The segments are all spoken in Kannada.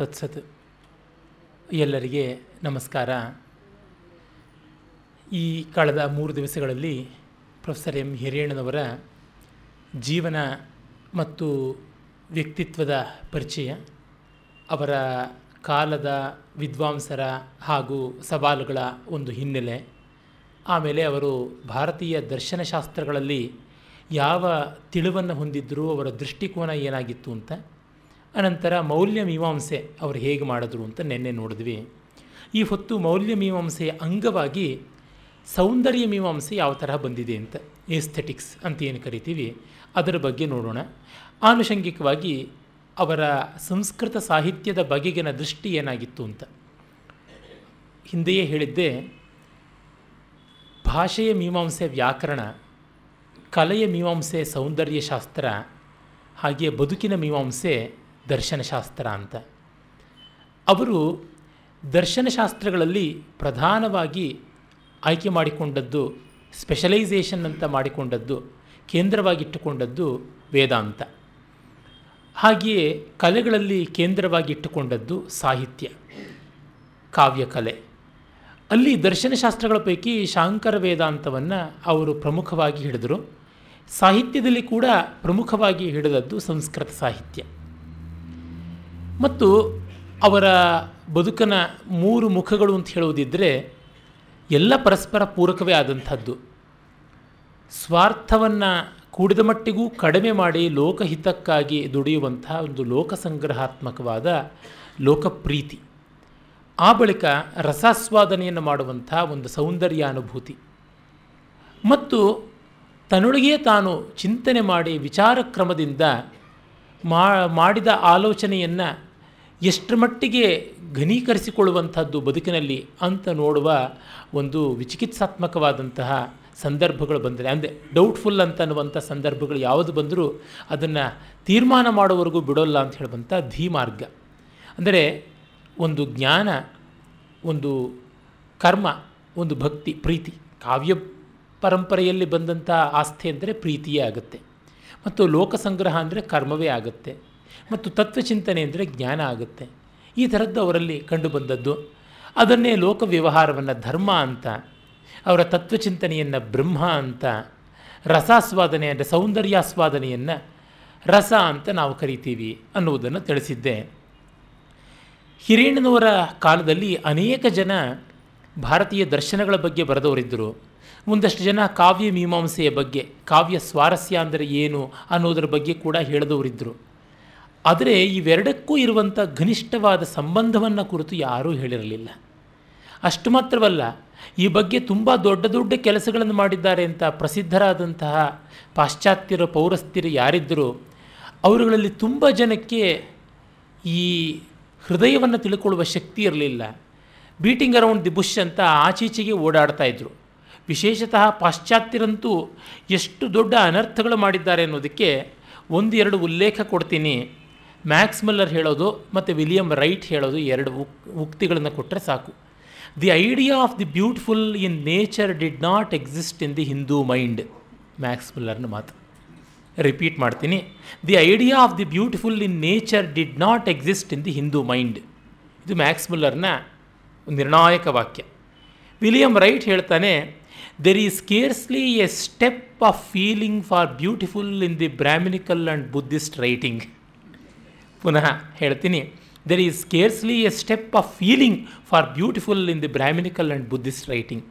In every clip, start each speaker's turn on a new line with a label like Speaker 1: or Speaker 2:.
Speaker 1: ತತ್ಸತ್ ಎಲ್ಲರಿಗೆ ನಮಸ್ಕಾರ. ಈ ಕಳೆದ ಮೂರು ದಿವಸಗಳಲ್ಲಿ ಪ್ರೊಫೆಸರ್ ಎಂ ಹಿರೇಣ್ಣನವರ ಜೀವನ ಮತ್ತು ವ್ಯಕ್ತಿತ್ವದ ಪರಿಚಯ, ಅವರ ಕಾಲದ ವಿದ್ವಾಂಸರ ಹಾಗೂ ಸವಾಲುಗಳ ಒಂದು ಹಿನ್ನೆಲೆ, ಆಮೇಲೆ ಅವರು ಭಾರತೀಯ ದರ್ಶನಶಾಸ್ತ್ರಗಳಲ್ಲಿ ಯಾವ ತಿಳುವನ್ನು ಹೊಂದಿದ್ದರೂ ಅವರ ದೃಷ್ಟಿಕೋನ ಏನಾಗಿತ್ತು ಅಂತ ಅನಂತರ ಮೌಲ್ಯ ಮೀಮಾಂಸೆ ಅವರು ಹೇಗೆ ಮಾಡಿದ್ರು ಅಂತ ನಿನ್ನೆ ನೋಡಿದ್ವಿ. ಈ ಹೊತ್ತು ಮೌಲ್ಯ ಮೀಮಾಂಸೆಯ ಅಂಗವಾಗಿ ಸೌಂದರ್ಯ ಮೀಮಾಂಸೆ ಯಾವ ತರಹ ಬಂದಿದೆ ಅಂತ ಏಸ್ಥೆಟಿಕ್ಸ್ ಅಂತ ಏನು ಕರಿತೀವಿ, ಅದರ ಬಗ್ಗೆ ನೋಡೋಣ. ಆನುಷಂಗಿಕವಾಗಿ ಅವರ ಸಂಸ್ಕೃತ ಸಾಹಿತ್ಯದ ಬಗೆಗಿನ ದೃಷ್ಟಿ ಏನಾಗಿತ್ತು ಅಂತ. ಹಿಂದೆಯೇ ಹೇಳಿದ್ದೆ, ಭಾಷೆಯ ಮೀಮಾಂಸೆ ವ್ಯಾಕರಣ, ಕಲೆಯ ಮೀಮಾಂಸೆ ಸೌಂದರ್ಯಶಾಸ್ತ್ರ, ಹಾಗೆಯೇ ಬದುಕಿನ ಮೀಮಾಂಸೆ ದರ್ಶನಶಾಸ್ತ್ರ ಅಂತ. ಅವರು ದರ್ಶನಶಾಸ್ತ್ರಗಳಲ್ಲಿ ಪ್ರಧಾನವಾಗಿ ಆಯ್ಕೆ ಮಾಡಿಕೊಂಡದ್ದು ಸ್ಪೆಷಲೈಸೇಷನ್ ಅಂತ ಮಾಡಿಕೊಂಡದ್ದು, ಕೇಂದ್ರವಾಗಿಟ್ಟುಕೊಂಡದ್ದು ವೇದಾಂತ. ಹಾಗೆಯೇ ಕಲೆಗಳಲ್ಲಿ ಕೇಂದ್ರವಾಗಿಟ್ಟುಕೊಂಡದ್ದು ಸಾಹಿತ್ಯ, ಕಾವ್ಯಕಲೆ. ಅಲ್ಲಿ ದರ್ಶನಶಾಸ್ತ್ರಗಳ ಪೈಕಿ ಶಾಂಕರ ವೇದಾಂತವನ್ನು ಅವರು ಪ್ರಮುಖವಾಗಿ ಹಿಡಿದರು. ಸಾಹಿತ್ಯದಲ್ಲಿ ಕೂಡ ಪ್ರಮುಖವಾಗಿ ಹಿಡಿದದ್ದು ಸಂಸ್ಕೃತ ಸಾಹಿತ್ಯ. ಮತ್ತು ಅವರ ಬದುಕನ ಮೂರು ಮುಖಗಳು ಅಂತ ಹೇಳುವುದಿದ್ದರೆ ಎಲ್ಲ ಪರಸ್ಪರ ಪೂರಕವೇ ಆದಂಥದ್ದು. ಸ್ವಾರ್ಥವನ್ನು ಕೂಡಿದ ಮಟ್ಟಿಗೂ ಕಡಿಮೆ ಮಾಡಿ ಲೋಕಹಿತಕ್ಕಾಗಿ ದುಡಿಯುವಂಥ ಒಂದು ಲೋಕಸಂಗ್ರಹಾತ್ಮಕವಾದ ಲೋಕಪ್ರೀತಿ. ಆ ಬಳಿಕ ರಸಾಸ್ವಾದನೆಯನ್ನು ಮಾಡುವಂಥ ಒಂದು ಸೌಂದರ್ಯಾನುಭೂತಿ. ಮತ್ತು ತನ್ನೊಳಗೇ ತಾನು ಚಿಂತನೆ ಮಾಡಿ ವಿಚಾರ ಕ್ರಮದಿಂದ ಮಾಡಿದ ಆಲೋಚನೆಯನ್ನು ಎಷ್ಟರ ಮಟ್ಟಿಗೆ ಘನೀಕರಿಸಿಕೊಳ್ಳುವಂಥದ್ದು ಬದುಕಿನಲ್ಲಿ ಅಂತ ನೋಡುವ ಒಂದು ವಿಚಿಕಿತ್ಸಾತ್ಮಕವಾದಂತಹ ಸಂದರ್ಭಗಳು ಬಂದರೆ ಅಂದರೆ ಡೌಟ್ಫುಲ್ ಅಂತ ಅನ್ನುವಂಥ ಸಂದರ್ಭಗಳು ಯಾವುದು ಬಂದರೂ ಅದನ್ನು ತೀರ್ಮಾನ ಮಾಡುವವರೆಗೂ ಬಿಡೋಲ್ಲ ಅಂತ ಹೇಳುವಂಥ ಧೀಮಾರ್ಗ. ಅಂದರೆ ಒಂದು ಜ್ಞಾನ, ಒಂದು ಕರ್ಮ, ಒಂದು ಭಕ್ತಿ, ಪ್ರೀತಿ, ಕಾವ್ಯ ಪರಂಪರೆಯಲ್ಲಿ ಬಂದಂಥ ಆಸ್ಥೆ ಅಂದರೆ ಪ್ರೀತಿಯೇ ಆಗುತ್ತೆ. ಮತ್ತು ಲೋಕಸಂಗ್ರಹ ಅಂದರೆ ಕರ್ಮವೇ ಆಗುತ್ತೆ. ಮತ್ತು ತತ್ವಚಿಂತನೆ ಅಂದರೆ ಜ್ಞಾನ ಆಗುತ್ತೆ. ಈ ಥರದ್ದು ಅವರಲ್ಲಿ ಕಂಡುಬಂದದ್ದು. ಅದನ್ನೇ ಲೋಕ ವ್ಯವಹಾರವನ್ನು ಧರ್ಮ ಅಂತ, ಅವರ ತತ್ವಚಿಂತನೆಯನ್ನು ಬ್ರಹ್ಮ ಅಂತ, ರಸಾಸ್ವಾದನೆ ಅಂದರೆ ಸೌಂದರ್ಯಾಸ್ವಾದನೆಯನ್ನು ರಸ ಅಂತ ನಾವು ಕರಿತೀವಿ ಅನ್ನುವುದನ್ನು ತಿಳಿಸಿದ್ದೆ. ಹಿರೇಣ್ಣನವರ ಕಾಲದಲ್ಲಿ ಅನೇಕ ಜನ ಭಾರತೀಯ ದರ್ಶನಗಳ ಬಗ್ಗೆ ಬರೆದವರಿದ್ದರು. ಒಂದಷ್ಟು ಜನ ಕಾವ್ಯ ಮೀಮಾಂಸೆಯ ಬಗ್ಗೆ, ಕಾವ್ಯ ಸ್ವಾರಸ್ಯ ಅಂದರೆ ಏನು ಅನ್ನೋದರ ಬಗ್ಗೆ ಕೂಡ ಹೇಳಿದವರಿದ್ದರು. ಆದರೆ ಇವೆರಡಕ್ಕೂ ಇರುವಂಥ ಘನಿಷ್ಠವಾದ ಸಂಬಂಧವನ್ನು ಕುರಿತು ಯಾರೂ ಹೇಳಿರಲಿಲ್ಲ. ಅಷ್ಟು ಮಾತ್ರವಲ್ಲ, ಈ ಬಗ್ಗೆ ತುಂಬ ದೊಡ್ಡ ದೊಡ್ಡ ಕೆಲಸಗಳನ್ನು ಮಾಡಿದ್ದಾರೆ ಅಂತ ಪ್ರಸಿದ್ಧರಾದಂತಹ ಪಾಶ್ಚಾತ್ಯರ, ಪೌರಸ್ತ್ಯರು ಯಾರಿದ್ದರೂ ಅವರುಗಳಲ್ಲಿ ತುಂಬ ಜನಕ್ಕೆ ಈ ಹೃದಯವನ್ನು ತಿಳ್ಕೊಳ್ಳುವ ಶಕ್ತಿ ಇರಲಿಲ್ಲ. ಬೀಟಿಂಗ್ ಅರೌಂಡ್ ದಿ ಬುಷ್ ಅಂತ ಆಚೀಚೆಗೆ ಓಡಾಡ್ತಾ ಇದ್ದರು ವಿಶೇಷತಃ ಪಾಶ್ಚಾತ್ಯರಂತೂ ಎಷ್ಟು ದೊಡ್ಡ ಅನರ್ಥಗಳು ಮಾಡಿದ್ದಾರೆ ಅನ್ನೋದಕ್ಕೆ ಒಂದು ಎರಡು ಉಲ್ಲೇಖ ಕೊಡ್ತೀನಿ. ಮ್ಯಾಕ್ಸ್ ಮಲ್ಲರ್ ಹೇಳೋದು ಮತ್ತು ವಿಲಿಯಂ ರೈಟ್ ಹೇಳೋದು ಎರಡು ಉಕ್, ಉಕ್ತಿಗಳನ್ನು ಕೊಟ್ಟರೆ ಸಾಕು. The idea of the beautiful in nature did not exist in the Hindu mind Max ಮಲ್ಲರ್ನ ಮಾತು. ರಿಪೀಟ್ ಮಾಡ್ತೀನಿ. The idea of the beautiful in nature did not exist in the Hindu mind ಇದು ಮ್ಯಾಕ್ಸ್ ಮುಲ್ಲರ್ನ ನಿರ್ಣಾಯಕ ವಾಕ್ಯ. ವಿಲಿಯಂ ರೈಟ್ ಹೇಳ್ತಾನೆ there is scarcely a step of feeling for beautiful in the Brahminical and Buddhist writing ಪುನಃ ಹೇಳ್ತೀನಿ. There is scarcely a step of feeling for beautiful in the Brahminical and Buddhist writing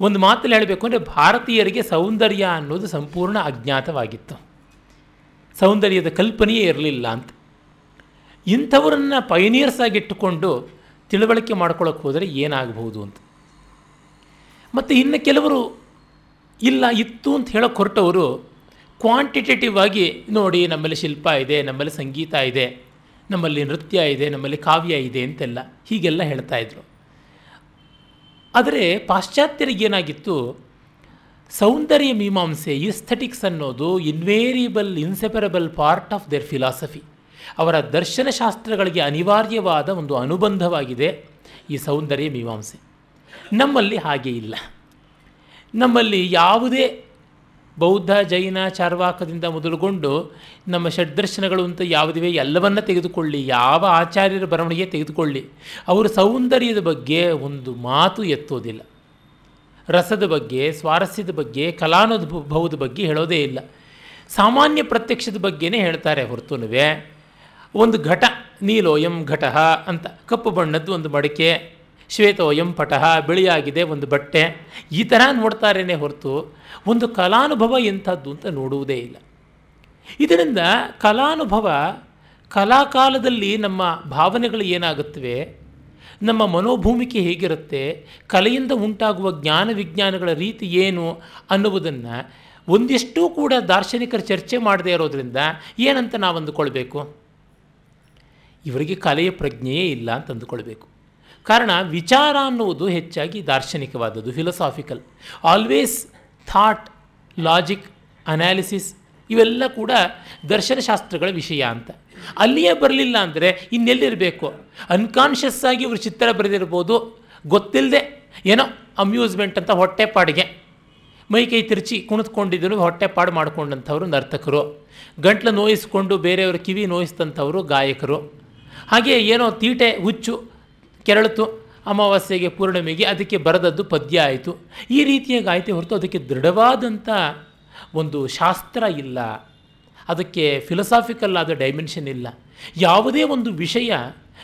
Speaker 1: ಒಂದು ಮಾತಲ್ಲಿ ಹೇಳಬೇಕು ಅಂದರೆ ಭಾರತೀಯರಿಗೆ ಸೌಂದರ್ಯ ಅನ್ನೋದು ಸಂಪೂರ್ಣ ಅಜ್ಞಾತವಾಗಿತ್ತು. ಸೌಂದರ್ಯದ ಕಲ್ಪನೆಯೇ ಇರಲಿಲ್ಲ ಅಂತ. ಇಂಥವರನ್ನು ಪೈನಿಯರ್ಸ್ ಆಗಿಟ್ಟುಕೊಂಡು ತಿಳುವಳಿಕೆ ಮಾಡ್ಕೊಳ್ಳೋಕೆ ಹೋದರೆ ಏನಾಗಬಹುದು ಅಂತ. ಮತ್ತು ಇನ್ನು ಕೆಲವರು ಇಲ್ಲ, ಇತ್ತು ಅಂತ ಹೇಳೋಕೆ ಹೊರಟವರು ಕ್ವಾಂಟಿಟೇಟಿವ್ ಆಗಿ ನೋಡಿ ನಮ್ಮಲ್ಲಿ ಶಿಲ್ಪ ಇದೆ, ನಮ್ಮಲ್ಲಿ ಸಂಗೀತ ಇದೆ, ನಮ್ಮಲ್ಲಿ ನೃತ್ಯ ಇದೆ, ನಮ್ಮಲ್ಲಿ ಕಾವ್ಯ ಇದೆ ಅಂತೆಲ್ಲ ಹೀಗೆಲ್ಲ ಹೇಳ್ತಾ ಇದ್ರು. ಆದರೆ ಪಾಶ್ಚಾತ್ಯರಿಗೇನಾಗಿತ್ತು ಸೌಂದರ್ಯ ಮೀಮಾಂಸೆ ಇಸ್ಥೆಟಿಕ್ಸ್ ಅನ್ನೋದು invariable inseparable part of their philosophy ಅವರ ದರ್ಶನಶಾಸ್ತ್ರಗಳಿಗೆ ಅನಿವಾರ್ಯವಾದ ಒಂದು ಅನುಬಂಧವಾಗಿದೆ ಈ ಸೌಂದರ್ಯ ಮೀಮಾಂಸೆ. ನಮ್ಮಲ್ಲಿ ಹಾಗೆ ಇಲ್ಲ. ನಮ್ಮಲ್ಲಿ ಯಾವುದೇ ಬೌದ್ಧ ಜೈನ ಚಾರ್ವಾಕದಿಂದ ಮೊದಲುಗೊಂಡು ನಮ್ಮ ಷಡ್ದರ್ಶನಗಳು ಅಂತ ಯಾವುದಿವೆ ಎಲ್ಲವನ್ನ ತೆಗೆದುಕೊಳ್ಳಿ, ಯಾವ ಆಚಾರ್ಯರ ಬರವಣಿಗೆ ತೆಗೆದುಕೊಳ್ಳಿ. ಅವರು ಸೌಂದರ್ಯದ ಬಗ್ಗೆ ಒಂದು ಮಾತು ಎತ್ತೋದಿಲ್ಲ. ರಸದ ಬಗ್ಗೆ, ಸ್ವಾರಸ್ಯದ ಬಗ್ಗೆ, ಕಲಾನುಭವದ ಬಗ್ಗೆ ಹೇಳೋದೇ ಇಲ್ಲ. ಸಾಮಾನ್ಯ ಪ್ರತ್ಯಕ್ಷದ ಬಗ್ಗೆನೇ ಹೇಳ್ತಾರೆ ಹೊರತುನುವೆ. ಒಂದು ಘಟ, ನೀಲೋಯಂ ಘಟಃ ಅಂತ ಕಪ್ಪು ಬಣ್ಣದ್ದು ಒಂದು ಮಡಿಕೆ ಶ್ವೇತೋಯಂ ಪಟಃ ಬಿಳಿಯಾಗಿದೆ ಒಂದು ಬಟ್ಟೆ. ಈ ಥರ ನೋಡ್ತಾರೇನೆ ಹೊರತು ಒಂದು ಕಲಾನುಭವ ಎಂಥದ್ದು ಅಂತ ನೋಡುವುದೇ ಇಲ್ಲ. ಇದರಿಂದ ಕಲಾನುಭವ ಕಲಾಕಾಲದಲ್ಲಿ ನಮ್ಮ ಭಾವನೆಗಳು ಏನಾಗುತ್ತವೆ? ನಮ್ಮ ಮನೋಭೂಮಿಕೆ ಹೇಗಿರುತ್ತೆ? ಕಲೆಯಿಂದ ಉಂಟಾಗುವ ಜ್ಞಾನ ವಿಜ್ಞಾನಗಳ ರೀತಿ ಏನು ಅನ್ನುವುದನ್ನು ಒಂದಿಷ್ಟೂ ಕೂಡ ದಾರ್ಶನಿಕರು ಚರ್ಚೆ ಮಾಡದೇ ಇರೋದ್ರಿಂದ ಏನಂತ ನಾವು ಅಂದುಕೊಳ್ಬೇಕು ಇವರಿಗೆ ಕಲೆಯ ಪ್ರಜ್ಞೆಯೇ ಇಲ್ಲ ಅಂತ ಅಂದುಕೊಳ್ಬೇಕು ಕಾರಣ ವಿಚಾರ ಅನ್ನುವುದು ಹೆಚ್ಚಾಗಿ ದಾರ್ಶನಿಕವಾದದ್ದು philosophical always thought logic analysis ಇವೆಲ್ಲ ಕೂಡ ದರ್ಶನಶಾಸ್ತ್ರಗಳ ವಿಷಯ ಅಂತ. ಅಲ್ಲಿಯೇ ಬರಲಿಲ್ಲ ಅಂದರೆ ಇನ್ನೆಲ್ಲಿರಬೇಕು? ಅನ್ಕಾನ್ಷಿಯಸ್ ಆಗಿ ಇವರು ಚಿತ್ರ ಬರೆದಿರ್ಬೋದು ಗೊತ್ತಿಲ್ಲದೆ ಏನೋ ಅಮ್ಯೂಸ್ಮೆಂಟ್ ಅಂತ ಹೊಟ್ಟೆಪಾಡಿಗೆ ಮೈ ಕೈ ತಿರುಚಿ ಕುಣಿದ್ಕೊಂಡಿದ್ರು ಹೊಟ್ಟೆಪಾಡು ಮಾಡಿಕೊಂಡಂಥವ್ರು ನರ್ತಕರು. ಗಂಟ್ಲು ನೋಯಿಸ್ಕೊಂಡು ಬೇರೆಯವರ ಕಿವಿ ನೋಯಿಸಿದಂಥವರು ಗಾಯಕರು. ಹಾಗೆ ಏನೋ ತೀಟೆ ಹುಚ್ಚು ಕೆರಳಿತು ಅಮಾವಾಸ್ಯೆಗೆ ಪೂರ್ಣಿಮೆಗೆ ಅದಕ್ಕೆ ಬರೆದದ್ದು ಪದ್ಯ ಆಯಿತು. ಈ ರೀತಿಯಾಗಿ ಆಯಿತು ಹೊರತು ಅದಕ್ಕೆ ದೃಢವಾದಂಥ ಒಂದು ಶಾಸ್ತ್ರ ಇಲ್ಲ. ಅದಕ್ಕೆ ಫಿಲಸಾಫಿಕಲ್ ಆದ ಡೈಮೆನ್ಷನ್ ಇಲ್ಲ. ಯಾವುದೇ ಒಂದು ವಿಷಯ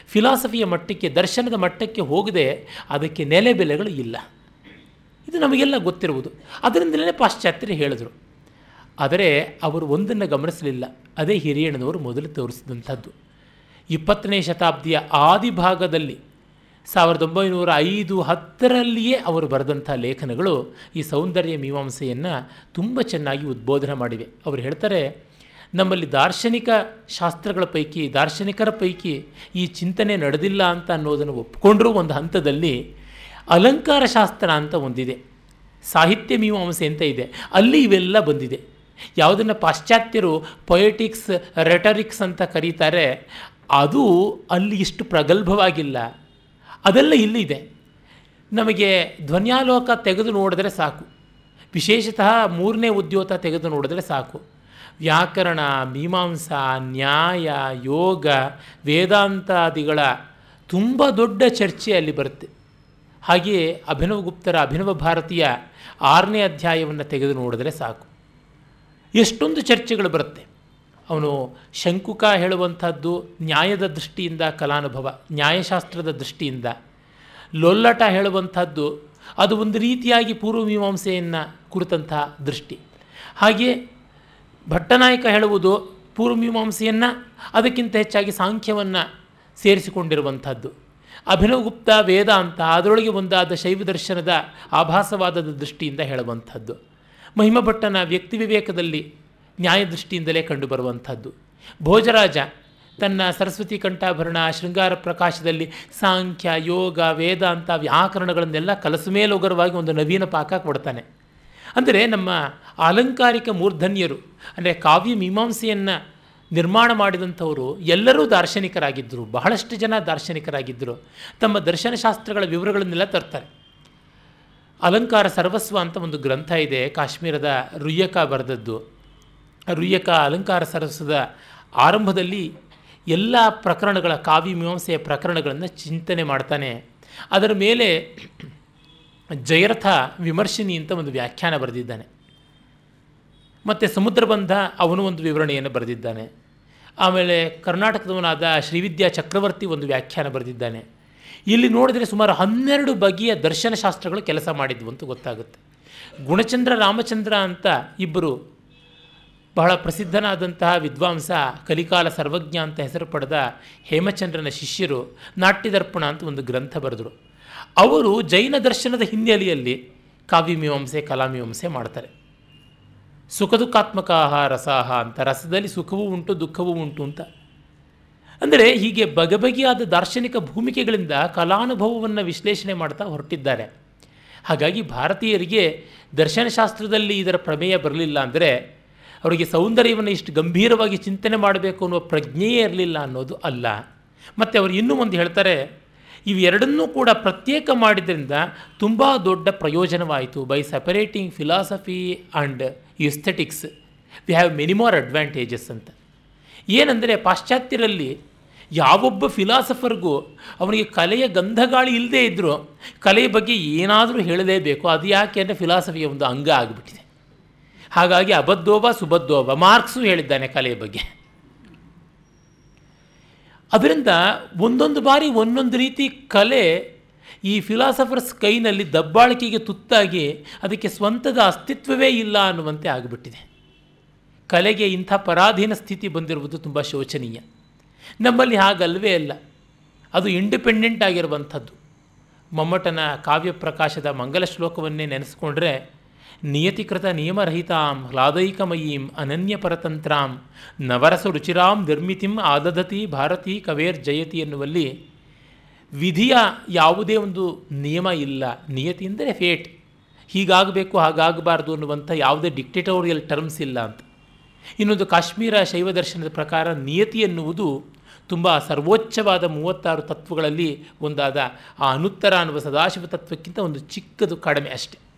Speaker 1: ಫಿಲಾಸಫಿಯ ಮಟ್ಟಕ್ಕೆ, ದರ್ಶನದ ಮಟ್ಟಕ್ಕೆ ಹೋಗದೆ ಅದಕ್ಕೆ ನೆಲೆ ಬೆಲೆಗಳು ಇಲ್ಲ. ಇದು ನಮಗೆಲ್ಲ ಗೊತ್ತಿರುವುದು. ಅದರಿಂದಲೇ ಪಾಶ್ಚಾತ್ಯರು ಹೇಳಿದರು. ಆದರೆ ಅವರು ಒಂದನ್ನು ಗಮನಿಸಲಿಲ್ಲ. ಅದೇ ಹಿರಿಯಣ್ಣನವರು ಮೊದಲು ತೋರಿಸಿದಂಥದ್ದು. ಇಪ್ಪತ್ತನೇ ಶತಾಬ್ದಿಯ ಆದಿಭಾಗದಲ್ಲಿ ಸಾವಿರದ ಒಂಬೈನೂರ ಐದು ಹತ್ತರಲ್ಲಿಯೇ ಅವರು ಬರೆದಂಥ ಲೇಖನಗಳು ಈ ಸೌಂದರ್ಯ ಮೀಮಾಂಸೆಯನ್ನು ತುಂಬ ಚೆನ್ನಾಗಿ ಉದ್ಬೋಧನೆ ಮಾಡಿವೆ. ಅವರು ಹೇಳ್ತಾರೆ, ನಮ್ಮಲ್ಲಿ ದಾರ್ಶನಿಕ ಶಾಸ್ತ್ರಗಳ ಪೈಕಿ, ದಾರ್ಶನಿಕರ ಪೈಕಿ ಈ ಚಿಂತನೆ ನಡೆದಿಲ್ಲ ಅಂತ ಅನ್ನೋದನ್ನು ಒಪ್ಪಿಕೊಂಡ್ರೂ ಒಂದು ಹಂತದಲ್ಲಿ ಅಲಂಕಾರ ಶಾಸ್ತ್ರ ಅಂತ ಒಂದಿದೆ. ಸಾಹಿತ್ಯ ಮೀಮಾಂಸೆ ಅಂತ ಇದೆ. ಅಲ್ಲಿ ಇವೆಲ್ಲ ಬಂದಿದೆ. ಯಾವುದನ್ನು ಪಾಶ್ಚಾತ್ಯರು ಪೊಯೆಟಿಕ್ಸ್, ರೆಟರಿಕ್ಸ್ ಅಂತ ಕರೀತಾರೆ, ಅದು ಅಲ್ಲಿ ಇಷ್ಟು ಪ್ರಗಲ್ಭವಾಗಿಲ್ಲ. ಅದೆಲ್ಲ ಇಲ್ಲಿದೆ ನಮಗೆ ಧ್ವನ್ಯಾಲೋಕ ತೆಗೆದು ನೋಡಿದ್ರೆ ಸಾಕು. ವಿಶೇಷತಃ ಮೂರನೇ ಉದ್ಯೋತ ತೆಗೆದು ನೋಡಿದ್ರೆ ಸಾಕು. ವ್ಯಾಕರಣ, ಮೀಮಾಂಸಾ, ನ್ಯಾಯ, ಯೋಗ, ವೇದಾಂತಾದಿಗಳ ತುಂಬ ದೊಡ್ಡ ಚರ್ಚೆ ಅಲ್ಲಿ ಬರುತ್ತೆ. ಹಾಗೆಯೇ ಅಭಿನವಗುಪ್ತರ ಅಭಿನವ ಭಾರತೀಯ ಆರನೇ ಅಧ್ಯಾಯವನ್ನು ತೆಗೆದು ನೋಡಿದ್ರೆ ಸಾಕು. ಎಷ್ಟೊಂದು ಚರ್ಚೆಗಳು ಬರುತ್ತೆ. ಅವನು ಶಂಕುಕ ಹೇಳುವಂಥದ್ದು ನ್ಯಾಯದ ದೃಷ್ಟಿಯಿಂದ ಕಲಾನುಭವ, ನ್ಯಾಯಶಾಸ್ತ್ರದ ದೃಷ್ಟಿಯಿಂದ. ಲೊಲ್ಲಟ ಹೇಳುವಂಥದ್ದು ಅದು ಒಂದು ರೀತಿಯಾಗಿ ಪೂರ್ವಮೀಮಾಂಸೆಯನ್ನು ಕುರಿತಂತಹ ದೃಷ್ಟಿ. ಹಾಗೆಯೇ ಭಟ್ಟನಾಯಕ ಹೇಳುವುದು ಪೂರ್ವಮೀಮಾಂಸೆಯನ್ನು ಅದಕ್ಕಿಂತ ಹೆಚ್ಚಾಗಿ ಸಾಂಖ್ಯವನ್ನು ಸೇರಿಸಿಕೊಂಡಿರುವಂಥದ್ದು. ಅಭಿನವಗುಪ್ತ, ವೇದ ಅಂತ ಅದರೊಳಗೆ ಒಂದಾದ ಶೈವ ದರ್ಶನದ ಆಭಾಸವಾದದ ದೃಷ್ಟಿಯಿಂದ ಹೇಳುವಂಥದ್ದು. ಮಹಿಮಭಟ್ಟನ ವ್ಯಕ್ತಿ ವಿವೇಕದಲ್ಲಿ ನ್ಯಾಯ ದೃಷ್ಟಿಯಿಂದಲೇ ಕಂಡುಬರುವಂಥದ್ದು. ಭೋಜರಾಜ ತನ್ನ ಸರಸ್ವತಿ ಕಂಠಾಭರಣ, ಶೃಂಗಾರ ಪ್ರಕಾಶದಲ್ಲಿ ಸಾಂಖ್ಯ, ಯೋಗ, ವೇದಾಂತ ವ್ಯಾಕರಣಗಳನ್ನೆಲ್ಲ ಕಲಸುಮೇಲೋಗರವಾಗಿ ಒಂದು ನವೀನ ಪಾಕ ಕೊಡ್ತಾನೆ. ಅಂದರೆ ನಮ್ಮ ಆಲಂಕಾರಿಕ ಮೂರ್ಧನ್ಯರು, ಅಂದರೆ ಕಾವ್ಯ ಮೀಮಾಂಸೆಯನ್ನು ನಿರ್ಮಾಣ ಮಾಡಿದಂಥವರು ಎಲ್ಲರೂ ದಾರ್ಶನಿಕರಾಗಿದ್ದರು. ಬಹಳಷ್ಟು ಜನ ದಾರ್ಶನಿಕರಾಗಿದ್ದರು. ತಮ್ಮ ದರ್ಶನಶಾಸ್ತ್ರಗಳ ವಿವರಗಳನ್ನೆಲ್ಲ ತರ್ತಾರೆ. ಅಲಂಕಾರ ಸರ್ವಸ್ವ ಅಂತ ಒಂದು ಗ್ರಂಥ ಇದೆ, ಕಾಶ್ಮೀರದ ರುಯ್ಯಕ ಬರೆದದ್ದು. ರುಯ್ಯಕ ಅಲಂಕಾರ ಸರಸದ ಆರಂಭದಲ್ಲಿ ಎಲ್ಲ ಪ್ರಕರಣಗಳ ಕಾವ್ಯ ಮೀಮಾಂಸೆಯ ಪ್ರಕರಣಗಳನ್ನು ಚಿಂತನೆ ಮಾಡ್ತಾನೆ. ಅದರ ಮೇಲೆ ಜಯರಥ ವಿಮರ್ಶಿನಿ ಅಂತ ಒಂದು ವ್ಯಾಖ್ಯಾನ ಬರೆದಿದ್ದಾನೆ. ಮತ್ತು ಸಮುದ್ರಬಂಧ ಅವನು ಒಂದು ವಿವರಣೆಯನ್ನು ಬರೆದಿದ್ದಾನೆ. ಆಮೇಲೆ ಕರ್ನಾಟಕದವನಾದ ಶ್ರೀವಿದ್ಯಾ ಚಕ್ರವರ್ತಿ ಒಂದು ವ್ಯಾಖ್ಯಾನ ಬರೆದಿದ್ದಾನೆ. ಇಲ್ಲಿ ನೋಡಿದರೆ ಸುಮಾರು ಹನ್ನೆರಡು ಬಗೆಯ ದರ್ಶನಶಾಸ್ತ್ರಗಳು ಕೆಲಸ ಮಾಡಿದ್ವು ಅಂತ ಗೊತ್ತಾಗುತ್ತೆ. ಗುಣಚಂದ್ರ, ರಾಮಚಂದ್ರ ಅಂತ ಇಬ್ಬರು ಬಹಳ ಪ್ರಸಿದ್ಧನಾದಂತಹ ವಿದ್ವಾಂಸ, ಕಲಿಕಾಲ ಸರ್ವಜ್ಞ ಅಂತ ಹೆಸರು ಪಡೆದ ಹೇಮಚಂದ್ರನ ಶಿಷ್ಯರು ನಾಟ್ಯದರ್ಪಣ ಅಂತ ಒಂದು ಗ್ರಂಥ ಬರೆದರು. ಅವರು ಜೈನ ದರ್ಶನದ ಹಿನ್ನೆಲೆಯಲ್ಲಿ ಕಾವ್ಯಮೀಮಾಂಸೆ ಕಲಾಮೀಮಾಂಸೆ ಮಾಡ್ತಾರೆ. ಸುಖ ದುಃಖಾತ್ಮಕ ರಸಾಹ ಅಂತ, ರಸದಲ್ಲಿ ಸುಖವೂ ಉಂಟು, ದುಃಖವೂ ಉಂಟು ಅಂತ. ಅಂದರೆ ಹೀಗೆ ಬಗೆಬಗೆಯಾದ ದಾರ್ಶನಿಕ ಭೂಮಿಕೆಗಳಿಂದ ಕಲಾನುಭವವನ್ನು ವಿಶ್ಲೇಷಣೆ ಮಾಡ್ತಾ ಹೊರಟಿದ್ದಾರೆ. ಹಾಗಾಗಿ ಭಾರತೀಯರಿಗೆ ದರ್ಶನಶಾಸ್ತ್ರದಲ್ಲಿ ಇದರ ಪ್ರಮೇಯ ಬರಲಿಲ್ಲ ಅಂದರೆ ಅವರಿಗೆ ಸೌಂದರ್ಯವನ್ನು ಇಷ್ಟು ಗಂಭೀರವಾಗಿ ಚಿಂತನೆ ಮಾಡಬೇಕು ಅನ್ನುವ ಪ್ರಜ್ಞೆಯೇ ಇರಲಿಲ್ಲ ಅನ್ನೋದು ಅಲ್ಲ. ಮತ್ತು ಅವರು ಇನ್ನೂ ಒಂದು ಹೇಳ್ತಾರೆ, ಇವೆರಡನ್ನೂ ಕೂಡ ಪ್ರತ್ಯೇಕ ಮಾಡಿದ್ರಿಂದ ತುಂಬ ದೊಡ್ಡ ಪ್ರಯೋಜನವಾಯಿತು by separating philosophy and aesthetics we have many more advantages ಅಂತ. ಏನಂದರೆ ಪಾಶ್ಚಾತ್ಯರಲ್ಲಿ ಯಾವೊಬ್ಬ ಫಿಲಾಸಫರ್ಗೂ ಅವನಿಗೆ ಕಲೆಯ ಗಂಧಗಾಳಿ ಇಲ್ಲದೇ ಇದ್ದರೂ ಕಲೆಯ ಬಗ್ಗೆ ಏನಾದರೂ ಹೇಳಲೇಬೇಕು. ಅದು ಯಾಕೆ ಅಂದರೆ ಫಿಲಾಸಫಿಯ ಒಂದು ಅಂಗ ಆಗಿಬಿಟ್ಟಿದೆ. ಹಾಗಾಗಿ ಅಬದ್ಧೋಬ ಸುಬದ್ಧೋಬ ಮಾರ್ಕ್ಸು ಹೇಳಿದ್ದಾನೆ ಕಲೆಯ ಬಗ್ಗೆ. ಅದರಿಂದ ಒಂದೊಂದು ಬಾರಿ ಒಂದೊಂದು ರೀತಿ ಕಲೆ ಈ ಫಿಲಾಸಫರ್ಸ್ ಕೈನಲ್ಲಿ ದಬ್ಬಾಳಿಕೆಗೆ ತುತ್ತಾಗಿ ಅದಕ್ಕೆ ಸ್ವಂತದ ಅಸ್ತಿತ್ವವೇ ಇಲ್ಲ ಅನ್ನುವಂತೆ ಆಗಿಬಿಟ್ಟಿದೆ. ಕಲೆಗೆ ಇಂಥ ಪರಾಧೀನ ಸ್ಥಿತಿ ಬಂದಿರುವುದು ತುಂಬ ಶೋಚನೀಯ. ನಮ್ಮಲ್ಲಿ ಹಾಗಲ್ವೇ ಅಲ್ಲ. ಅದು ಇಂಡಿಪೆಂಡೆಂಟ್ ಆಗಿರುವಂಥದ್ದು. ಮಮ್ಮಟನ ಕಾವ್ಯ ಪ್ರಕಾಶದ ಮಂಗಲ ಶ್ಲೋಕವನ್ನೇ ನೆನೆಸ್ಕೊಂಡ್ರೆ ನಿಯತಿಕೃತ ನಿಯಮರಹಿತಾಂ ಹ್ಲಾದೈಕಮಯೀಂ ಅನನ್ಯ ಪರತಂತ್ರಾಂ ನವರಸ ರುಚಿರಾಂ ನಿರ್ಮಿತಿಂ ಆದದತಿ ಭಾರತಿ ಕವೇರ್ ಜಯತಿ ಎನ್ನುವಲ್ಲಿ ವಿಧಿಯ ಯಾವುದೇ ಒಂದು ನಿಯಮ ಇಲ್ಲ. ನಿಯತಿ ಅಂದರೆ ಫೇಟ್. ಹೀಗಾಗಬೇಕು, ಹಾಗಾಗಬಾರ್ದು ಅನ್ನುವಂಥ ಯಾವುದೇ ಡಿಕ್ಟೇಟೋರಿಯಲ್ ಟರ್ಮ್ಸ್ ಇಲ್ಲ ಅಂತ. ಇನ್ನೊಂದು ಕಾಶ್ಮೀರ ಶೈವ ದರ್ಶನದ ಪ್ರಕಾರ ನಿಯತಿ ಎನ್ನುವುದು ತುಂಬ ಸರ್ವೋಚ್ಚವಾದ ಮೂವತ್ತಾರು ತತ್ವಗಳಲ್ಲಿ ಒಂದಾದ. ಆ ಅನುತ್ತರ ಅನ್ನುವ ಸದಾಶಿವ ತತ್ವಕ್ಕಿಂತ ಒಂದು ಚಿಕ್ಕದು ಕಡಿಮೆ ಅಷ್ಟೆ.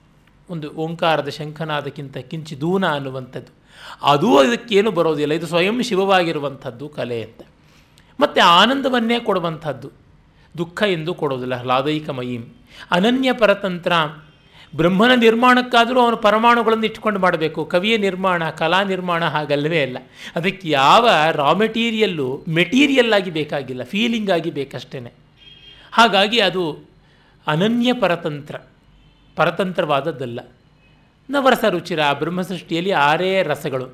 Speaker 1: ಒಂದು ಓಂಕಾರದ ಶಂಖನಾದಕ್ಕಿಂತ ಕಿಂಚಿದೂನ ಅನ್ನುವಂಥದ್ದು. ಅದೂ ಅದಕ್ಕೇನು ಬರೋದಿಲ್ಲ. ಇದು ಸ್ವಯಂ ಶಿವವಾಗಿರುವಂಥದ್ದು ಕಲೆ ಅಂತ. ಮತ್ತು ಆನಂದವನ್ನೇ ಕೊಡುವಂಥದ್ದು. ದುಃಖ ಎಂದು ಕೊಡೋದಿಲ್ಲ ಹ್ಲಾದೈಕಮಯೀಂ ಅನನ್ಯ ಪರತಂತ್ರ. ಬ್ರಹ್ಮನ ನಿರ್ಮಾಣಕ್ಕಾದರೂ ಅವನು ಪರಮಾಣುಗಳನ್ನು ಇಟ್ಕೊಂಡು ಮಾಡಬೇಕು. ಕವಿಯ ನಿರ್ಮಾಣ, ಕಲಾ ನಿರ್ಮಾಣ ಹಾಗಲ್ಲವೇ ಅಲ್ಲ. ಅದಕ್ಕೆ ಯಾವ ರಾ ಮೆಟೀರಿಯಲ್ಲು ಮೆಟೀರಿಯಲ್ ಆಗಿ ಬೇಕಾಗಿಲ್ಲ. ಫೀಲಿಂಗ್ ಆಗಿ ಬೇಕಷ್ಟೇ ಹಾಗಾಗಿ ಅದು ಅನನ್ಯ ಪರತಂತ್ರ. ಪರತಂತ್ರವಾದದ್ದಲ್ಲ. ನವರಸ ರುಚಿರ ಬ್ರಹ್ಮಸೃಷ್ಟಿಯಲ್ಲಿ ಆರೇ ರಸಗಳು,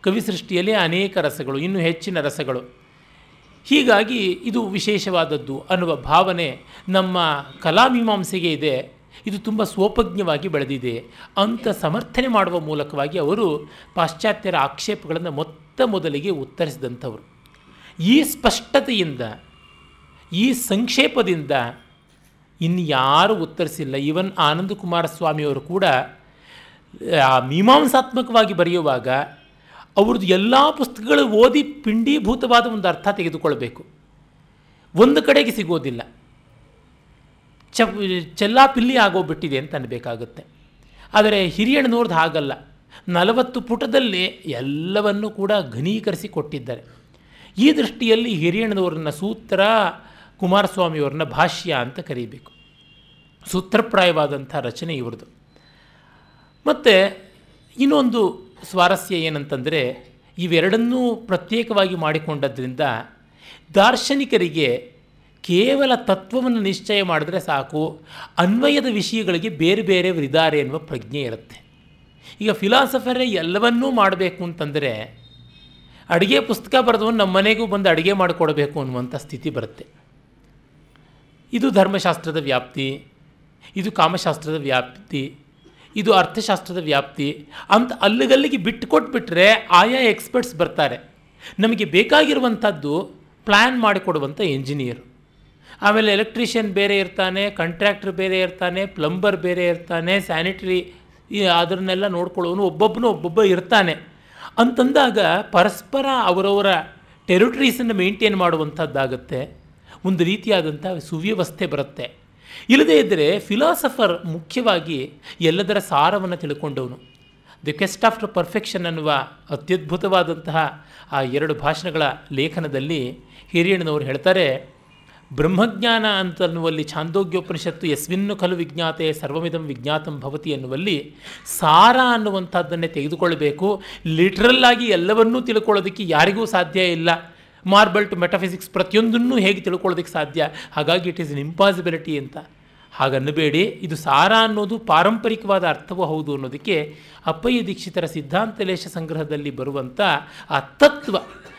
Speaker 1: ಕವಿ ಸೃಷ್ಟಿಯಲ್ಲಿ ಅನೇಕ ರಸಗಳು, ಇನ್ನೂ ಹೆಚ್ಚಿನ ರಸಗಳು. ಹೀಗಾಗಿ ಇದು ವಿಶೇಷವಾದದ್ದು ಅನ್ನುವ ಭಾವನೆ ನಮ್ಮ ಕಲಾಮೀಮಾಂಸೆಗೆ ಇದೆ. ಇದು ತುಂಬ ಸ್ವೋಪಜ್ಞವಾಗಿ ಬೆಳೆದಿದೆ. ಅಂತ ಸಮರ್ಥನೆ ಮಾಡುವ ಮೂಲಕವಾಗಿ ಅವರು ಪಾಶ್ಚಾತ್ಯರ ಆಕ್ಷೇಪಗಳನ್ನು ಮೊತ್ತ ಮೊದಲಿಗೆ ಉತ್ತರಿಸಿದಂಥವರು. ಈ ಸ್ಪಷ್ಟತೆಯಿಂದ, ಈ ಸಂಕ್ಷೇಪದಿಂದ ಇನ್ಯಾರೂ ಉತ್ತರಿಸಿಲ್ಲ. ಈವನ್ ಆನಂದ ಕುಮಾರಸ್ವಾಮಿಯವರು ಕೂಡ ಮೀಮಾಂಸಾತ್ಮಕವಾಗಿ ಬರೆಯುವಾಗ ಅವ್ರದ್ದು ಎಲ್ಲ ಪುಸ್ತಕಗಳು ಓದಿ ಪಿಂಡೀಭೂತವಾದ ಒಂದು ಅರ್ಥ ತೆಗೆದುಕೊಳ್ಬೇಕು. ಒಂದು ಕಡೆಗೆ ಸಿಗೋದಿಲ್ಲ. ಚ ಚೆಲ್ಲಾಪಿಲ್ಲಿ ಆಗೋಗ್ಬಿಟ್ಟಿದೆ ಅಂತ ಅನ್ಬೇಕಾಗುತ್ತೆ. ಆದರೆ ಹಿರಿಯಣ್ಣನವ್ರದ್ದು ಹಾಗಲ್ಲ. ನಲವತ್ತು ಪುಟದಲ್ಲಿ ಎಲ್ಲವನ್ನು ಕೂಡ ಘನೀಕರಿಸಿ ಕೊಟ್ಟಿದ್ದಾರೆ. ಈ ದೃಷ್ಟಿಯಲ್ಲಿ ಹಿರಿಯಣ್ಣನವ್ರನ್ನ ಸೂತ್ರ ಕುಮಾರಸ್ವಾಮಿಯವ್ರನ್ನ ಭಾಷ್ಯ ಅಂತ ಕರೀಬೇಕು. ಸೂತ್ರಪ್ರಾಯವಾದಂಥ ರಚನೆ ಇವ್ರದ್ದು. ಮತ್ತು ಇನ್ನೊಂದು ಸ್ವಾರಸ್ಯ ಏನಂತಂದರೆ ಇವೆರಡನ್ನೂ ಪ್ರತ್ಯೇಕವಾಗಿ ಮಾಡಿಕೊಂಡದ್ರಿಂದ ದಾರ್ಶನಿಕರಿಗೆ ಕೇವಲ ತತ್ವವನ್ನು ನಿಶ್ಚಯ ಮಾಡಿದ್ರೆ ಸಾಕು, ಅನ್ವಯದ ವಿಷಯಗಳಿಗೆ ಬೇರೆ ಬೇರೆಯವರಿದ್ದಾರೆ ಎನ್ನುವ ಪ್ರಜ್ಞೆ ಇರುತ್ತೆ. ಈಗ ಫಿಲಾಸಫರೇ ಎಲ್ಲವನ್ನೂ ಮಾಡಬೇಕು ಅಂತಂದರೆ ಅಡುಗೆ ಪುಸ್ತಕ ಬರೆದವನು ನಮ್ಮ ಮನೆಗೂ ಬಂದು ಅಡುಗೆ ಮಾಡಿಕೊಡಬೇಕು ಅನ್ನುವಂಥ ಸ್ಥಿತಿ ಬರುತ್ತೆ. ಇದು ಧರ್ಮಶಾಸ್ತ್ರದ ವ್ಯಾಪ್ತಿ, ಇದು ಕಾಮಶಾಸ್ತ್ರದ ವ್ಯಾಪ್ತಿ, ಇದು ಅರ್ಥಶಾಸ್ತ್ರದ ವ್ಯಾಪ್ತಿ ಅಂತ ಅಲ್ಲಿಗಲ್ಲಿಗೆ ಬಿಟ್ಟು ಕೊಟ್ಬಿಟ್ರೆ ಆಯಾ ಎಕ್ಸ್ಪರ್ಟ್ಸ್ ಬರ್ತಾರೆ. ನಮಗೆ ಬೇಕಾಗಿರುವಂಥದ್ದು ಪ್ಲ್ಯಾನ್ ಮಾಡಿಕೊಡುವಂಥ ಇಂಜಿನಿಯರ್ ಆಮೇಲೆ ಎಲೆಕ್ಟ್ರಿಷಿಯನ್ ಬೇರೆ ಇರ್ತಾನೆ, ಕಾಂಟ್ರಾಕ್ಟರ್ ಬೇರೆ ಇರ್ತಾನೆ, ಪ್ಲಂಬರ್ ಬೇರೆ ಇರ್ತಾನೆ, ಸ್ಯಾನಿಟರಿ ಅದನ್ನೆಲ್ಲ ನೋಡ್ಕೊಳ್ಳೋನು ಒಬ್ಬೊಬ್ಬನು ಒಬ್ಬೊಬ್ಬ ಇರ್ತಾನೆ. ಅಂತಂದಾಗ ಪರಸ್ಪರ ಅವರವರ ಟೆರಿಟರೀಸನ್ನು ಮೇಂಟೈನ್ ಮಾಡುವಂಥದ್ದಾಗುತ್ತೆ. ಒಂದು ರೀತಿಯಾದಂಥ ಸುವ್ಯವಸ್ಥೆ ಬರುತ್ತೆ. ಇಲ್ಲದೇ ಇದ್ದರೆ ಫಿಲಾಸಫರ್ ಮುಖ್ಯವಾಗಿ ಎಲ್ಲದರ ಸಾರವನ್ನು ತಿಳ್ಕೊಂಡವನು. ದಿ ಕೆಸ್ಟ್ ಆಫ್ಟರ್ ಪರ್ಫೆಕ್ಷನ್ ಅನ್ನುವ ಅತ್ಯದ್ಭುತವಾದಂತಹ ಆ ಎರಡು ಭಾಷಣಗಳ ಲೇಖನದಲ್ಲಿ ಹಿರಿಯಣ್ಣನವರು ಹೇಳ್ತಾರೆ, ಬ್ರಹ್ಮಜ್ಞಾನ ಅಂತನ್ನುವಲ್ಲಿ ಛಾಂದೋಗ್ಯೋಪನಿಷತ್ತು ಯಸ್ವಿನ್ನು ಖಲು ವಿಜ್ಞಾತೆ ಸರ್ವಮಿದಂ ವಿಜ್ಞಾತಂ ಭವತಿ ಅನ್ನುವಲ್ಲಿ ಸಾರ ಅನ್ನುವಂಥದ್ದನ್ನೇ ತೆಗೆದುಕೊಳ್ಳಬೇಕು. ಲಿಟ್ರಲ್ಲಾಗಿ ಎಲ್ಲವನ್ನೂ ತಿಳ್ಕೊಳ್ಳೋದಕ್ಕೆ ಯಾರಿಗೂ ಸಾಧ್ಯ ಇಲ್ಲ. ಮಾರ್ಬಲ್ ಟು ಮೆಟಫಿಸಿಕ್ಸ್ ಪ್ರತಿಯೊಂದನ್ನು ಹೇಗೆ ತಿಳ್ಕೊಳ್ಳೋದಕ್ಕೆ ಸಾಧ್ಯ? ಹಾಗಾಗಿ ಇಟ್ ಈಸ್ ಇನ್ ಇಂಪಾಸಿಬಿಲಿಟಿ ಅಂತ. ಹಾಗನ್ನಬೇಡಿ ಇದು ಸಾರ ಅನ್ನೋದು ಪಾರಂಪರಿಕವಾದ ಅರ್ಥವೂ ಹೌದು ಅನ್ನೋದಕ್ಕೆ ಅಪ್ಪಯ್ಯ ದೀಕ್ಷಿತರ ಸಿದ್ಧಾಂತಲೇಶ ಸಂಗ್ರಹದಲ್ಲಿ ಬರುವಂಥ ಆ ತತ್ವ,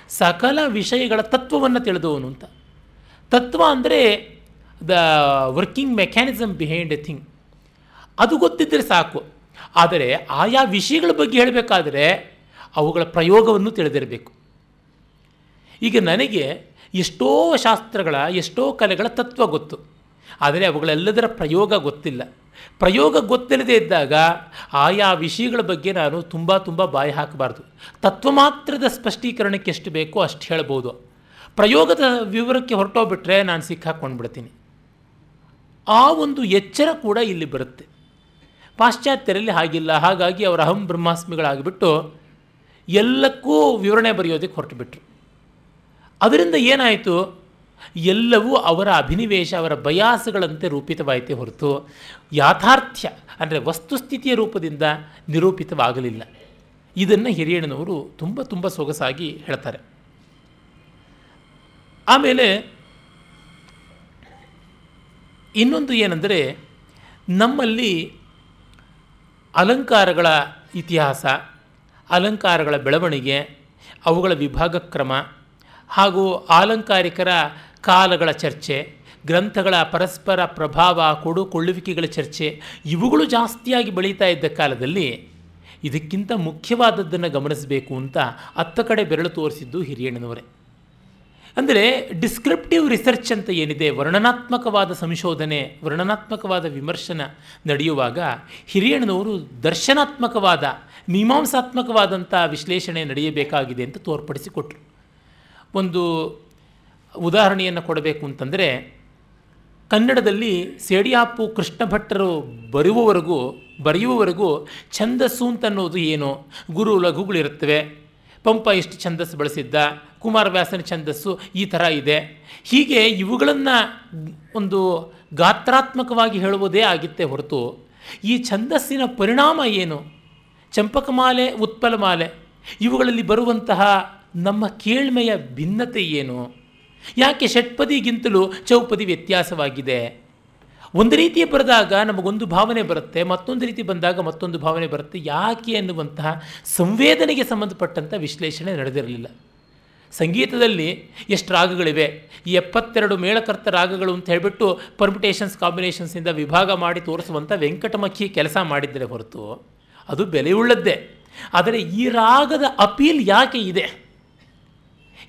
Speaker 1: ಸಕಲ ವಿಷಯಗಳ ತತ್ವವನ್ನು ತಿಳಿದವನು ಅಂತ. ತತ್ವ ಅಂದರೆ the working mechanism behind a thing. ಅದು ಗೊತ್ತಿದ್ದರೆ ಸಾಕು. ಆದರೆ ಆಯಾ ವಿಷಯಗಳ ಬಗ್ಗೆ ಹೇಳಬೇಕಾದ್ರೆ ಅವುಗಳ ಪ್ರಯೋಗವನ್ನು ತಿಳಿದಿರಬೇಕು. ಈಗ ನನಗೆ ಎಷ್ಟೋ ಶಾಸ್ತ್ರಗಳ, ಎಷ್ಟೋ ಕಲೆಗಳ ತತ್ವ ಗೊತ್ತು. ಆದರೆ ಅವುಗಳೆಲ್ಲದರ ಪ್ರಯೋಗ ಗೊತ್ತಿಲ್ಲ. ಪ್ರಯೋಗ ಗೊತ್ತಿಲ್ಲದೆ ಇದ್ದಾಗ ಆಯಾ ವಿಷಯಗಳ ಬಗ್ಗೆ ನಾನು ತುಂಬ ತುಂಬ ಬಾಯಿ ಹಾಕಬಾರ್ದು. ತತ್ವ ಮಾತ್ರದ ಸ್ಪಷ್ಟೀಕರಣಕ್ಕೆ ಎಷ್ಟು ಬೇಕೋ ಅಷ್ಟು ಹೇಳ್ಬೋದು. ಪ್ರಯೋಗದ ವಿವರಕ್ಕೆ ಹೊರಟೋಗ್ಬಿಟ್ರೆ ನಾನು ಸಿಕ್ಕಾಕ್ಕೊಂಡ್ಬಿಡ್ತೀನಿ ಆ ಒಂದು ಎಚ್ಚರ ಕೂಡ ಇಲ್ಲಿ ಬರುತ್ತೆ. ಪಾಶ್ಚಾತ್ಯರಲ್ಲಿ ಹಾಗಿಲ್ಲ. ಹಾಗಾಗಿ ಅವರ ಅಹಂ ಬ್ರಹ್ಮಾಸ್ಮಿಗಳಾಗಿಬಿಟ್ಟು ಎಲ್ಲಕ್ಕೂ ವಿವರಣೆ ಬರೆಯೋದಕ್ಕೆ ಹೊರಟು ಬಿಟ್ಟರು ಅದರಿಂದ ಏನಾಯಿತು? ಎಲ್ಲವೂ ಅವರ ಅಭಿನಿವೇಶ, ಅವರ ಬಯಾಸಗಳಂತೆ ರೂಪಿತವಾಯಿತೇ ಹೊರತು ಯಾಥಾರ್ಥ್ಯ ಅಂದರೆ ವಸ್ತುಸ್ಥಿತಿಯ ರೂಪದಿಂದ ನಿರೂಪಿತವಾಗಲಿಲ್ಲ. ಇದನ್ನು ಹಿರಿಯಣ್ಣನವರು ತುಂಬ ತುಂಬ ಸೊಗಸಾಗಿ ಹೇಳ್ತಾರೆ. ಆಮೇಲೆ ಇನ್ನೊಂದು ಏನೆಂದರೆ ನಮ್ಮಲ್ಲಿ ಅಲಂಕಾರಗಳ ಇತಿಹಾಸ, ಅಲಂಕಾರಗಳ ಬೆಳವಣಿಗೆ, ಅವುಗಳ ವಿಭಾಗ ಕ್ರಮ ಹಾಗೂ ಆಲಂಕಾರಿಕರ ಕಾಲಗಳ ಚರ್ಚೆ, ಗ್ರಂಥಗಳ ಪರಸ್ಪರ ಪ್ರಭಾವ, ಕೊಡು ಕೊಳ್ಳುವಿಕೆಗಳ ಚರ್ಚೆ ಇವುಗಳು ಜಾಸ್ತಿಯಾಗಿ ಬೆಳೀತಾ ಇದ್ದ ಕಾಲದಲ್ಲಿ ಇದಕ್ಕಿಂತ ಮುಖ್ಯವಾದದ್ದನ್ನು ಗಮನಿಸಬೇಕು ಅಂತ ಅತ್ತ ಕಡೆ ಬೆರಳು ತೋರಿಸಿದ್ದು ಹಿರಿಯಣ್ಣನವರೇ. ಅಂದರೆ ಡಿಸ್ಕ್ರಿಪ್ಟಿವ್ ರಿಸರ್ಚ್ ಅಂತ ಏನಿದೆ, ವರ್ಣನಾತ್ಮಕವಾದ ಸಂಶೋಧನೆ, ವರ್ಣನಾತ್ಮಕವಾದ ವಿಮರ್ಶನ ನಡೆಯುವಾಗ ಹಿರಿಯಣ್ಣನವರು ದರ್ಶನಾತ್ಮಕವಾದ, ಮೀಮಾಂಸಾತ್ಮಕವಾದಂಥ ವಿಶ್ಲೇಷಣೆ ನಡೆಯಬೇಕಾಗಿದೆ ಅಂತ ತೋರ್ಪಡಿಸಿಕೊಟ್ರು. ಒಂದು ಉದಾಹರಣೆಯನ್ನು ಕೊಡಬೇಕು ಅಂತಂದರೆ, ಕನ್ನಡದಲ್ಲಿ ಸೇಡಿಯಾಪು ಕೃಷ್ಣ ಭಟ್ಟರು ಬರುವವರೆಗೂ, ಬರೆಯುವವರೆಗೂ ಛಂದಸ್ಸು ಅಂತನ್ನೋದು ಏನು? ಗುರು ಲಘುಗಳಿರುತ್ತವೆ ಪಂಪ ಎಷ್ಟು ಛಂದಸ್ಸು ಬಳಸಿದ್ದ? ಕುಮಾರವ್ಯಾಸನ ಛಂದಸ್ಸು ಈ ಥರ ಇದೆ. ಹೀಗೆ ಇವುಗಳನ್ನು ಒಂದು ಗಾತ್ರಾತ್ಮಕವಾಗಿ ಹೇಳುವುದೇ ಆಗಿತ್ತೆ ಹೊರತು, ಈ ಛಂದಸ್ಸಿನ ಪರಿಣಾಮ ಏನು? ಚಂಪಕಮಾಲೆ, ಉತ್ಪಲಮಾಲೆ, ಇವುಗಳಲ್ಲಿ ಬರುವಂತಹ ನಮ್ಮ ಕೇಳ್ಮೆಯ ಭಿನ್ನತೆ ಏನು? ಯಾಕೆ ಷಟ್ಪದಿಗಿಂತಲೂ ಚೌಪದಿ ವ್ಯತ್ಯಾಸವಾಗಿದೆ? ಒಂದು ರೀತಿ ಬರೆದಾಗ ನಮಗೊಂದು ಭಾವನೆ ಬರುತ್ತೆ, ಮತ್ತೊಂದು ರೀತಿ ಬಂದಾಗ ಮತ್ತೊಂದು ಭಾವನೆ ಬರುತ್ತೆ. ಯಾಕೆ ಅನ್ನುವಂತಹ ಸಂವೇದನೆಗೆ ಸಂಬಂಧಪಟ್ಟಂಥ ವಿಶ್ಲೇಷಣೆ ನಡೆದಿರಲಿಲ್ಲ. ಸಂಗೀತದಲ್ಲಿ ಎಷ್ಟು ರಾಗಗಳಿವೆ? ಈ ಎಪ್ಪತ್ತೆರಡು ಮೇಳಕರ್ತ ರಾಗಗಳು ಅಂತ ಹೇಳಿಬಿಟ್ಟು ಪರ್ಮಿಟೇಷನ್ಸ್ ಕಾಂಬಿನೇಷನ್ಸಿಂದ ವಿಭಾಗ ಮಾಡಿ ತೋರಿಸುವಂಥ ವೆಂಕಟಮಕ್ಕಿ ಕೆಲಸ ಮಾಡಿದರೆ ಹೊರತು ಅದು ಬೆಲೆಯುಳ್ಳದ್ದೇ. ಆದರೆ ಈ ರಾಗದ ಅಪೀಲ್ ಯಾಕೆ ಇದೆ?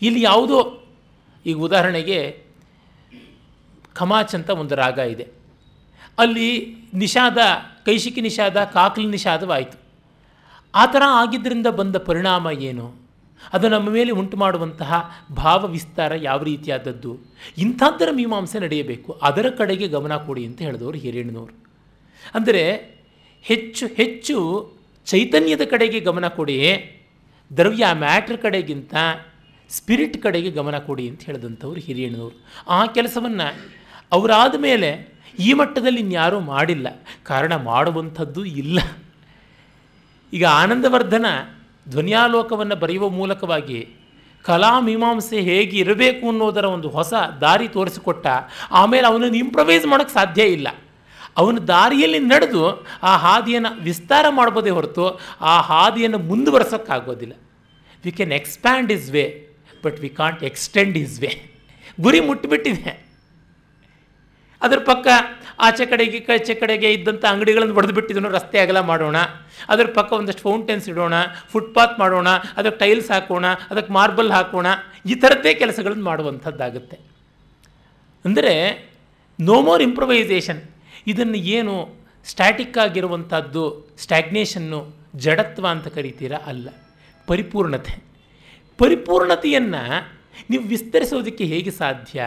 Speaker 1: ಇಲ್ಲಿ ಯಾವುದೋ ಈಗ ಉದಾಹರಣೆಗೆ ಖಮಾಚ್ ಅಂತ ಒಂದು ರಾಗ ಇದೆ. ಅಲ್ಲಿ ನಿಷಾದ, ಕೈಶಿಕಿ ನಿಷಾದ, ಕಾಕಲ್ ನಿಷಾದವಾಯಿತು. ಆ ಥರ ಆಗಿದ್ದರಿಂದ ಬಂದ ಪರಿಣಾಮ ಏನು? ಅದು ನಮ್ಮ ಮೇಲೆ ಉಂಟು ಮಾಡುವಂತಹ ಭಾವ ವಿಸ್ತಾರ ಯಾವ ರೀತಿಯಾದದ್ದು? ಇಂಥದ್ದರ ಮೀಮಾಂಸೆ ನಡೆಯಬೇಕು. ಅದರ ಕಡೆಗೆ ಗಮನ ಕೊಡಿ ಅಂತ ಹೇಳಿದವರು ಹಿರಿಯಣ್ಣನವರು ಅಂದರೆ ಹೆಚ್ಚು ಹೆಚ್ಚು ಚೈತನ್ಯದ ಕಡೆಗೆ ಗಮನ ಕೊಡಿ, ದ್ರವ್ಯ ಮ್ಯಾಟ್ರ್ ಕಡೆಗಿಂತ ಸ್ಪಿರಿಟ್ ಕಡೆಗೆ ಗಮನ ಕೊಡಿ ಅಂತ ಹೇಳಿದಂಥವ್ರು ಹಿರಿಯಣ್ಣನವರು. ಆ ಕೆಲಸವನ್ನು ಅವರಾದ ಮೇಲೆ ಈ ಮಟ್ಟದಲ್ಲಿ ಇನ್ಯಾರೂ ಮಾಡಿಲ್ಲ. ಕಾರಣ ಮಾಡುವಂಥದ್ದು ಇಲ್ಲ. ಈಗ ಆನಂದವರ್ಧನ ಧ್ವನಿಯಾಲೋಕವನ್ನು ಬರೆಯುವ ಮೂಲಕವಾಗಿ ಕಲಾ ಮೀಮಾಂಸೆ ಹೇಗೆ ಇರಬೇಕು ಅನ್ನೋದರ ಒಂದು ಹೊಸ ದಾರಿ ತೋರಿಸಿಕೊಟ್ಟ, ಆಮೇಲೆ ಅವನನ್ನು ಇಂಪ್ರವೈಸ್ ಮಾಡೋಕ್ಕೆ ಸಾಧ್ಯ ಇಲ್ಲ. ಅವನ ದಾರಿಯಲ್ಲಿ ನಡೆದು ಆ ಹಾದಿಯನ್ನು ವಿಸ್ತಾರ ಮಾಡ್ಬೋದೇ ಹೊರತು ಆ ಹಾದಿಯನ್ನು ಮುಂದುವರೆಸೋಕ್ಕಾಗೋದಿಲ್ಲ. We can expand his way but we can't extend his way ಗುರಿ ಮುಟ್ಟಿಬಿಟ್ಟಿದೆ ಅದ್ರ ಪಕ್ಕ ಆಚೆ ಕಡೆಗೆ ಕಚೆ ಕಡೆಗೆ ಇದ್ದಂಥ ಅಂಗಡಿಗಳನ್ನು ಹೊಡೆದು ಬಿಟ್ಟಿದ್ದು ರಸ್ತೆ ಅಗಲ ಮಾಡೋಣ. ಅದ್ರ ಪಕ್ಕ ಒಂದಷ್ಟು ಫೌಂಟೇನ್ಸ್ ಇಡೋಣ, ಫುಟ್ಪಾತ್ ಮಾಡೋಣ, ಅದಕ್ಕೆ ಟೈಲ್ಸ್ ಹಾಕೋಣ, ಅದಕ್ಕೆ ಮಾರ್ಬಲ್ ಹಾಕೋಣ. ಈ ಥರದ್ದೇ ಕೆಲಸಗಳನ್ನು ಮಾಡುವಂಥದ್ದಾಗುತ್ತೆ. ಅಂದರೆ ನೋ ಮೋರ್ ಇಂಪ್ರೊವೈಸೇಷನ್. ಇದನ್ನು ಏನು ಸ್ಟ್ಯಾಟಿಕ್ ಆಗಿರುವಂಥದ್ದು, ಸ್ಟ್ಯಾಗ್ನೇಷನ್ನು, ಜಡತ್ವ ಅಂತ ಕರಿತೀರಾ? ಅಲ್ಲ. ಪರಿಪೂರ್ಣತೆ. ಪರಿಪೂರ್ಣತೆಯನ್ನು ನೀವು ವಿಸ್ತರಿಸೋದಕ್ಕೆ ಹೇಗೆ ಸಾಧ್ಯ?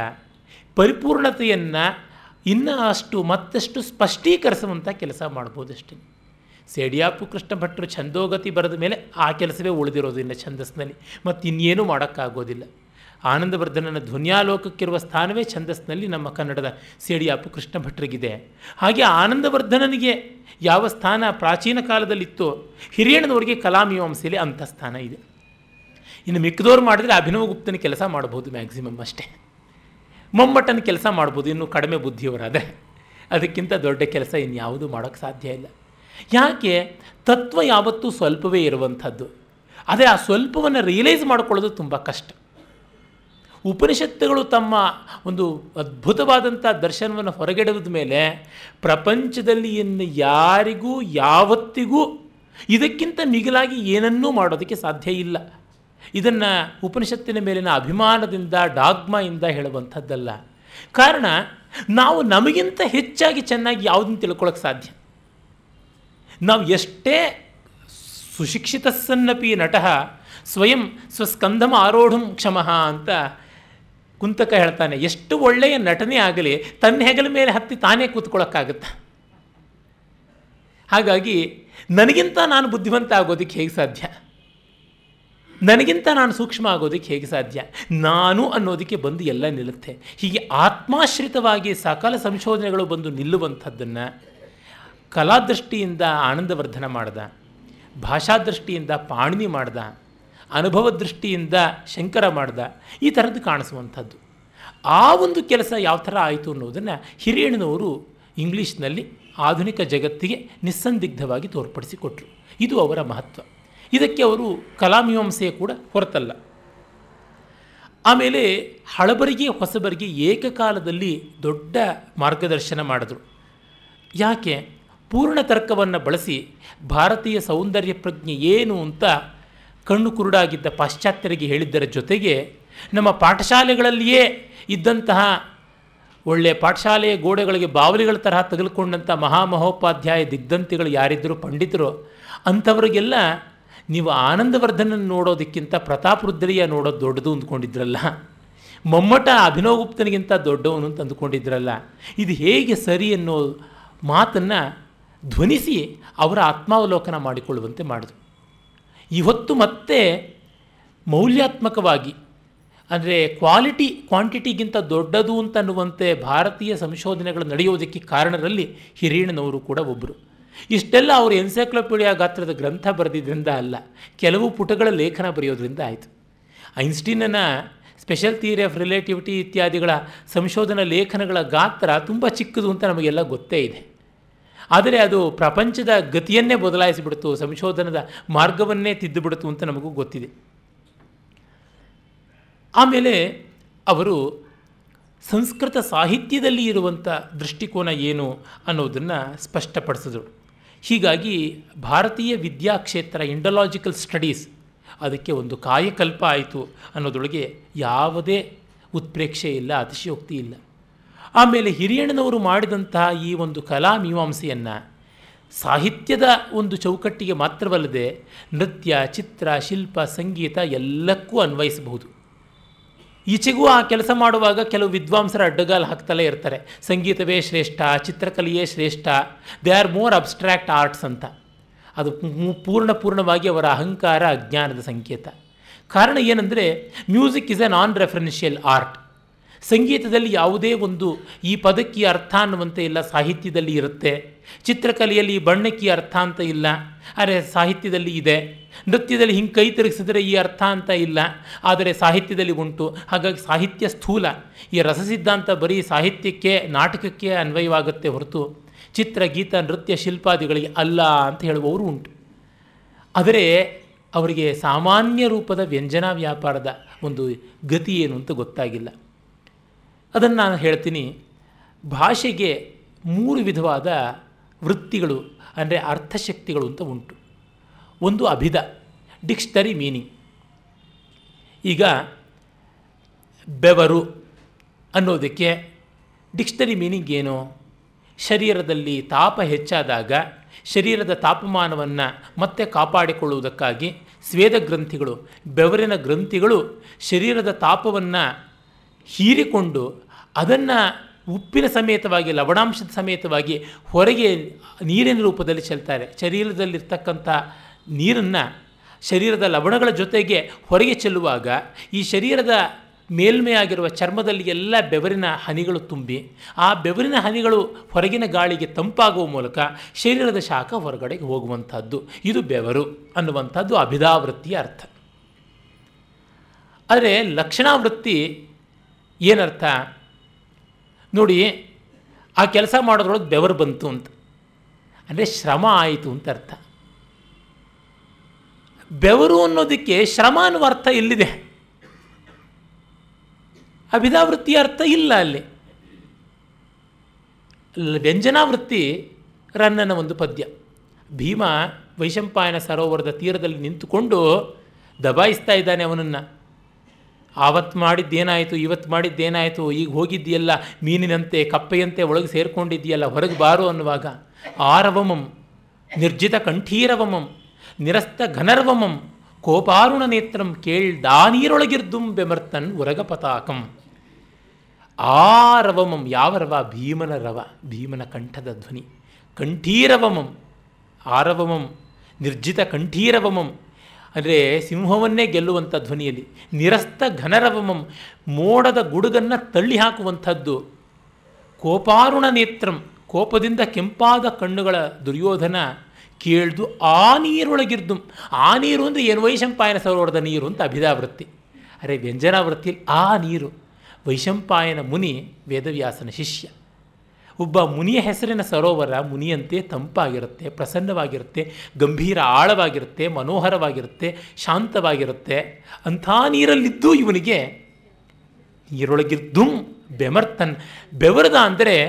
Speaker 1: ಪರಿಪೂರ್ಣತೆಯನ್ನು ಇನ್ನೂ ಅಷ್ಟು ಮತ್ತಷ್ಟು ಸ್ಪಷ್ಟೀಕರಿಸುವಂಥ ಕೆಲಸ ಮಾಡ್ಬೋದಷ್ಟೇ. ಸೇಡಿಯಾಪು ಕೃಷ್ಣ ಭಟ್ರು ಛಂದೋಗತಿ ಬರೆದ ಮೇಲೆ ಆ ಕೆಲಸವೇ ಉಳಿದಿರೋದು ಇನ್ನು ಛಂದಸ್ನಲ್ಲಿ ಮತ್ತು ಇನ್ನೇನು ಮಾಡೋಕ್ಕಾಗೋದಿಲ್ಲ. ಆನಂದವರ್ಧನನ ಧ್ವನ್ಯಾಲೋಕಕ್ಕಿರುವ ಸ್ಥಾನವೇ ಛಂದಸ್ನಲ್ಲಿ ನಮ್ಮ ಕನ್ನಡದ ಸೇಡಿಯಾಪು ಕೃಷ್ಣ ಭಟ್ರಿಗಿದೆ. ಹಾಗೆ ಆನಂದವರ್ಧನನಿಗೆ ಯಾವ ಸ್ಥಾನ ಪ್ರಾಚೀನ ಕಾಲದಲ್ಲಿತ್ತೋ ಹಿರಿಯಣ್ಣನವರಿಗೆ ಕಲಾಮೀಮಾಂಸೆಯಲ್ಲಿ ಅಂಥ ಸ್ಥಾನ ಇದೆ. ಇನ್ನು ಮಿಕ್ಕದವ್ರು ಮಾಡಿದರೆ ಅಭಿನವಗುಪ್ತನ ಕೆಲಸ ಮಾಡ್ಬೋದು ಮ್ಯಾಕ್ಸಿಮಮ್ ಅಷ್ಟೇ. ಮೊಮ್ಮಟ್ಟನ ಕೆಲಸ ಮಾಡ್ಬೋದು, ಇನ್ನೂ ಕಡಿಮೆ ಬುದ್ಧಿಯವರಾದರೆ. ಅದಕ್ಕಿಂತ ದೊಡ್ಡ ಕೆಲಸ ಇನ್ಯಾವುದೂ ಮಾಡೋಕ್ಕೆ ಸಾಧ್ಯ ಇಲ್ಲ. ಯಾಕೆ? ತತ್ವ ಯಾವತ್ತೂ ಸ್ವಲ್ಪವೇ ಇರುವಂಥದ್ದು. ಆದರೆ ಆ ಸ್ವಲ್ಪವನ್ನು ರಿಯಲೈಸ್ ಮಾಡಿಕೊಳ್ಳೋದು ತುಂಬ ಕಷ್ಟ. ಉಪನಿಷತ್ತುಗಳು ತಮ್ಮ ಒಂದು ಅದ್ಭುತವಾದಂಥ ದರ್ಶನವನ್ನು ಹೊರಗೆಡದ ಮೇಲೆ ಪ್ರಪಂಚದಲ್ಲಿ ಇನ್ನು ಯಾರಿಗೂ ಯಾವತ್ತಿಗೂ ಇದಕ್ಕಿಂತ ಮಿಗಿಲಾಗಿ ಏನನ್ನೂ ಮಾಡೋದಕ್ಕೆ ಸಾಧ್ಯ ಇಲ್ಲ. ಇದನ್ನು ಉಪನಿಷತ್ತಿನ ಮೇಲಿನ ಅಭಿಮಾನದಿಂದ, ಡಾಗ್ಮಾಯಿಂದ ಹೇಳುವಂಥದ್ದಲ್ಲ. ಕಾರಣ, ನಾವು ನಮಗಿಂತ ಹೆಚ್ಚಾಗಿ ಚೆನ್ನಾಗಿ ಯಾವುದನ್ನು ತಿಳ್ಕೊಳ್ಳೋಕೆ ಸಾಧ್ಯ? ನಾವು ಎಷ್ಟೇ ಸುಶಿಕ್ಷಿತಸ್ಸನ್ನಪಿ ನಟಃ, ಸ್ವಯಂ ಸ್ವಸ್ಕಂಧಮ ಆರೋಢಂ ಕ್ಷಮಃ ಅಂತ ಕುಂತಕ ಹೇಳ್ತಾನೆ, ಎಷ್ಟು ಒಳ್ಳೆಯ ನಟನೆ ಆಗಲಿ, ತನ್ನ ಹೆಗಲ ಮೇಲೆ ಹತ್ತಿ ತಾನೇ ಕೂತ್ಕೊಳ್ಳೋಕ್ಕಾಗತ್ತ ಹಾಗಾಗಿ, ನನಗಿಂತ ನಾನು ಬುದ್ಧಿವಂತ ಆಗೋದಕ್ಕೆ ಹೇಗೆ ಸಾಧ್ಯ? ನನಗಿಂತ ನಾನು ಸೂಕ್ಷ್ಮ ಆಗೋದಕ್ಕೆ ಹೇಗೆ ಸಾಧ್ಯ? ನಾನು ಅನ್ನೋದಕ್ಕೆ ಬಂದು ಎಲ್ಲ ನಿಲ್ಲುತ್ತೆ. ಹೀಗೆ ಆತ್ಮಾಶ್ರಿತವಾಗಿ ಸಕಲ ಸಂಶೋಧನೆಗಳು ಬಂದು ನಿಲ್ಲುವಂಥದ್ದನ್ನು ಕಲಾದೃಷ್ಟಿಯಿಂದ ಆನಂದವರ್ಧನ ಮಾಡ್ದ, ಭಾಷಾದೃಷ್ಟಿಯಿಂದ ಪಾಣಿನಿ ಮಾಡ್ದ ಅನುಭವ ದೃಷ್ಟಿಯಿಂದ ಶಂಕರ ಮಾಡ್ದ, ಈ ಥರದ್ದು ಕಾಣಿಸುವಂಥದ್ದು. ಆ ಒಂದು ಕೆಲಸ ಯಾವ ಥರ ಆಯಿತು ಅನ್ನೋದನ್ನು ಹಿರಿಯಣ್ಣನವರು ಇಂಗ್ಲೀಷ್ನಲ್ಲಿ ಆಧುನಿಕ ಜಗತ್ತಿಗೆ ನಿಸ್ಸಂದಿಗ್ಧವಾಗಿ ತೋರ್ಪಡಿಸಿಕೊಟ್ರು. ಇದು ಅವರ ಮಹತ್ವ. ಇದಕ್ಕೆ ಅವರು ಕಲಾಮೀಮಾಂಸೆಯ ಕೂಡ ಹೊರತಲ್ಲ. ಆಮೇಲೆ ಹಳಬರಿಗೆ ಹೊಸಬರಿಗೆ ಏಕಕಾಲದಲ್ಲಿ ದೊಡ್ಡ ಮಾರ್ಗದರ್ಶನ ಮಾಡಿದ್ರು. ಯಾಕೆ? ಪೂರ್ಣ ತರ್ಕವನ್ನು ಬಳಸಿ ಭಾರತೀಯ ಸೌಂದರ್ಯ ಪ್ರಜ್ಞೆ ಏನು ಅಂತ ಕಣ್ಣು ಕುರುಡಾಗಿದ್ದ ಪಾಶ್ಚಾತ್ಯರಿಗೆ ಹೇಳಿದ್ದರ ಜೊತೆಗೆ ನಮ್ಮ ಪಾಠಶಾಲೆಗಳಲ್ಲಿಯೇ ಇದ್ದಂತಹ ಒಳ್ಳೆಯ ಪಾಠಶಾಲೆಯ ಗೋಡೆಗಳಿಗೆ ಬಾವಲಿಗಳ ತರಹ ತೆಗೆದುಕೊಂಡಂಥ ಮಹಾಮಹೋಪಾಧ್ಯಾಯ ದಿಗ್ಧಂತಿಗಳು ಯಾರಿದ್ದರೂ, ಪಂಡಿತರು, ಅಂಥವ್ರಿಗೆಲ್ಲ ನೀವು ಆನಂದವರ್ಧನ ನೋಡೋದಕ್ಕಿಂತ ಪ್ರತಾಪರುದ್ರಿಯ ನೋಡೋದು ದೊಡ್ಡದು ಅಂದ್ಕೊಂಡಿದ್ರಲ್ಲ? ಮಮ್ಮಟ ಅಭಿನವಗುಪ್ತನಿಗಿಂತ ದೊಡ್ಡವನು ಅಂತ ಅಂದುಕೊಂಡಿದ್ರಲ್ಲ? ಇದು ಹೇಗೆ ಸರಿ ಅನ್ನೋ ಮಾತನ್ನು ಧ್ವನಿಸಿ ಅವರ ಆತ್ಮಾವಲೋಕನ ಮಾಡಿಕೊಳ್ಳುವಂತೆ ಮಾಡಿದ್ರು. ಇವತ್ತು ಮತ್ತೆ ಮೌಲ್ಯಾತ್ಮಕವಾಗಿ, ಅಂದರೆ ಕ್ವಾಲಿಟಿ, ಕ್ವಾಂಟಿಟಿಗಿಂತ ದೊಡ್ಡದು ಅಂತನ್ನುವಂತೆ ಭಾರತೀಯ ಸಂಶೋಧನೆಗಳು ನಡೆಯೋದಕ್ಕೆ ಕಾರಣರಲ್ಲಿ ಹಿರಿಯಣ್ಣನವರು ಕೂಡ ಒಬ್ಬರು ಇಷ್ಟೆಲ್ಲ ಅವರು ಎನ್ಸೈಕ್ಲೋಪೀಡಿಯಾ ಗಾತ್ರದ ಗ್ರಂಥ ಬರೆದಿದ್ದರಿಂದ ಅಲ್ಲ, ಕೆಲವು ಪುಟಗಳ ಲೇಖನ ಬರೆಯೋದ್ರಿಂದ ಆಯಿತು. ಐನ್ಸ್ಟೀನನ ಸ್ಪೆಷಲ್ ಥಿಯರಿ ಆಫ್ ರಿಲೇಟಿವಿಟಿ ಇತ್ಯಾದಿಗಳ ಸಂಶೋಧನಾ ಲೇಖನಗಳ ಗಾತ್ರ ತುಂಬ ಚಿಕ್ಕದು ಅಂತ ನಮಗೆಲ್ಲ ಗೊತ್ತೇ ಇದೆ. ಆದರೆ ಅದು ಪ್ರಪಂಚದ ಗತಿಯನ್ನೇ ಬದಲಾಯಿಸಿಬಿಡ್ತು, ಸಂಶೋಧನದ ಮಾರ್ಗವನ್ನೇ ತಿದ್ದುಬಿಡ್ತು ಅಂತ ನಮಗೂ ಗೊತ್ತಿದೆ. ಆಮೇಲೆ ಅವರು ಸಂಸ್ಕೃತ ಸಾಹಿತ್ಯದಲ್ಲಿ ಇರುವಂಥ ದೃಷ್ಟಿಕೋನ ಏನು ಅನ್ನೋದನ್ನು ಸ್ಪಷ್ಟಪಡಿಸಿದ್ರು. ಹೀಗಾಗಿ ಭಾರತೀಯ ವಿದ್ಯಾಕ್ಷೇತ್ರ ಇಂಡಲಾಜಿಕಲ್ ಸ್ಟಡೀಸ್ ಅದಕ್ಕೆ ಒಂದು ಕಾಯಕಲ್ಪ ಆಯಿತು ಅನ್ನೋದೊಳಗೆ ಯಾವುದೇ ಉತ್ಪ್ರೇಕ್ಷೆ ಇಲ್ಲ, ಅತಿಶಯೋಕ್ತಿ ಇಲ್ಲ. ಆಮೇಲೆ ಹಿರಿಯಣ್ಣನವರು ಮಾಡಿದಂತಹ ಈ ಒಂದು ಕಲಾ ಮೀಮಾಂಸೆಯನ್ನು ಸಾಹಿತ್ಯದ ಒಂದು ಚೌಕಟ್ಟಿಗೆ ಮಾತ್ರವಲ್ಲದೆ ನೃತ್ಯ, ಚಿತ್ರ, ಶಿಲ್ಪ, ಸಂಗೀತ ಎಲ್ಲಕ್ಕೂ ಅನ್ವಯಿಸಬಹುದು. ಈಚೆಗೂ ಆ ಕೆಲಸ ಮಾಡುವಾಗ ಕೆಲವು ವಿದ್ವಾಂಸರ ಅಡ್ಡಗಾಲು ಹಾಕ್ತಲೇ ಇರ್ತಾರೆ. ಸಂಗೀತವೇ ಶ್ರೇಷ್ಠ, ಚಿತ್ರಕಲೆಯೇ ಶ್ರೇಷ್ಠ, they are more abstract arts ಅಂತ. ಅದು ಪೂರ್ಣ ಪೂರ್ಣವಾಗಿ ಅವರ ಅಹಂಕಾರ, ಅಜ್ಞಾನದ ಸಂಕೇತ. ಕಾರಣ ಏನಂದರೆ, music is a non referential art. ಸಂಗೀತದಲ್ಲಿ ಯಾವುದೇ ಒಂದು ಈ ಪದಕ್ಕೆ ಅರ್ಥ ಅನ್ನುವಂತೆ ಇಲ್ಲ, ಸಾಹಿತ್ಯದಲ್ಲಿ ಇರುತ್ತೆ. ಚಿತ್ರಕಲೆಯಲ್ಲಿ ಬಣ್ಣಕ್ಕೆ ಅರ್ಥ ಅಂತ ಇಲ್ಲ. ಅರೆ, ಸಾಹಿತ್ಯದಲ್ಲಿ ಇದೆ. ನೃತ್ಯದಲ್ಲಿ ಹಿಂಗೆ ಕೈ ತಿರುಗಿಸಿದ್ರೆ ಈ ಅರ್ಥ ಅಂತ ಇಲ್ಲ, ಆದರೆ ಸಾಹಿತ್ಯದಲ್ಲಿ ಉಂಟು. ಹಾಗಾಗಿ ಸಾಹಿತ್ಯ ಸ್ಥೂಲ. ಈ ರಸ ಸಿದ್ಧಾಂತ ಬರೀ ಸಾಹಿತ್ಯಕ್ಕೆ, ನಾಟಕಕ್ಕೆ ಅನ್ವಯವಾಗುತ್ತೆ ಹೊರತು ಚಿತ್ರ, ಗೀತ, ನೃತ್ಯ ಶಿಲ್ಪಾದಿಗಳಿಗೆ ಅಲ್ಲ ಅಂತ ಹೇಳುವವರು ಉಂಟು. ಆದರೆ ಅವರಿಗೆ ಸಾಮಾನ್ಯ ರೂಪದ ವ್ಯಂಜನಾ ವ್ಯಾಪಾರದ ಒಂದು ಗತಿ ಏನು ಅಂತ ಗೊತ್ತಾಗಿಲ್ಲ. ಅದನ್ನು ನಾನು ಹೇಳ್ತೀನಿ. ಭಾಷೆಗೆ ಮೂರು ವಿಧವಾದ ವೃತ್ತಿಗಳು, ಅಂದರೆ ಅರ್ಥಶಕ್ತಿಗಳು ಅಂತ ಉಂಟು. ಒಂದು ಅಭಿದ ಡಿಕ್ಷನರಿ ಮೀನಿಂಗ್. ಈಗ ಬೆವರು ಅನ್ನೋದಕ್ಕೆ ಡಿಕ್ಷನರಿ ಮೀನಿಂಗ್ ಏನು? ಶರೀರದಲ್ಲಿ ತಾಪ ಹೆಚ್ಚಾದಾಗ ಶರೀರದ ತಾಪಮಾನವನ್ನು ಮತ್ತೆ ಕಾಪಾಡಿಕೊಳ್ಳುವುದಕ್ಕಾಗಿ ಸ್ವೇದ ಗ್ರಂಥಿಗಳು, ಬೆವರಿನ ಗ್ರಂಥಿಗಳು ಶರೀರದ ತಾಪವನ್ನು ಹೀರಿಕೊಂಡು ಅದನ್ನು ಉಪ್ಪಿನ ಸಮೇತವಾಗಿ, ಲವಣಾಂಶದ ಸಮೇತವಾಗಿ ಹೊರಗೆ ನೀರಿನ ರೂಪದಲ್ಲಿ ಚೆಲ್ತಾರೆ. ಶರೀರದಲ್ಲಿರ್ತಕ್ಕಂಥ ನೀರನ್ನು ಶರೀರದ ಲವಣಗಳ ಜೊತೆಗೆ ಹೊರಗೆ ಚೆಲ್ಲುವಾಗ ಈ ಶರೀರದ ಮೇಲ್ಮೆಯಾಗಿರುವ ಚರ್ಮದಲ್ಲಿ ಎಲ್ಲ ಬೆವರಿನ ಹನಿಗಳು ತುಂಬಿ ಆ ಬೆವರಿನ ಹನಿಗಳು ಹೊರಗಿನ ಗಾಳಿಗೆ ತಂಪಾಗುವ ಮೂಲಕ ಶರೀರದ ಶಾಖ ಹೊರಗಡೆಗೆ ಹೋಗುವಂಥದ್ದು. ಇದು ಬೆವರು ಅನ್ನುವಂಥದ್ದು ಅಭಿಧಾವೃತ್ತಿಯ ಅರ್ಥ. ಆದರೆ ಲಕ್ಷಣಾವೃತ್ತಿ ಏನರ್ಥ? ನೋಡಿ, ಆ ಕೆಲಸ ಮಾಡೋದ್ರೊಳಗೆ ಬೆವರು ಬಂತು ಅಂತ. ಅಂದರೆ ಶ್ರಮ ಆಯಿತು ಅಂತ ಅರ್ಥ. ಬೆವರು ಅನ್ನೋದಕ್ಕೆ ಶ್ರಮ ಅನ್ನುವ ಅರ್ಥ ಎಲ್ಲಿದೆ? ಅಭಿಧಾವೃತ್ತಿಯ ಅರ್ಥ ಇಲ್ಲ ಅಲ್ಲಿ. ವ್ಯಂಜನಾವೃತ್ತಿ ರನ್ನನ ಒಂದು ಪದ್ಯ. ಭೀಮ ವೈಶಂಪಾಯನ ಸರೋವರದ ತೀರದಲ್ಲಿ ನಿಂತುಕೊಂಡು ದಬಾಯಿಸ್ತಾ ಇದ್ದಾನೆ ಅವನನ್ನು. ಆವತ್ತು ಮಾಡಿದ್ದೇನಾಯಿತು ಇವತ್ತು ಮಾಡಿದ್ದೇನಾಯಿತು, ಈಗ ಹೋಗಿದ್ದೀಯಲ್ಲ, ಮೀನಿನಂತೆ, ಕಪ್ಪೆಯಂತೆ ಒಳಗೆ ಸೇರಿಕೊಂಡಿದ್ದೀಯಲ್ಲ, ಹೊರಗೆ ಬಾರು ಅನ್ನುವಾಗ ಆರವಮಂ, ನಿರ್ಜಿತ ಕಂಠೀರವಮಂ ನಿರಸ್ತ ಘನರ್ವಮಂ, ಕೋಪಾರುಣ ನೇತ್ರಂ ಕೇಳ್ ಕೇಳ್ದಾನೀರೊಳಗಿರ್ದುಂ ಬೆಮರ್ತನ್ ಉರಗ ಪತಾಕಂ. ಆರವಮಂ ಯಾವ ರವ? ಭೀಮನ ರವ, ಭೀಮನ ಕಂಠದ ಧ್ವನಿ. ಕಂಠೀರವಮಂ ಆರವಮಂ ನಿರ್ಜಿತ ಕಂಠೀರವಮಂ. ಅಂದರೆ ಸಿಂಹವನ್ನೇ ಗೆಲ್ಲುವಂಥ ಧ್ವನಿಯಲ್ಲಿ. ನಿರಸ್ತ ಘನರವಮಂ, ಮೋಡದ ಗುಡುಗನ್ನು ತಳ್ಳಿ ಹಾಕುವಂಥದ್ದು. ಕೋಪಾರುಣ ನೇತ್ರಂ, ಕೋಪದಿಂದ ಕೆಂಪಾದ ಕಣ್ಣುಗಳ ದುರ್ಯೋಧನ ಕೇಳ್ದು ಆ ನೀರೊಳಗಿರ್ದು. ಆ ನೀರು ಅಂದರೆ ಏನು? ವೈಶಂಪಾಯನ ಸರೋವರದ ನೀರು ಅಂತ ಅಭಿದಾವೃತ್ತಿ ಅರೆ ವ್ಯಂಜನಾವೃತ್ತಿಯಲ್ಲಿ ಆ ನೀರು. ವೈಶಂಪಾಯನ ಮುನಿ ವೇದವ್ಯಾಸನ ಶಿಷ್ಯ. ಒಬ್ಬ ಮುನಿಯ ಹೆಸರಿನ ಸರೋವರ ಮುನಿಯಂತೆ ತಂಪಾಗಿರುತ್ತೆ, ಪ್ರಸನ್ನವಾಗಿರುತ್ತೆ, ಗಂಭೀರ ಆಳವಾಗಿರುತ್ತೆ, ಮನೋಹರವಾಗಿರುತ್ತೆ, ಶಾಂತವಾಗಿರುತ್ತೆ. ಅಂಥ ನೀರಲ್ಲಿದ್ದು ಇವನಿಗೆ ನೀರೊಳಗಿದ್ದು ಬೆಮರ್ತನ್ ಬೆವರದ ಅಂದರೆ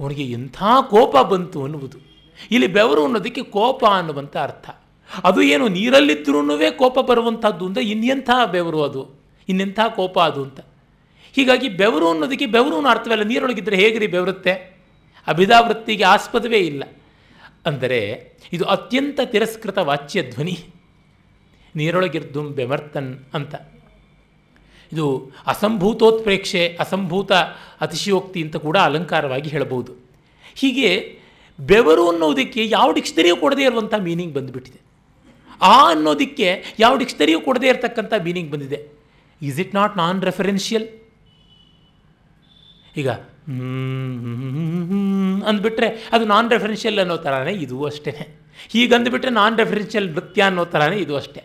Speaker 1: ಅವನಿಗೆ ಎಂಥ ಕೋಪ ಬಂತು ಅನ್ನುವುದು. ಇಲ್ಲಿ ಬೆವರು ಅನ್ನೋದಕ್ಕೆ ಕೋಪ ಅನ್ನುವಂಥ ಅರ್ಥ. ಅದು ಏನು ನೀರಲ್ಲಿದ್ದರೂ ಕೋಪ ಬರುವಂಥದ್ದು ಅಂದರೆ ಇನ್ನೆಂಥ ಬೆವರು ಅದು ಇನ್ನೆಂಥ ಕೋಪ ಅದು ಅಂತ. ಹೀಗಾಗಿ ಬೆವರು ಅನ್ನೋದಕ್ಕೆ ಬೆವರು ಅನ್ನೋ ಅರ್ಥವಲ್ಲ ನೀರೊಳಗಿದ್ದರೆ ಹೇಗ್ರಿ ಬೆವರುತ್ತೆ? ಅಭಿದಾವೃತ್ತಿಗೆ ಆಸ್ಪದವೇ ಇಲ್ಲ. ಅಂದರೆ ಇದು ಅತ್ಯಂತ ತಿರಸ್ಕೃತ ವಾಚ್ಯ ಧ್ವನಿ. ನೀರೊಳಗಿರ್ದುಂ ಬೆಮರ್ತನ್ ಅಂತ. ಇದು ಅಸಂಭೂತೋತ್ಪ್ರೇಕ್ಷೆ, ಅಸಂಭೂತ ಅತಿಶಯೋಕ್ತಿ ಅಂತ ಕೂಡ ಅಲಂಕಾರವಾಗಿ ಹೇಳಬಹುದು. ಹೀಗೆ ಬೆವರು ಅನ್ನೋದಕ್ಕೆ ಯಾವ ಡಿಕ್ಷನರಿಯೂ ಕೊಡದೇ ಇರುವಂಥ ಮೀನಿಂಗ್ ಬಂದುಬಿಟ್ಟಿದೆ. ಆ ಅನ್ನೋದಕ್ಕೆ ಯಾವ ಡಿಕ್ಷನರಿಯೂ ಕೊಡದೇ ಇರತಕ್ಕಂಥ ಮೀನಿಂಗ್ ಬಂದಿದೆ. Is it not non referential ಈಗ ಅಂದ್ಬಿಟ್ರೆ ಅದು ನಾನ್ ರೆಫರೆನ್ಷಿಯಲ್ ಅನ್ನೋ ಥರನೇ ಇದು ಅಷ್ಟೇ ಹೀಗಂದುಬಿಟ್ರೆ ನಾನ್ ರೆಫರೆನ್ಷಿಯಲ್ ನೃತ್ಯ ಅನ್ನೋ ಥರನೇ ಇದು ಅಷ್ಟೇ.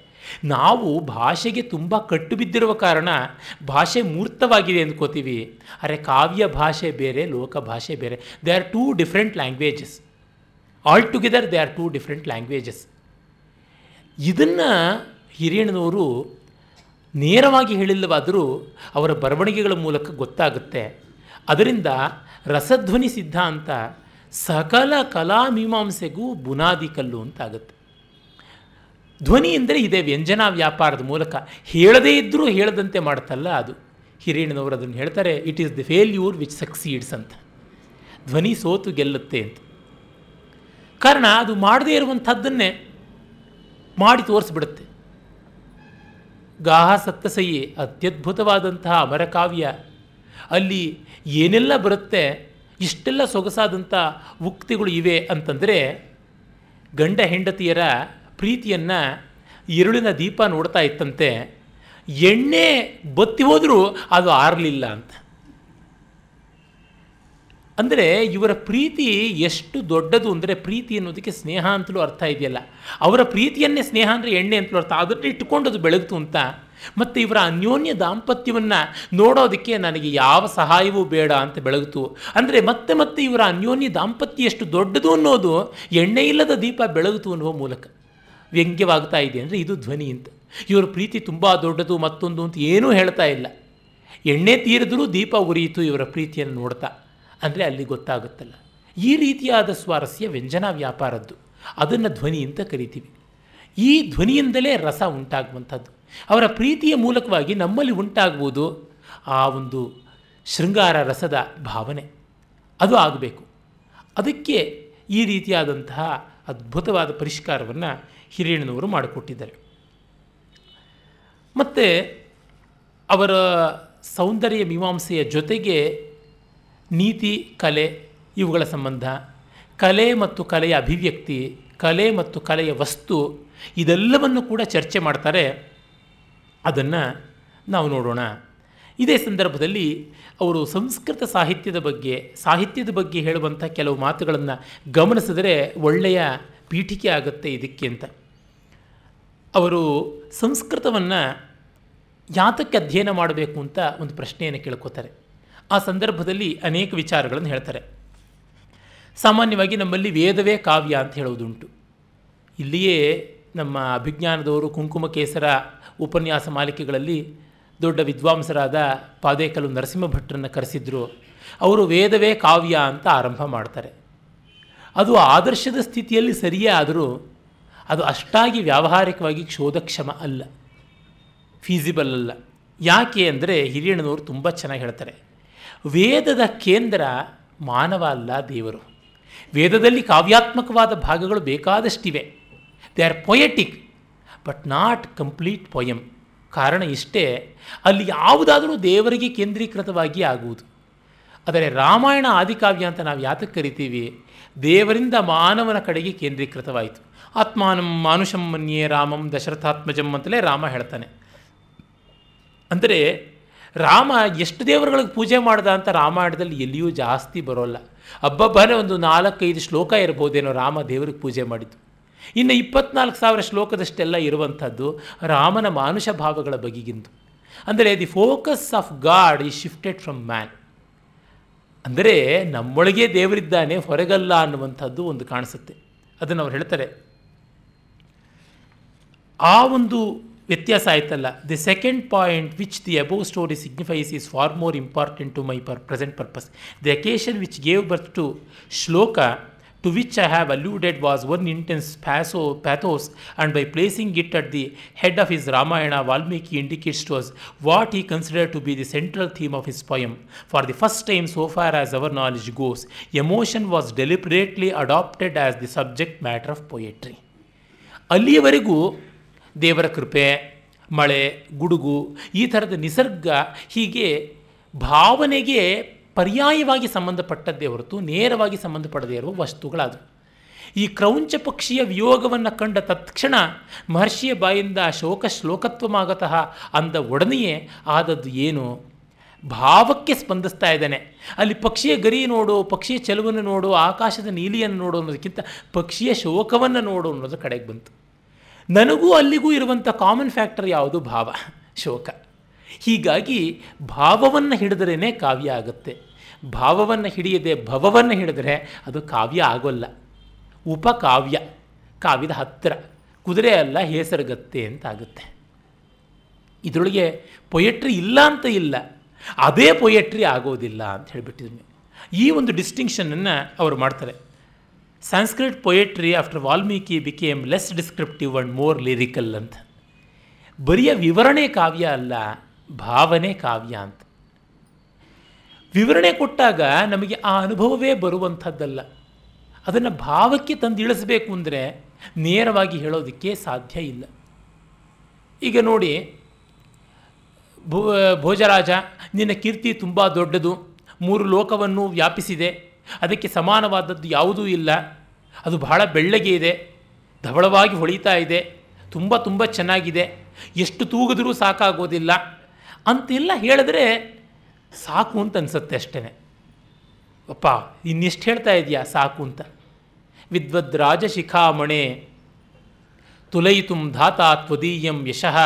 Speaker 1: ನಾವು ಭಾಷೆಗೆ ತುಂಬ ಕಟ್ಟು ಬಿದ್ದಿರುವ ಕಾರಣ ಭಾಷೆ ಮೂರ್ತವಾಗಿದೆ ಅಂದ್ಕೋತೀವಿ. ಅರೆ ಕಾವ್ಯ ಭಾಷೆ ಬೇರೆ, ಲೋಕ ಭಾಷೆ ಬೇರೆ. They are two different languages all together they are two different languages ಇದನ್ನು ಹಿರಿಯಣ್ಣನವರು ನೇರವಾಗಿ ಹೇಳಿಲ್ಲವಾದರೂ ಅವರ ಬರವಣಿಗೆಗಳ ಮೂಲಕ ಗೊತ್ತಾಗುತ್ತೆ. ಅದರಿಂದ ರಸಧ್ವನಿ ಸಿದ್ಧಾಂತ ಸಕಲ ಕಲಾ ಮೀಮಾಂಸೆಗೂ ಬುನಾದಿ ಕಲ್ಲು ಅಂತಾಗುತ್ತೆ. ಧ್ವನಿ ಎಂದರೆ ಇದೇ, ವ್ಯಂಜನ ವ್ಯಾಪಾರದ ಮೂಲಕ. ಹೇಳದೇ ಇದ್ದರೂ ಹೇಳದಂತೆ ಮಾಡುತ್ತಲ್ಲ ಅದು. ಹಿರಿಯಣ್ಣನವರು ಅದನ್ನು ಹೇಳ್ತಾರೆ it is the failure which succeeds ಅಂತ. ಧ್ವನಿ ಸೋತು ಗೆಲ್ಲುತ್ತೆ ಅಂತ. ಕಾರಣ ಅದು ಮಾಡದೇ ಇರುವಂಥದ್ದನ್ನೇ ಮಾಡಿ ತೋರಿಸ್ಬಿಡುತ್ತೆ. ಗಾಹ ಸತ್ತಸಯೇ ಅತ್ಯದ್ಭುತವಾದಂತಹ ಅಮರಕಾವ್ಯ. ಅಲ್ಲಿ ಏನೆಲ್ಲ ಬರುತ್ತೆ, ಇಷ್ಟೆಲ್ಲ ಸೊಗಸಾದಂಥ ಉಕ್ತಿಗಳು ಇವೆ ಅಂತಂದರೆ, ಗಂಡ ಹೆಂಡತಿಯರ ಪ್ರೀತಿಯನ್ನು ಇರುಳಿನ ದೀಪ ನೋಡ್ತಾ ಇತ್ತಂತೆ, ಎಣ್ಣೆ ಬತ್ತಿ ಹೋದರೂ ಅದು ಆರಲಿಲ್ಲ ಅಂತ. ಅಂದರೆ ಇವರ ಪ್ರೀತಿ ಎಷ್ಟು ದೊಡ್ಡದು ಅಂದರೆ ಪ್ರೀತಿ ಅನ್ನೋದಕ್ಕೆ ಸ್ನೇಹ ಅಂತಲೂ ಅರ್ಥ ಇದೆಯಲ್ಲ. ಅವರ ಪ್ರೀತಿಯನ್ನೇ ಸ್ನೇಹ ಅಂದರೆ ಎಣ್ಣೆ ಅಂತಲೂ ಅರ್ಥ. ಅದನ್ನು ಇಟ್ಟುಕೊಂಡು ಅದು ಬೆಳಗ್ತು ಅಂತ. ಮತ್ತು ಇವರ ಅನ್ಯೋನ್ಯ ದಾಂಪತ್ಯವನ್ನು ನೋಡೋದಕ್ಕೆ ನನಗೆ ಯಾವ ಸಹಾಯವೂ ಬೇಡ ಅಂತ ಬೆಳಗ್ತು. ಅಂದರೆ ಮತ್ತೆ ಮತ್ತೆ ಇವರ ಅನ್ಯೋನ್ಯ ದಾಂಪತ್ಯ ಎಷ್ಟು ದೊಡ್ಡದು ಅನ್ನೋದು ಎಣ್ಣೆ ಇಲ್ಲದ ದೀಪ ಬೆಳಗ್ತು ಅನ್ನುವ ಮೂಲಕ. ವ್ಯಂಗ್ಯವಾಗ್ತಾ ಇದೆ ಅಂದರೆ ಇದು ಧ್ವನಿ ಅಂತ. ಇವರ ಪ್ರೀತಿ ತುಂಬ ದೊಡ್ಡದು, ಮತ್ತೊಂದು ಅಂತ ಏನೂ ಹೇಳ್ತಾ ಇಲ್ಲ. ಎಣ್ಣೆ ತೀರಿದ್ರೂ ದೀಪ ಉರಿಯಿತು ಇವರ ಪ್ರೀತಿಯನ್ನು ನೋಡ್ತಾ. ಅಂದರೆ ಅಲ್ಲಿ ಗೊತ್ತಾಗುತ್ತಲ್ಲ. ಈ ರೀತಿಯಾದ ಸ್ವಾರಸ್ಯ ವ್ಯಂಜನ ವ್ಯಾಪಾರದ್ದು. ಅದನ್ನು ಧ್ವನಿ ಅಂತ ಕರಿತೀವಿ. ಈ ಧ್ವನಿಯಿಂದಲೇ ರಸ ಉಂಟಾಗುವಂಥದ್ದು. ಅವರ ಪ್ರೀತಿಯ ಮೂಲಕವಾಗಿ ನಮ್ಮಲ್ಲಿ ಉಂಟಾಗುವುದು ಆ ಒಂದು ಶೃಂಗಾರ ರಸದ ಭಾವನೆ. ಅದು ಆಗಬೇಕು. ಅದಕ್ಕೆ ಈ ರೀತಿಯಾದಂತಹ ಅದ್ಭುತವಾದ ಪರಿಷ್ಕಾರವನ್ನು ಹಿರಿಯಣ್ಣನವರು ಮಾಡಿಕೊಟ್ಟಿದ್ದಾರೆ. ಮತ್ತು ಅವರ ಸೌಂದರ್ಯ ಮೀಮಾಂಸೆಯ ಜೊತೆಗೆ ನೀತಿ, ಕಲೆ ಇವುಗಳ ಸಂಬಂಧ. ಕಲೆ ಮತ್ತು ಕಲೆಯ ಅಭಿವ್ಯಕ್ತಿ, ಕಲೆ ಮತ್ತು ಕಲೆಯ ವಸ್ತು ಇದೆಲ್ಲವನ್ನು ಕೂಡ ಚರ್ಚೆ ಮಾಡ್ತಾರೆ. ಅದನ್ನು ನಾವು ನೋಡೋಣ. ಇದೇ ಸಂದರ್ಭದಲ್ಲಿ ಅವರು ಸಂಸ್ಕೃತ ಸಾಹಿತ್ಯದ ಬಗ್ಗೆ ಸಾಹಿತ್ಯದ ಬಗ್ಗೆ ಹೇಳುವಂಥ ಕೆಲವು ಮಾತುಗಳನ್ನು ಗಮನಿಸಿದರೆ ಒಳ್ಳೆಯ ಪೀಠಿಕೆ ಆಗುತ್ತೆ ಇದಕ್ಕೆ ಅಂತ. ಅವರು ಸಂಸ್ಕೃತವನ್ನು ಯಾತಕ್ಕೆ ಅಧ್ಯಯನ ಮಾಡಬೇಕು ಅಂತ ಒಂದು ಪ್ರಶ್ನೆಯನ್ನು ಕೇಳ್ಕೋತಾರೆ. ಆ ಸಂದರ್ಭದಲ್ಲಿ ಅನೇಕ ವಿಚಾರಗಳನ್ನು ಹೇಳ್ತಾರೆ. ಸಾಮಾನ್ಯವಾಗಿ ನಮ್ಮಲ್ಲಿ ವೇದವೇ ಕಾವ್ಯ ಅಂತ ಹೇಳೋದುಂಟು ಇಲ್ಲಿಯೇ ನಮ್ಮ ಅಭಿಜ್ಞಾನದವರು ಕುಂಕುಮ ಕೇಸರ ಉಪನ್ಯಾಸ ಮಾಲಿಕೆಗಳಲ್ಲಿ ದೊಡ್ಡ ವಿದ್ವಾಂಸರಾದ ಪಾದೇಕಲು ನರಸಿಂಹ ಭಟ್ರನ್ನು ಕರೆಸಿದ್ರು. ಅವರು ವೇದವೇ ಕಾವ್ಯ ಅಂತ ಆರಂಭ ಮಾಡ್ತಾರೆ. ಅದು ಆದರ್ಶದ ಸ್ಥಿತಿಯಲ್ಲಿ ಸರಿಯೇ ಆದರೂ ಅದು ಅಷ್ಟಾಗಿ ವ್ಯಾವಹಾರಿಕವಾಗಿ ಕ್ಷೋಧಕ್ಷಮ ಅಲ್ಲ. ಫೀಸಿಬಲ್ ಅಲ್ಲ. ಯಾಕೆ ಅಂದರೆ ಹಿರಿಯಣ್ಣನವರು ತುಂಬ ಚೆನ್ನಾಗಿ ಹೇಳ್ತಾರೆ. ವೇದದ ಕೇಂದ್ರ ಮಾನವ ಅಲ್ಲ ದೇವರು. ವೇದದಲ್ಲಿ ಕಾವ್ಯಾತ್ಮಕವಾದ ಭಾಗಗಳು ಬೇಕಾದಷ್ಟಿವೆ. They are poetic but not complete poem ಕಾರಣ ಇಷ್ಟೇ, ಅಲ್ಲಿ ಯಾವುದಾದರೂ ದೇವರಿಗೆ ಕೇಂದ್ರೀಕೃತವಾಗಿ ಆಗುವುದು. ಆದರೆ ರಾಮಾಯಣ ಆದಿಕಾವ್ಯ ಅಂತ ನಾವು ಯಾತಕ್ಕೆ ಕರಿತೀವಿ? ದೇವರಿಂದ ಮಾನವನ ಕಡೆಗೆ ಕೇಂದ್ರೀಕೃತವಾಯಿತು. ಆತ್ಮಾನಂ ಮಾನುಷಂ ಮನ್ಯೇ ರಾಮಂ ದಶರಥಾತ್ಮಜಂ ಅಂತಲೇ ರಾಮ ಹೇಳ್ತಾನೆ. ಅಂದರೆ ರಾಮ ಎಷ್ಟು ದೇವರುಗಳಿಗೆ ಪೂಜೆ ಮಾಡ್ದ ಅಂತ ರಾಮಾಯಣದಲ್ಲಿ ಎಲ್ಲಿಯೂ ಜಾಸ್ತಿ ಬರೋಲ್ಲ. ಹಬ್ಬಬ್ಬನೇ ಒಂದು ನಾಲ್ಕೈದು ಶ್ಲೋಕ ಇರ್ಬೋದೇನೋ ರಾಮ ದೇವರಿಗೆ ಪೂಜೆ ಮಾಡಿದ್ದು. ಇನ್ನು ಇಪ್ಪತ್ನಾಲ್ಕು ಸಾವಿರ ಶ್ಲೋಕದಷ್ಟೆಲ್ಲ ಇರುವಂಥದ್ದು ರಾಮನ ಮಾನುಷ ಭಾವಗಳ ಬಗೆಗಿಂದು. ಅಂದರೆ the focus of God is shifted from man. ಅಂದರೆ ನಮ್ಮೊಳಗೆ ದೇವರಿದ್ದಾನೆ, ಹೊರಗಲ್ಲ ಅನ್ನುವಂಥದ್ದು ಒಂದು ಕಾಣಿಸುತ್ತೆ. ಅದನ್ನು ಅವ್ರು ಹೇಳ್ತಾರೆ. ಆ ಒಂದು ವ್ಯತ್ಯಾಸ ಆಯ್ತಲ್ಲ the second point which the above story signifies is far more important to my per present purpose the occasion which gave birth to shloka to which I have alluded was one intense pathos, and by placing it at the head of his Ramayana, Valmiki indicates to us what he considered to be the central theme of his poem. For the first time, so far as our knowledge goes, emotion was deliberately adopted as the subject matter of poetry. ಅಲ್ಲಿಯವರೆಗೂ ದೇವರ ಕೃಪೆ, ಮಳೆ, ಗುಡುಗು, ಈ ಥರದ ನಿಸರ್ಗ ಹೀಗೆ ಭಾವನೆಗೆ ಪರ್ಯಾಯವಾಗಿ ಸಂಬಂಧಪಟ್ಟದ್ದೇ ಹೊರತು ನೇರವಾಗಿ ಸಂಬಂಧಪಡದೇ ಇರುವ ವಸ್ತುಗಳಾದವು. ಈ ಕ್ರೌಂಚ ಪಕ್ಷಿಯ ವಿಯೋಗವನ್ನು ಕಂಡ ತತ್ಕ್ಷಣ ಮಹರ್ಷಿಯ ಬಾಯಿಂದ ಶೋಕ ಶ್ಲೋಕತ್ವಮಾಗತಃ ಅಂದ ಒಡನೆಯೇ ಆದದ್ದು ಏನು? ಭಾವಕ್ಕೆ ಸ್ಪಂದಿಸ್ತಾ ಇದ್ದಾನೆ. ಅಲ್ಲಿ ಪಕ್ಷಿಯ ಗರಿ ನೋಡು, ಪಕ್ಷಿಯ ಚೆಲುವನ್ನು ನೋಡು, ಆಕಾಶದ ನೀಲಿಯನ್ನು ನೋಡು ಅನ್ನೋದಕ್ಕಿಂತ ಪಕ್ಷಿಯ ಶೋಕವನ್ನು ನೋಡು ಅನ್ನೋದು ಕಡೆಗೆ ಬಂತು. ನನಗೂ ಅಲ್ಲಿಗೂ ಇರುವಂಥ ಕಾಮನ್ ಫ್ಯಾಕ್ಟರ್ ಯಾವುದು? ಭಾವ, ಶೋಕ. ಹೀಗಾಗಿ ಭಾವವನ್ನು ಹಿಡಿದ್ರೇ ಕಾವ್ಯ ಆಗುತ್ತೆ. ಭಾವವನ್ನು ಹಿಡಿಯದೆ ಭವವನ್ನು ಹಿಡಿದ್ರೆ ಅದು ಕಾವ್ಯ ಆಗೋಲ್ಲ. ಉಪಕಾವ್ಯ, ಕಾವ್ಯದ ಹತ್ತಿರ. ಕುದುರೆ ಅಲ್ಲ, ಹೇಸರಗತ್ತೆ ಅಂತ ಆಗುತ್ತೆ ಇದರೊಳಗೆ ಪೊಯೆಟ್ರಿ ಇಲ್ಲ ಅಂತ ಇಲ್ಲ. ಅದೇ ಪೊಯೆಟ್ರಿ ಆಗೋದಿಲ್ಲ ಅಂತ ಹೇಳಿಬಿಟ್ಟಿದ್ವಿ ಈ ಒಂದು ಡಿಸ್ಟಿಂಕ್ಷನನ್ನು ಅವರು ಮಾಡ್ತಾರೆ. Sanskrit poetry after Valmiki became less descriptive and more lyrical ಅಂತ. ಬರಿಯ ವಿವರಣೆ ಕಾವ್ಯ ಅಲ್ಲ, ಭಾವನೆ ಕಾವ್ಯ ಅಂತ. ವಿವರಣೆ ಕೊಟ್ಟಾಗ ನಮಗೆ ಆ ಅನುಭವವೇ ಬರುವಂಥದ್ದಲ್ಲ. ಅದನ್ನು ಭಾವಕ್ಕೆ ತಂದು ಇಳಿಸಬೇಕು ಅಂದರೆ ನೇರವಾಗಿ ಹೇಳೋದಕ್ಕೆ ಸಾಧ್ಯ ಇಲ್ಲ. ಈಗ ನೋಡಿ ಭೋಜರಾಜ, ನಿನ್ನ ಕೀರ್ತಿ ತುಂಬ ದೊಡ್ಡದು, ಮೂರು ಲೋಕವನ್ನು ವ್ಯಾಪಿಸಿದೆ ಅದಕ್ಕೆ ಸಮಾನವಾದದ್ದು ಯಾವುದೂ ಇಲ್ಲ. ಅದು ಬಹಳ ಬೆಳ್ಳಗೆ ಇದೆ. ಧವಳವಾಗಿ ಹೊಳಿತಾ ಇದೆ. ತುಂಬ ತುಂಬ ಚೆನ್ನಾಗಿದೆ. ಎಷ್ಟು ತೂಗಿದ್ರೂ ಸಾಕಾಗೋದಿಲ್ಲ. ಅಂತೆಲ್ಲ ಹೇಳಿದ್ರೆ ಸಾಕು ಅಂತ ಅನಿಸುತ್ತೆ ಅಷ್ಟೇ ಅಪ್ಪ, ಇನ್ನೆಷ್ಟು ಹೇಳ್ತಾ ಇದೆಯಾ ಸಾಕು ಅಂತ? ವಿದ್ವದ್ ರಾಜಶಿಖಾಮಣೆ ತುಲಯಿತುಂ ಧಾತಾ ತ್ವದೀಯಂ ಯಶಃ,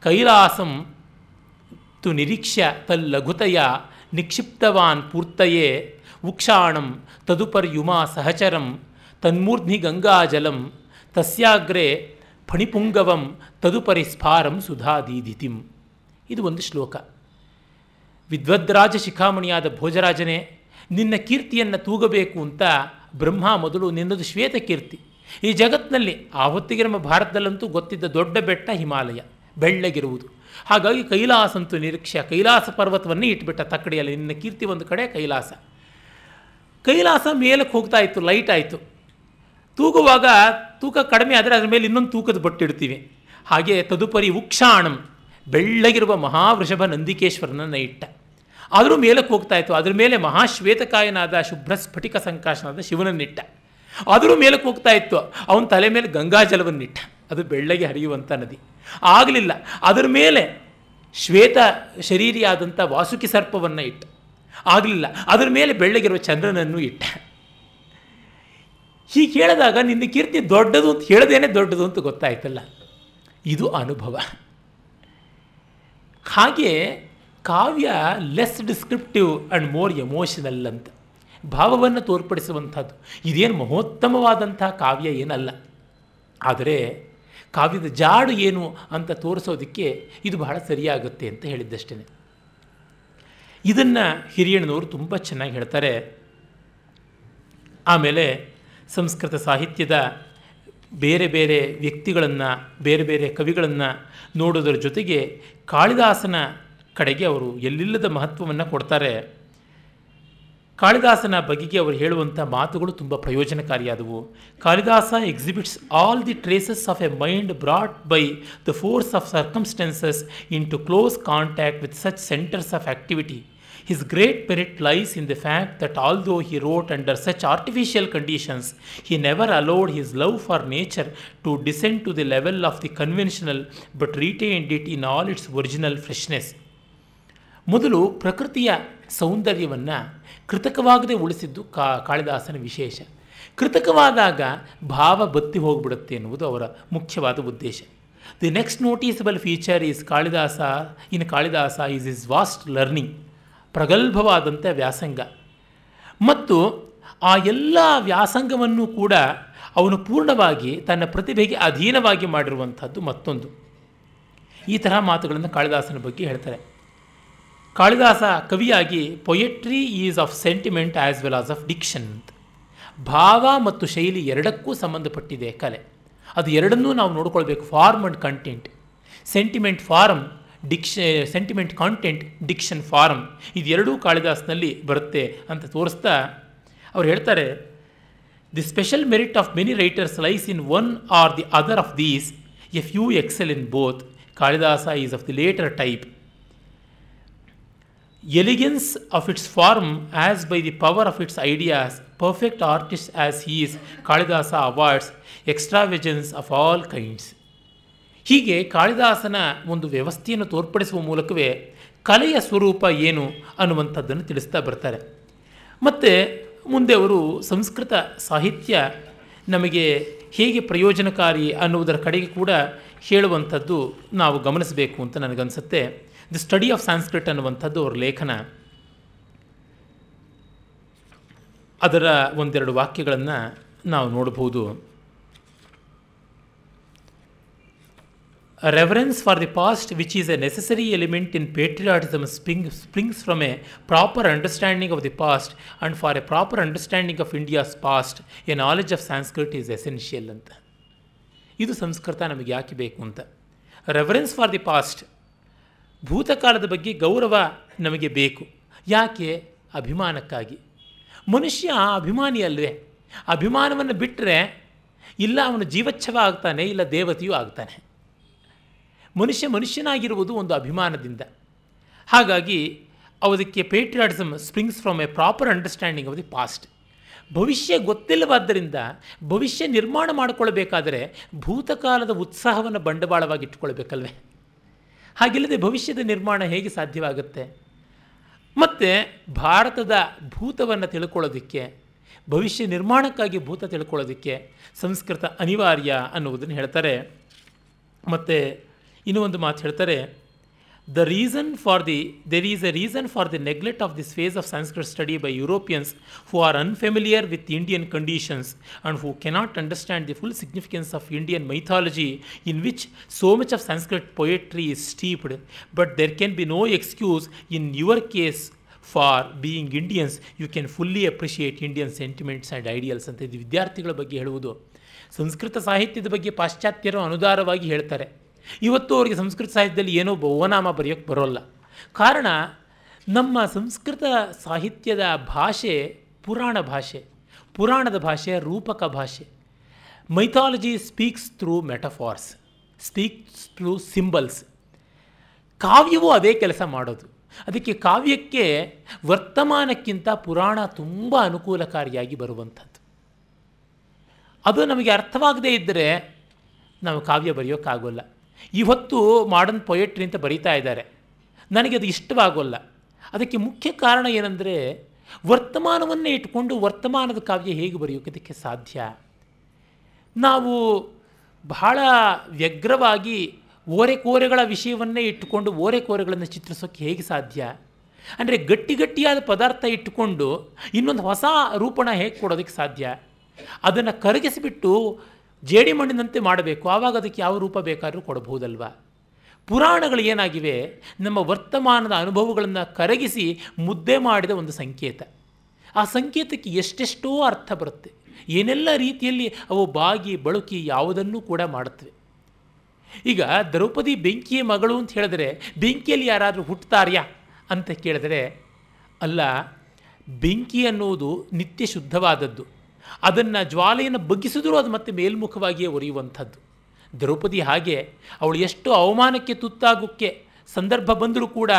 Speaker 1: ಕೈಲಾಸಂ ತು ನಿರೀಕ್ಷ್ಯ ತಲ್ಲಘುತಯ ನಿಕ್ಷಿಪ್ತವಾನ್ ಪೂರ್ತಯೇ ಉಕ್ಷಾಣಂ ತದುಪರ್ಯುಮಾ ಸಹಚರಂ ತನ್ಮೂರ್ಧ್ನಿ ಗಂಗಾಜಲಂ ತಸ್ಯಾಗ್ರೆ ಫಣಿಪುಂಗವಂ ತದುಪರಿ ಸ್ಫಾರಂ ಸುಧಾದೀದಿತಿಂ. ಇದು ಒಂದು ಶ್ಲೋಕ. ವಿದ್ವದ್ರಾಜ ಶಿಖಾಮಣಿಯಾದ ಭೋಜರಾಜನೇ, ನಿನ್ನ ಕೀರ್ತಿಯನ್ನು ತೂಗಬೇಕು ಅಂತ ಬ್ರಹ್ಮ ಮೊದಲು ನಿನ್ನದು ಶ್ವೇತ ಕೀರ್ತಿ. ಈ ಜಗತ್ತಿನಲ್ಲಿ ಆ ಹೊತ್ತಿಗೆ ನಮ್ಮ ಭಾರತದಲ್ಲಂತೂ ಗೊತ್ತಿದ್ದ ದೊಡ್ಡ ಬೆಟ್ಟ ಹಿಮಾಲಯ, ಬೆಳ್ಳಗಿರುವುದು. ಹಾಗಾಗಿ ಕೈಲಾಸಂತೂ ನಿರೀಕ್ಷೆ, ಕೈಲಾಸ ಪರ್ವತವನ್ನೇ ಇಟ್ಬಿಟ್ಟ ತಕ್ಕಡಿಯಲ್ಲಿ ನಿನ್ನ ಕೀರ್ತಿ ಒಂದು ಕಡೆ, ಕೈಲಾಸ. ಕೈಲಾಸ ಮೇಲಕ್ಕೆ ಹೋಗ್ತಾ ಇತ್ತು ಲೈಟ್ ಆಯಿತು. ತೂಗುವಾಗ ತೂಕ ಕಡಿಮೆ ಆದರೆ ಅದರ ಮೇಲೆ ಇನ್ನೊಂದು ತೂಕದ ಬಟ್ಟಿಡ್ತೀವಿ ಹಾಗೆ ತದುಪರಿ ಉಕ್ಷಾಣಂ, ಬೆಳ್ಳಗಿರುವ ಮಹಾವೃಷಭ ನಂದಿಕೇಶ್ವರನನ್ನು ಇಟ್ಟ ಆದರೂ ಮೇಲಕ್ಕೆ ಹೋಗ್ತಾ ಇತ್ತು. ಅದ್ರ ಮೇಲೆ ಮಹಾಶ್ವೇತಕಾಯನಾದ ಶುಭ್ರ ಸ್ಫಟಿಕ ಸಂಕಾಶನಾದ ಶಿವನನ್ನಿಟ್ಟ ಆದರೂ ಮೇಲಕ್ಕೆ ಹೋಗ್ತಾ ಇತ್ತು. ಅವನ ತಲೆ ಮೇಲೆ ಗಂಗಾಜಲವನ್ನಿಟ್ಟ ಅದು ಬೆಳ್ಳಗೆ ಹರಿಯುವಂಥ ನದಿ. ಆಗಲಿಲ್ಲ. ಅದರ ಮೇಲೆ ಶ್ವೇತ ಶರೀರಿಯಾದಂಥ ವಾಸುಕಿ ಸರ್ಪವನ್ನು ಇಟ್ಟ. ಆಗಲಿಲ್ಲ. ಅದರ ಮೇಲೆ ಬೆಳ್ಳಗಿರುವ ಚಂದ್ರನನ್ನು ಇಟ್ಟ. ಹೀಗೆ ಹೇಳಿದಾಗ ನಿನ್ನ ಕೀರ್ತಿ ದೊಡ್ಡದು ಅಂತ ಹೇಳದೇನೆ ದೊಡ್ಡದು ಅಂತ ಗೊತ್ತಾಯ್ತಲ್ಲ. ಇದು ಅನುಭವ. ಹಾಗೆ ಕಾವ್ಯ less descriptive and more emotional ಅಂತ. ಭಾವವನ್ನು ತೋರ್ಪಡಿಸುವಂಥದ್ದು. ಇದೇನು ಮಹೋತ್ತಮವಾದಂಥ ಕಾವ್ಯ ಏನಲ್ಲ. ಆದರೆ ಕಾವ್ಯದ ಜಾಡು ಏನು ಅಂತ ತೋರಿಸೋದಕ್ಕೆ ಇದು ಬಹಳ ಸರಿಯಾಗುತ್ತೆ ಅಂತ ಹೇಳಿದ್ದಷ್ಟೇ ಇದನ್ನು ಹಿರಿಯಣ್ಣನವರು ತುಂಬ ಚೆನ್ನಾಗಿ ಹೇಳ್ತಾರೆ. ಆಮೇಲೆ ಸಂಸ್ಕೃತ ಸಾಹಿತ್ಯದ ಬೇರೆ ಬೇರೆ ವ್ಯಕ್ತಿಗಳನ್ನು, ಬೇರೆ ಬೇರೆ ಕವಿಗಳನ್ನು ನೋಡೋದರ ಜೊತೆಗೆ ಕಾಳಿದಾಸನ ಕಡೆಗೆ ಅವರು ಎಲ್ಲಿಲ್ಲದ ಮಹತ್ವವನ್ನು ಕೊಡ್ತಾರೆ. ಕಾಳಿದಾಸನ ಬಗೆಗೆ ಅವರು ಹೇಳುವಂಥ ಮಾತುಗಳು ತುಂಬ ಪ್ರಯೋಜನಕಾರಿಯಾದವು. Kalidasa exhibits all the traces of a mind brought by the force of circumstances into close contact with such centres of activity His great merit lies in the fact that although he wrote under such artificial conditions, he never allowed his love for nature to descend to the level of the conventional but retained it in all its original freshness. ಮೊದಲು ಪ್ರಕೃತಿಯ ಸೌಂದರ್ಯವನ್ನು ಕೃತಕವಾಗದೆ ಉಳಿಸಿದ್ದು ಕಾ ಕಾಳಿದಾಸನ ವಿಶೇಷ ಕೃತಕವಾದಾಗ ಭಾವ ಬತ್ತಿ ಹೋಗಿಬಿಡುತ್ತೆ ಎನ್ನುವುದು ಅವರ ಮುಖ್ಯವಾದ ಉದ್ದೇಶ the next noticeable feature is Kalidasa in Kalidasa is his vast learning ಪ್ರಗಲ್ಭವಾದಂಥ ವ್ಯಾಸಂಗ. ಮತ್ತು ಆ ಎಲ್ಲ ವ್ಯಾಸಂಗವನ್ನು ಕೂಡ ಅವನು ಪೂರ್ಣವಾಗಿ ತನ್ನ ಪ್ರತಿಭೆಗೆ ಅಧೀನವಾಗಿ ಮಾಡಿರುವಂಥದ್ದು ಮತ್ತೊಂದು. ಈ ತರಹ ಮಾತುಗಳನ್ನು ಕಾಳಿದಾಸನ ಬಗ್ಗೆ ಹೇಳ್ತಾರೆ. Kalidasa ಕವಿಯಾಗಿ poetry is of sentiment as well as of diction ಅಂತ. ಭಾವ ಮತ್ತು ಶೈಲಿ ಎರಡಕ್ಕೂ ಸಂಬಂಧಪಟ್ಟಿದೆ ಕಲೆ. ಅದು ಎರಡನ್ನೂ ನಾವು ನೋಡ್ಕೊಳ್ಬೇಕು form and content sentiment form diction sentiment content diction form ಇದೆರಡೂ ಕಾಳಿದಾಸನಲ್ಲಿ ಬರುತ್ತೆ ಅಂತ ತೋರಿಸ್ತಾ ಅವ್ರು ಹೇಳ್ತಾರೆ the special merit of many writers lies in one or the other of these a few excel in both Kalidasa is of the latter type elegance of its form as by the power of its ideas perfect artist as is Kalidasa awards extravagance of all kinds ಹೀಗೆ ಕಾಳಿದಾಸನ ಒಂದು ವ್ಯವಸ್ಥೆಯನ್ನು ತೋರ್ಪಡಿಸುವ ಮೂಲಕವೇ ಕಲೆಯ ಸ್ವರೂಪ ಏನು ಅನ್ನುವಂಥದ್ದನ್ನು ತಿಳಿಸ್ತಾ ಬರ್ತಾರೆ. ಮತ್ತು ಮುಂದೆ ಅವರು ಸಂಸ್ಕೃತ ಸಾಹಿತ್ಯ ನಮಗೆ ಹೇಗೆ ಪ್ರಯೋಜನಕಾರಿ ಅನ್ನುವುದರ ಕಡೆಗೆ ಕೂಡ ಹೇಳುವಂಥದ್ದು ನಾವು ಗಮನಿಸಬೇಕು ಅಂತ ನನಗನ್ಸುತ್ತೆ. ದಿ ಸ್ಟಡಿ ಆಫ್ ಸಾಂಸ್ಕ್ರಿಟ್ ಅನ್ನುವಂಥದ್ದು ಅವರ ಲೇಖನ. ಅದರ ಒಂದೆರಡು ವಾಕ್ಯಗಳನ್ನು ನಾವು ನೋಡಬಹುದು. A reverence for the past, which is a necessary element in patriotism, spring, springs from a proper understanding of the past, and for a proper understanding of India's past, a knowledge of Sanskrit is essential ಅಂತ ಇದು ಸಂಸ್ಕೃತ ನಮಗೆ ಯಾಕೆ ಬೇಕು ಅಂತ ರೆಫರೆನ್ಸ್ ಫಾರ್ ದಿ ಪಾಸ್ಟ್ ಭೂತಕಾಲದ ಬಗ್ಗೆ ಗೌರವ ನಮಗೆ ಬೇಕು ಯಾಕೆ ಅಭಿಮಾನಕ್ಕಾಗಿ ಮನುಷ್ಯ ಅಭಿಮಾನಿ ಅಲ್ವೇ ಅಭಿಮಾನವನ್ನು ಬಿಟ್ಟರೆ ಇಲ್ಲ ಅವನು ಜೀವಚ್ಛವ ಆಗ್ತಾನೆ ಇಲ್ಲ ದೇವತೆಯೂ ಆಗ್ತಾನೆ ಮನುಷ್ಯ ಮನುಷ್ಯನಾಗಿರುವುದು ಒಂದು ಅಭಿಮಾನದಿಂದ. ಹಾಗಾಗಿ ಅದಕ್ಕೆ patriotism springs from a proper understanding of the past ಭವಿಷ್ಯ ಗೊತ್ತಿಲ್ಲವಾದ್ದರಿಂದ, ಭವಿಷ್ಯ ನಿರ್ಮಾಣ ಮಾಡಿಕೊಳ್ಳಬೇಕಾದರೆ ಭೂತಕಾಲದ ಉತ್ಸಾಹವನ್ನು ಬಂಡವಾಳವಾಗಿ ಇಟ್ಟುಕೊಳ್ಬೇಕಲ್ವೇ? ಹಾಗಿಲ್ಲದೆ ಭವಿಷ್ಯದ ನಿರ್ಮಾಣ ಹೇಗೆ ಸಾಧ್ಯವಾಗುತ್ತೆ? ಮತ್ತು ಭಾರತದ ಭೂತವನ್ನು ತಿಳ್ಕೊಳ್ಳೋದಕ್ಕೆ, ಭವಿಷ್ಯ ನಿರ್ಮಾಣಕ್ಕಾಗಿ ಭೂತ ತಿಳ್ಕೊಳ್ಳೋದಕ್ಕೆ ಸಂಸ್ಕೃತ ಅನಿವಾರ್ಯ ಅನ್ನುವುದನ್ನು ಹೇಳ್ತಾರೆ. ಮತ್ತು ಇನ್ನೂ ಒಂದು ಮಾತು ಹೇಳ್ತಾರೆ the reason for the there is a reason for the neglect of this phase of Sanskrit study by Europeans who are unfamiliar with Indian conditions and who cannot understand the full significance of Indian mythology in which so much of Sanskrit poetry is steeped but there can be no excuse in your case for being Indians you can fully appreciate Indian sentiments and ideals ಅಂತ ಇದು ವಿದ್ಯಾರ್ಥಿಗಳ ಬಗ್ಗೆ ಹೇಳುವುದು. ಸಂಸ್ಕೃತ ಸಾಹಿತ್ಯದ ಬಗ್ಗೆ ಪಾಶ್ಚಾತ್ಯರು ಅನುದಾರವಾಗಿ ಹೇಳ್ತಾರೆ. ಇವತ್ತು ಅವರಿಗೆ ಸಂಸ್ಕೃತ ಸಾಹಿತ್ಯದಲ್ಲಿ ಏನೋ ಬಹುನಾಮ ಬರೆಯೋಕ್ಕೆ ಬರೋಲ್ಲ. ಕಾರಣ ನಮ್ಮ ಸಂಸ್ಕೃತ ಸಾಹಿತ್ಯದ ಭಾಷೆ ಪುರಾಣ ಭಾಷೆ. ಪುರಾಣದ ಭಾಷೆ ರೂಪಕ ಭಾಷೆ. Mythology speaks through metaphors speaks through symbols ಕಾವ್ಯವೂ ಅದೇ ಕೆಲಸ ಮಾಡೋದು. ಅದಕ್ಕೆ ಕಾವ್ಯಕ್ಕೆ ವರ್ತಮಾನಕ್ಕಿಂತ ಪುರಾಣ ತುಂಬ ಅನುಕೂಲಕಾರಿಯಾಗಿ ಬರುವಂಥದ್ದು. ಅದು ನಮಗೆ ಅರ್ಥವಾಗದೇ ಇದ್ದರೆ ನಾವು ಕಾವ್ಯ ಬರೆಯೋಕ್ಕಾಗೋಲ್ಲ. ಇವತ್ತು ಮಾಡರ್ನ್ ಪೊಯೆಟ್ರಿ ಅಂತ ಬರೀತಾ ಇದ್ದಾರೆ. ನನಗೆ ಅದು ಇಷ್ಟವಾಗೋಲ್ಲ. ಅದಕ್ಕೆ ಮುಖ್ಯ ಕಾರಣ ಏನಂದರೆ, ವರ್ತಮಾನವನ್ನೇ ಇಟ್ಕೊಂಡು ವರ್ತಮಾನದ ಕಾವ್ಯ ಹೇಗೆ ಬರೆಯೋಕ್ಕೆ ಸಾಧ್ಯ? ನಾವು ಬಹಳ ವ್ಯಗ್ರವಾಗಿ ಓರೆಕೋರೆಗಳ ವಿಷಯವನ್ನೇ ಇಟ್ಟುಕೊಂಡು ಓರೆಕೋರೆಗಳನ್ನು ಚಿತ್ರಿಸೋಕ್ಕೆ ಹೇಗೆ ಸಾಧ್ಯ? ಅಂದರೆ ಗಟ್ಟಿ ಗಟ್ಟಿಯಾದ ಪದಾರ್ಥ ಇಟ್ಟುಕೊಂಡು ಇನ್ನೊಂದು ಹೊಸ ರೂಪಣ ಹೇಗೆ ಕೊಡೋದಕ್ಕೆ ಸಾಧ್ಯ? ಅದನ್ನು ಕರಗಿಸಿಬಿಟ್ಟು ಜೇಡಿ ಮಣ್ಣಿನಂತೆ ಮಾಡಬೇಕು, ಆವಾಗ ಅದಕ್ಕೆ ಯಾವ ರೂಪ ಬೇಕಾದರೂ ಕೊಡಬಹುದಲ್ವ? ಪುರಾಣಗಳು ಏನಾಗಿವೆ? ನಮ್ಮ ವರ್ತಮಾನದ ಅನುಭವಗಳನ್ನು ಕರಗಿಸಿ ಮುದ್ದೆ ಮಾಡಿದ ಒಂದು ಸಂಕೇತ. ಆ ಸಂಕೇತಕ್ಕೆ ಎಷ್ಟೆಷ್ಟೋ ಅರ್ಥ ಬರುತ್ತೆ. ಏನೆಲ್ಲ ರೀತಿಯಲ್ಲಿ ಅವು ಬಾಗಿ, ಬಳುಕಿ ಯಾವುದನ್ನೂ ಕೂಡ ಮಾಡುತ್ತವೆ. ಈಗ ದ್ರೌಪದಿ ಬೆಂಕಿಯ ಮಗಳು ಅಂತ ಹೇಳಿದ್ರೆ ಬೆಂಕಿಯಲ್ಲಿ ಯಾರಾದರೂ ಹುಟ್ಟುತ್ತಾರ್ಯಾ ಅಂತ ಕೇಳಿದರೆ, ಅಲ್ಲ, ಬೆಂಕಿ ಅನ್ನುವುದು ನಿತ್ಯ ಶುದ್ಧವಾದದ್ದು ಅದನ್ನು ಜ್ವಾಲೆಯನ್ನು ಬಗ್ಗಿಸಿದ್ರೂ ಅದು ಮತ್ತೆ ಮೇಲ್ಮುಖವಾಗಿಯೇ ಒರೆಯುವಂಥದ್ದು. ದ್ರೌಪದಿ ಹಾಗೆ, ಅವಳು ಎಷ್ಟು ಅವಮಾನಕ್ಕೆ ತುತ್ತಾಗೋಕ್ಕೆ ಸಂದರ್ಭ ಬಂದರೂ ಕೂಡ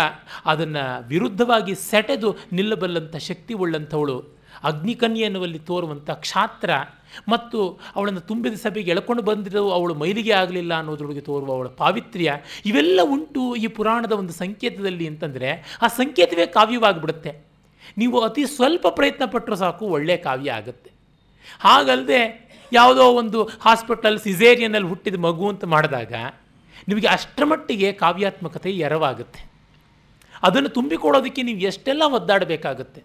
Speaker 1: ಅದನ್ನು ವಿರುದ್ಧವಾಗಿ ಸೆಟೆದು ನಿಲ್ಲಬಲ್ಲಂಥ ಶಕ್ತಿ ಉಳ್ಳಂಥವಳು ಅಗ್ನಿಕನ್ಯೆ ತೋರುವಂಥ ಕ್ಷಾತ್ರ ಮತ್ತು ಅವಳನ್ನು ತುಂಬಿದ ಸಭೆಗೆ ಎಳ್ಕೊಂಡು ಬಂದಿರೋ ಅವಳು ಮೈಲಿಗೆ ಆಗಲಿಲ್ಲ ಅನ್ನೋದ್ರೊಳಗೆ ತೋರುವ ಅವಳ ಪಾವಿತ್ರ್ಯ ಇವೆಲ್ಲ ಉಂಟು ಈ ಪುರಾಣದ ಒಂದು ಸಂಕೇತದಲ್ಲಿ ಅಂತಂದರೆ ಆ ಸಂಕೇತವೇ ಕಾವ್ಯವಾಗಿಬಿಡುತ್ತೆ. ನೀವು ಅತಿ ಸ್ವಲ್ಪ ಪ್ರಯತ್ನ ಪಟ್ಟರೂ ಸಾಕು ಒಳ್ಳೆಯ ಕಾವ್ಯ ಆಗುತ್ತೆ. ಹಾಗಲ್ಲದೆ ಯಾವುದೋ ಒಂದು ಹಾಸ್ಪಿಟಲ್ ಸಿಸೇರಿಯನಲ್ಲಿ ಹುಟ್ಟಿದ ಮಗು ಅಂತ ಮಾಡಿದಾಗ ನಿಮಗೆ ಅಷ್ಟರ ಮಟ್ಟಿಗೆ ಕಾವ್ಯಾತ್ಮಕತೆ ಎರವಾಗುತ್ತೆ. ಅದನ್ನು ತುಂಬಿಕೊಡೋದಕ್ಕೆ ನೀವು ಎಷ್ಟೆಲ್ಲ ಒದ್ದಾಡಬೇಕಾಗುತ್ತೆ.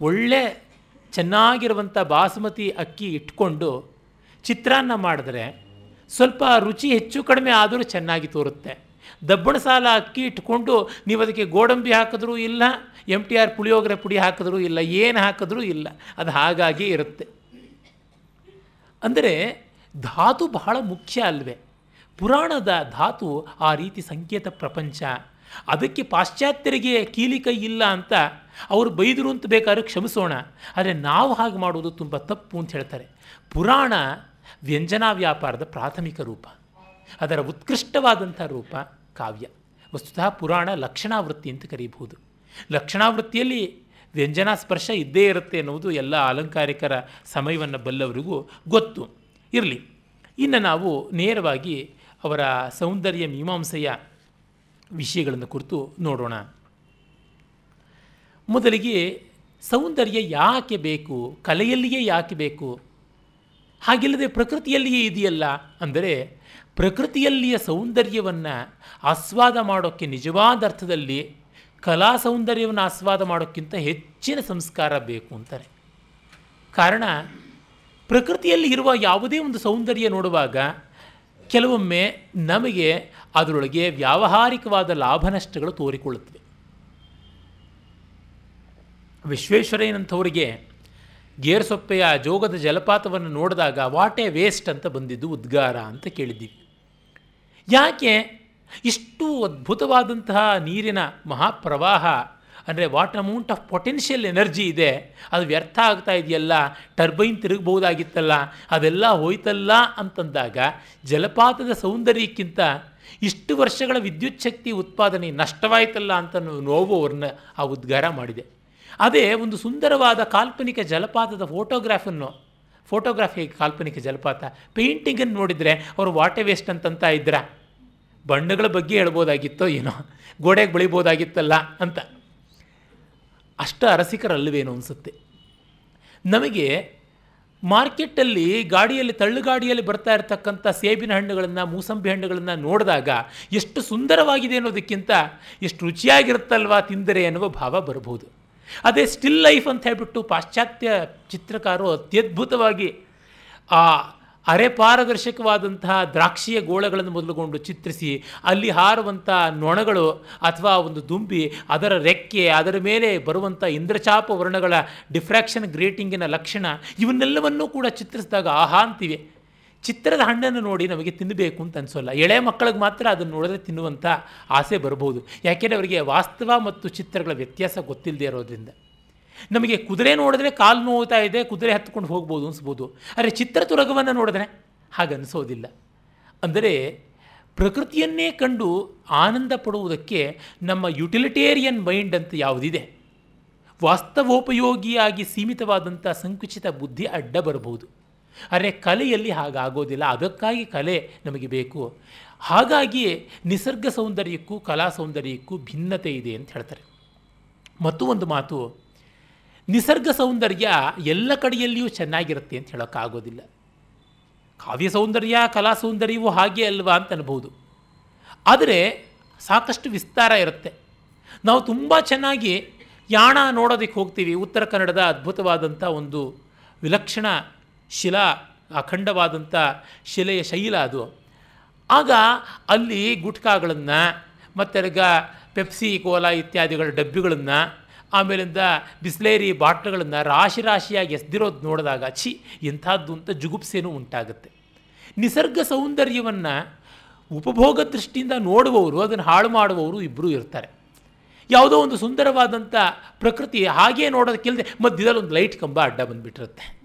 Speaker 1: ಒಳ್ಳೆ ಚೆನ್ನಾಗಿರುವಂಥ ಬಾಸುಮತಿ ಅಕ್ಕಿ ಇಟ್ಕೊಂಡು ಚಿತ್ರಾನ್ನ ಮಾಡಿದ್ರೆ ಸ್ವಲ್ಪ ರುಚಿ ಹೆಚ್ಚು ಕಡಿಮೆ ಆದರೂ ಚೆನ್ನಾಗಿ ತೋರುತ್ತೆ. ದಬ್ಬಣ ಸಾಲ ಅಕ್ಕಿ ಇಟ್ಕೊಂಡು ನೀವು ಅದಕ್ಕೆ ಗೋಡಂಬಿ ಹಾಕಿದ್ರೂ ಇಲ್ಲ ಎಂ ಟಿ ಆರ್ ಪುಳಿಯೋಗರೆ ಪುಡಿ ಹಾಕಿದ್ರೂ ಇಲ್ಲ, ಏನು ಹಾಕಿದ್ರೂ ಇಲ್ಲ, ಅದು ಹಾಗಾಗಿ ಇರುತ್ತೆ. ಅಂದರೆ ಧಾತು ಬಹಳ ಮುಖ್ಯ ಅಲ್ವೇ? ಪುರಾಣದ ಧಾತು ಆ ರೀತಿ ಸಂಕೇತ ಪ್ರಪಂಚ. ಅದಕ್ಕೆ ಪಾಶ್ಚಾತ್ಯರಿಗೆ ಕೀಲಿ ಕೈ ಇಲ್ಲ ಅಂತ ಅವರು ಬೈದರು ಅಂತ ಬೇಕಾದ್ರೆ ಕ್ಷಮಿಸೋಣ, ಆದರೆ ನಾವು ಹಾಗೆ ಮಾಡುವುದು ತುಂಬ ತಪ್ಪು ಅಂತ ಹೇಳ್ತಾರೆ. ಪುರಾಣ ವ್ಯಂಜನಾ ವ್ಯಾಪಾರದ ಪ್ರಾಥಮಿಕ ರೂಪ. ಅದರ ಉತ್ಕೃಷ್ಟವಾದಂಥ ರೂಪ. ಕಾವ್ಯ. ವಸ್ತುತಃ ಪುರಾಣ ಲಕ್ಷಣಾವೃತ್ತಿ ಅಂತ ಕರೀಬಹುದು. ಲಕ್ಷಣಾವೃತ್ತಿಯಲ್ಲಿ ವ್ಯಂಜನಾ ಸ್ಪರ್ಶ ಇದ್ದೇ ಇರುತ್ತೆ ಅನ್ನುವುದು ಎಲ್ಲ ಅಲಂಕಾರಿಕರ ಸಮಯವನ್ನು ಬಲ್ಲವರಿಗೂ ಗೊತ್ತು. ಇರಲಿ. ಇನ್ನು ನಾವು ನೇರವಾಗಿ ಅವರ ಸೌಂದರ್ಯ ಮೀಮಾಂಸೆಯ ವಿಷಯಗಳನ್ನು ಕುರಿತು ನೋಡೋಣ. ಮೊದಲಿಗೆ ಸೌಂದರ್ಯ ಯಾಕೆ ಬೇಕು? ಕಲೆಯಲ್ಲಿಯೇ ಯಾಕೆ ಬೇಕು? ಹಾಗಿಲ್ಲದೆ ಪ್ರಕೃತಿಯಲ್ಲಿಯೇ ಇದೆಯಲ್ಲ ಅಂದರೆ ಪ್ರಕೃತಿಯಲ್ಲಿಯ ಸೌಂದರ್ಯವನ್ನು ಆಸ್ವಾದ ಮಾಡೋಕ್ಕೆ ನಿಜವಾದ ಅರ್ಥದಲ್ಲಿ ಕಲಾ ಸೌಂದರ್ಯವನ್ನು ಆಸ್ವಾದ ಮಾಡೋಕ್ಕಿಂತ ಹೆಚ್ಚಿನ ಸಂಸ್ಕಾರ ಬೇಕು ಅಂತಾರೆ. ಕಾರಣ, ಪ್ರಕೃತಿಯಲ್ಲಿ ಇರುವ ಯಾವುದೇ ಒಂದು ಸೌಂದರ್ಯ ನೋಡುವಾಗ ಕೆಲವೊಮ್ಮೆ ನಮಗೆ ಅದರೊಳಗೆ ವ್ಯಾವಹಾರಿಕವಾದ ಲಾಭ ನಷ್ಟಗಳು ತೋರಿಕೊಳ್ಳುತ್ತವೆ. ವಿಶ್ವೇಶ್ವರಯ್ಯನಂಥವರಿಗೆ ಗೇರ್ಸೊಪ್ಪೆಯ ಜೋಗದ ಜಲಪಾತವನ್ನು ನೋಡಿದಾಗ ವಾಟ್ ಎ ವೇಸ್ಟ್ ಅಂತ ಬಂದಿದ್ದು ಉದ್ಗಾರ ಅಂತ ಕೇಳಿದ್ದೀವಿ. ಯಾಕೆ? ಇಷ್ಟು ಅದ್ಭುತವಾದಂತಹ ನೀರಿನ ಮಹಾಪ್ರವಾಹ, ಅಂದರೆ what amount of potential energy ಇದೆ, ಅದು ವ್ಯರ್ಥ ಆಗ್ತಾ ಇದೆಯಲ್ಲ ಟರ್ಬೈನ್ ತಿರುಗಬಹುದಾಗಿತ್ತಲ್ಲ, ಅದೆಲ್ಲ ಹೋಯ್ತಲ್ಲ ಅಂತಂದಾಗ ಜಲಪಾತದ ಸೌಂದರ್ಯಕ್ಕಿಂತ ಇಷ್ಟು ವರ್ಷಗಳ ವಿದ್ಯುತ್ ಶಕ್ತಿ ಉತ್ಪಾದನೆ ನಷ್ಟವಾಯಿತಲ್ಲ ಅಂತ ನೋವು ಅವ್ರನ್ನ ಆ ಉದ್ಗಾರ ಮಾಡಿದೆ. ಅದೇ ಒಂದು ಸುಂದರವಾದ ಕಾಲ್ಪನಿಕ ಜಲಪಾತದ ಫೋಟೋಗ್ರಾಫನ್ನು ಫೋಟೋಗ್ರಾಫಿ ಕಾಲ್ಪನಿಕ ಜಲಪಾತ? ಪೇಂಟಿಂಗನ್ನು ನೋಡಿದರೆ ಅವರು ವಾಟರ್ ವೇಸ್ಟ್ ಅಂತಂತ ಇದ್ರ. ಬಣ್ಣಗಳ ಬಗ್ಗೆ ಹೇಳ್ಬೋದಾಗಿತ್ತೋ ಏನೋ, ಗೋಡೆಗೆ ಬೆಳಿಬೋದಾಗಿತ್ತಲ್ಲ ಅಂತ. ಅಷ್ಟ ಅರಸಿಕರಲ್ಲವೇನೋ ಅನಿಸುತ್ತೆ. ನಮಗೆ ಮಾರ್ಕೆಟಲ್ಲಿ ಗಾಡಿಯಲ್ಲಿ ತಳ್ಳುಗಾಡಿಯಲ್ಲಿ ಬರ್ತಾ ಇರತಕ್ಕಂಥ ಸೇಬಿನ ಹಣ್ಣುಗಳನ್ನು, ಮೂಸಂಬಿ ಹಣ್ಣುಗಳನ್ನು ನೋಡಿದಾಗ ಎಷ್ಟು ಸುಂದರವಾಗಿದೆ ಅನ್ನೋದಕ್ಕಿಂತ ಎಷ್ಟು ರುಚಿಯಾಗಿರುತ್ತಲ್ವಾ ತಿಂದರೆ ಎನ್ನುವ ಭಾವ ಬರಬಹುದು. ಅದೇ ಸ್ಟಿಲ್ ಲೈಫ್ ಅಂತ ಹೇಳ್ಬಿಟ್ಟು ಪಾಶ್ಚಾತ್ಯ ಚಿತ್ರಕಾರರು ಅತ್ಯದ್ಭುತವಾಗಿ ಆ ಅರೆ ಪಾರದರ್ಶಕವಾದಂತಹ ದ್ರಾಕ್ಷಿಯ ಗೋಳಗಳನ್ನು ಮೊದಲುಗೊಂಡು ಚಿತ್ರಿಸಿ, ಅಲ್ಲಿ ಹಾರುವಂಥ ನೊಣಗಳು ಅಥವಾ ಒಂದು ದುಂಬಿ, ಅದರ ರೆಕ್ಕೆ, ಅದರ ಮೇಲೆ ಬರುವಂಥ ಇಂದ್ರಚಾಪ ವರ್ಣಗಳ ಡಿಫ್ರಾಕ್ಷನ್ ಗ್ರೇಟಿಂಗಿನ ಲಕ್ಷಣ, ಇವನ್ನೆಲ್ಲವನ್ನೂ ಕೂಡ ಚಿತ್ರಿಸಿದಾಗ ಆಹಾ ಅಂತಿವೆ. ಚಿತ್ರದ ಹಣ್ಣನ್ನು ನೋಡಿ ನಮಗೆ ತಿನ್ನಬೇಕು ಅಂತ ಅನಿಸೋಲ್ಲ. ಎಳೆ ಮಕ್ಕಳಿಗೆ ಮಾತ್ರ ಅದನ್ನು ನೋಡಿದ್ರೆ ತಿನ್ನುವಂಥ ಆಸೆ ಬರಬಹುದು. ಯಾಕೆಂದರೆ ಅವರಿಗೆ ವಾಸ್ತವ ಮತ್ತು ಚಿತ್ರಗಳ ವ್ಯತ್ಯಾಸ ಗೊತ್ತಿಲ್ಲದೆ ಇರೋದ್ರಿಂದ. ನಮಗೆ ಕುದುರೆ ನೋಡಿದ್ರೆ ಕಾಲು ನೋವುತ್ತಾ ಇದೆ, ಕುದುರೆ ಹತ್ಕೊಂಡು ಹೋಗ್ಬೋದು ಅನಿಸ್ಬೋದು. ಆದರೆ ಚಿತ್ರತುರಗವನ್ನು ನೋಡಿದ್ರೆ ಹಾಗನ್ನಿಸೋದಿಲ್ಲ ಅಂದರೆ ಪ್ರಕೃತಿಯನ್ನೇ ಕಂಡು ಆನಂದ ಪಡುವುದಕ್ಕೆ ನಮ್ಮ ಯುಟಿಲಿಟೇರಿಯನ್ ಮೈಂಡ್ ಅಂತ ಯಾವುದಿದೆ? ವಾಸ್ತವೋಪಯೋಗಿಯಾಗಿ ಸೀಮಿತವಾದಂಥ ಸಂಕುಚಿತ ಬುದ್ಧಿ ಅಡ್ಡ ಬರಬಹುದು. ಅರೆ ಕಲೆಯಲ್ಲಿ ಹಾಗಾಗೋದಿಲ್ಲ. ಅದಕ್ಕಾಗಿ ಕಲೆ ನಮಗೆ ಬೇಕು. ಹಾಗಾಗಿ ನಿಸರ್ಗ ಸೌಂದರ್ಯಕ್ಕೂ, ಕಲಾ ಸೌಂದರ್ಯಕ್ಕೂ ಭಿನ್ನತೆ ಇದೆ ಅಂತ ಹೇಳ್ತಾರೆ. ಮತ್ತು ಒಂದು ಮಾತು ನಿಸರ್ಗ ಸೌಂದರ್ಯ ಎಲ್ಲ ಕಡೆಯಲ್ಲಿಯೂ ಚೆನ್ನಾಗಿರುತ್ತೆ ಅಂತ ಹೇಳೋಕ್ಕಾಗೋದಿಲ್ಲ. ಕಾವ್ಯ ಸೌಂದರ್ಯ, ಕಲಾ ಸೌಂದರ್ಯವೂ ಹಾಗೆ ಅಲ್ವಾ ಅಂತ ಅನ್ಬೋದು. ಆದರೆ ಸಾಕಷ್ಟು ವಿಸ್ತಾರ ಇರುತ್ತೆ. ನಾವು ತುಂಬ ಚೆನ್ನಾಗಿ ಯಾಣ ನೋಡೋದಕ್ಕೆ ಹೋಗ್ತೀವಿ. ಉತ್ತರ ಕನ್ನಡದ ಅದ್ಭುತವಾದಂಥ ಒಂದು ವಿಲಕ್ಷಣ ಶಿಲಾ, ಅಖಂಡವಾದಂಥ ಶಿಲೆಯ ಶೈಲ ಅದು. ಆಗ ಅಲ್ಲಿ ಗುಟ್ಕಾಗಳನ್ನು, ಮತ್ತೆರಗ ಪೆಪ್ಸಿ, ಕೋಲಾ ಇತ್ಯಾದಿಗಳ ಡಬ್ಬಿಗಳನ್ನು ಆಮೇಲಿಂದ ಬಿಸ್ಲೇರಿ ಬಾಟ್ಲುಗಳನ್ನು ರಾಶಿ ರಾಶಿಯಾಗಿ ಎಸ್ದಿರೋದು ನೋಡಿದಾಗ ಛಿ, ಇಂಥದ್ದು ಅಂತ ಜುಗುಪ್ಸೆನೂ ಉಂಟಾಗುತ್ತೆ. ನಿಸರ್ಗ ಸೌಂದರ್ಯವನ್ನು ಉಪಭೋಗ ದೃಷ್ಟಿಯಿಂದ ನೋಡುವವರು, ಅದನ್ನು ಹಾಳು ಮಾಡುವವರು ಇಬ್ಬರೂ ಇರ್ತಾರೆ. ಯಾವುದೋ ಒಂದು ಸುಂದರವಾದಂಥ ಪ್ರಕೃತಿ ಹಾಗೇ ನೋಡೋದಕ್ಕಿಲ್ಲದೆ ಮಧ್ಯದಲ್ಲಿ ಒಂದು ಲೈಟ್ ಕಂಬ ಅಡ್ಡ ಬಂದುಬಿಟ್ಟಿರುತ್ತೆ.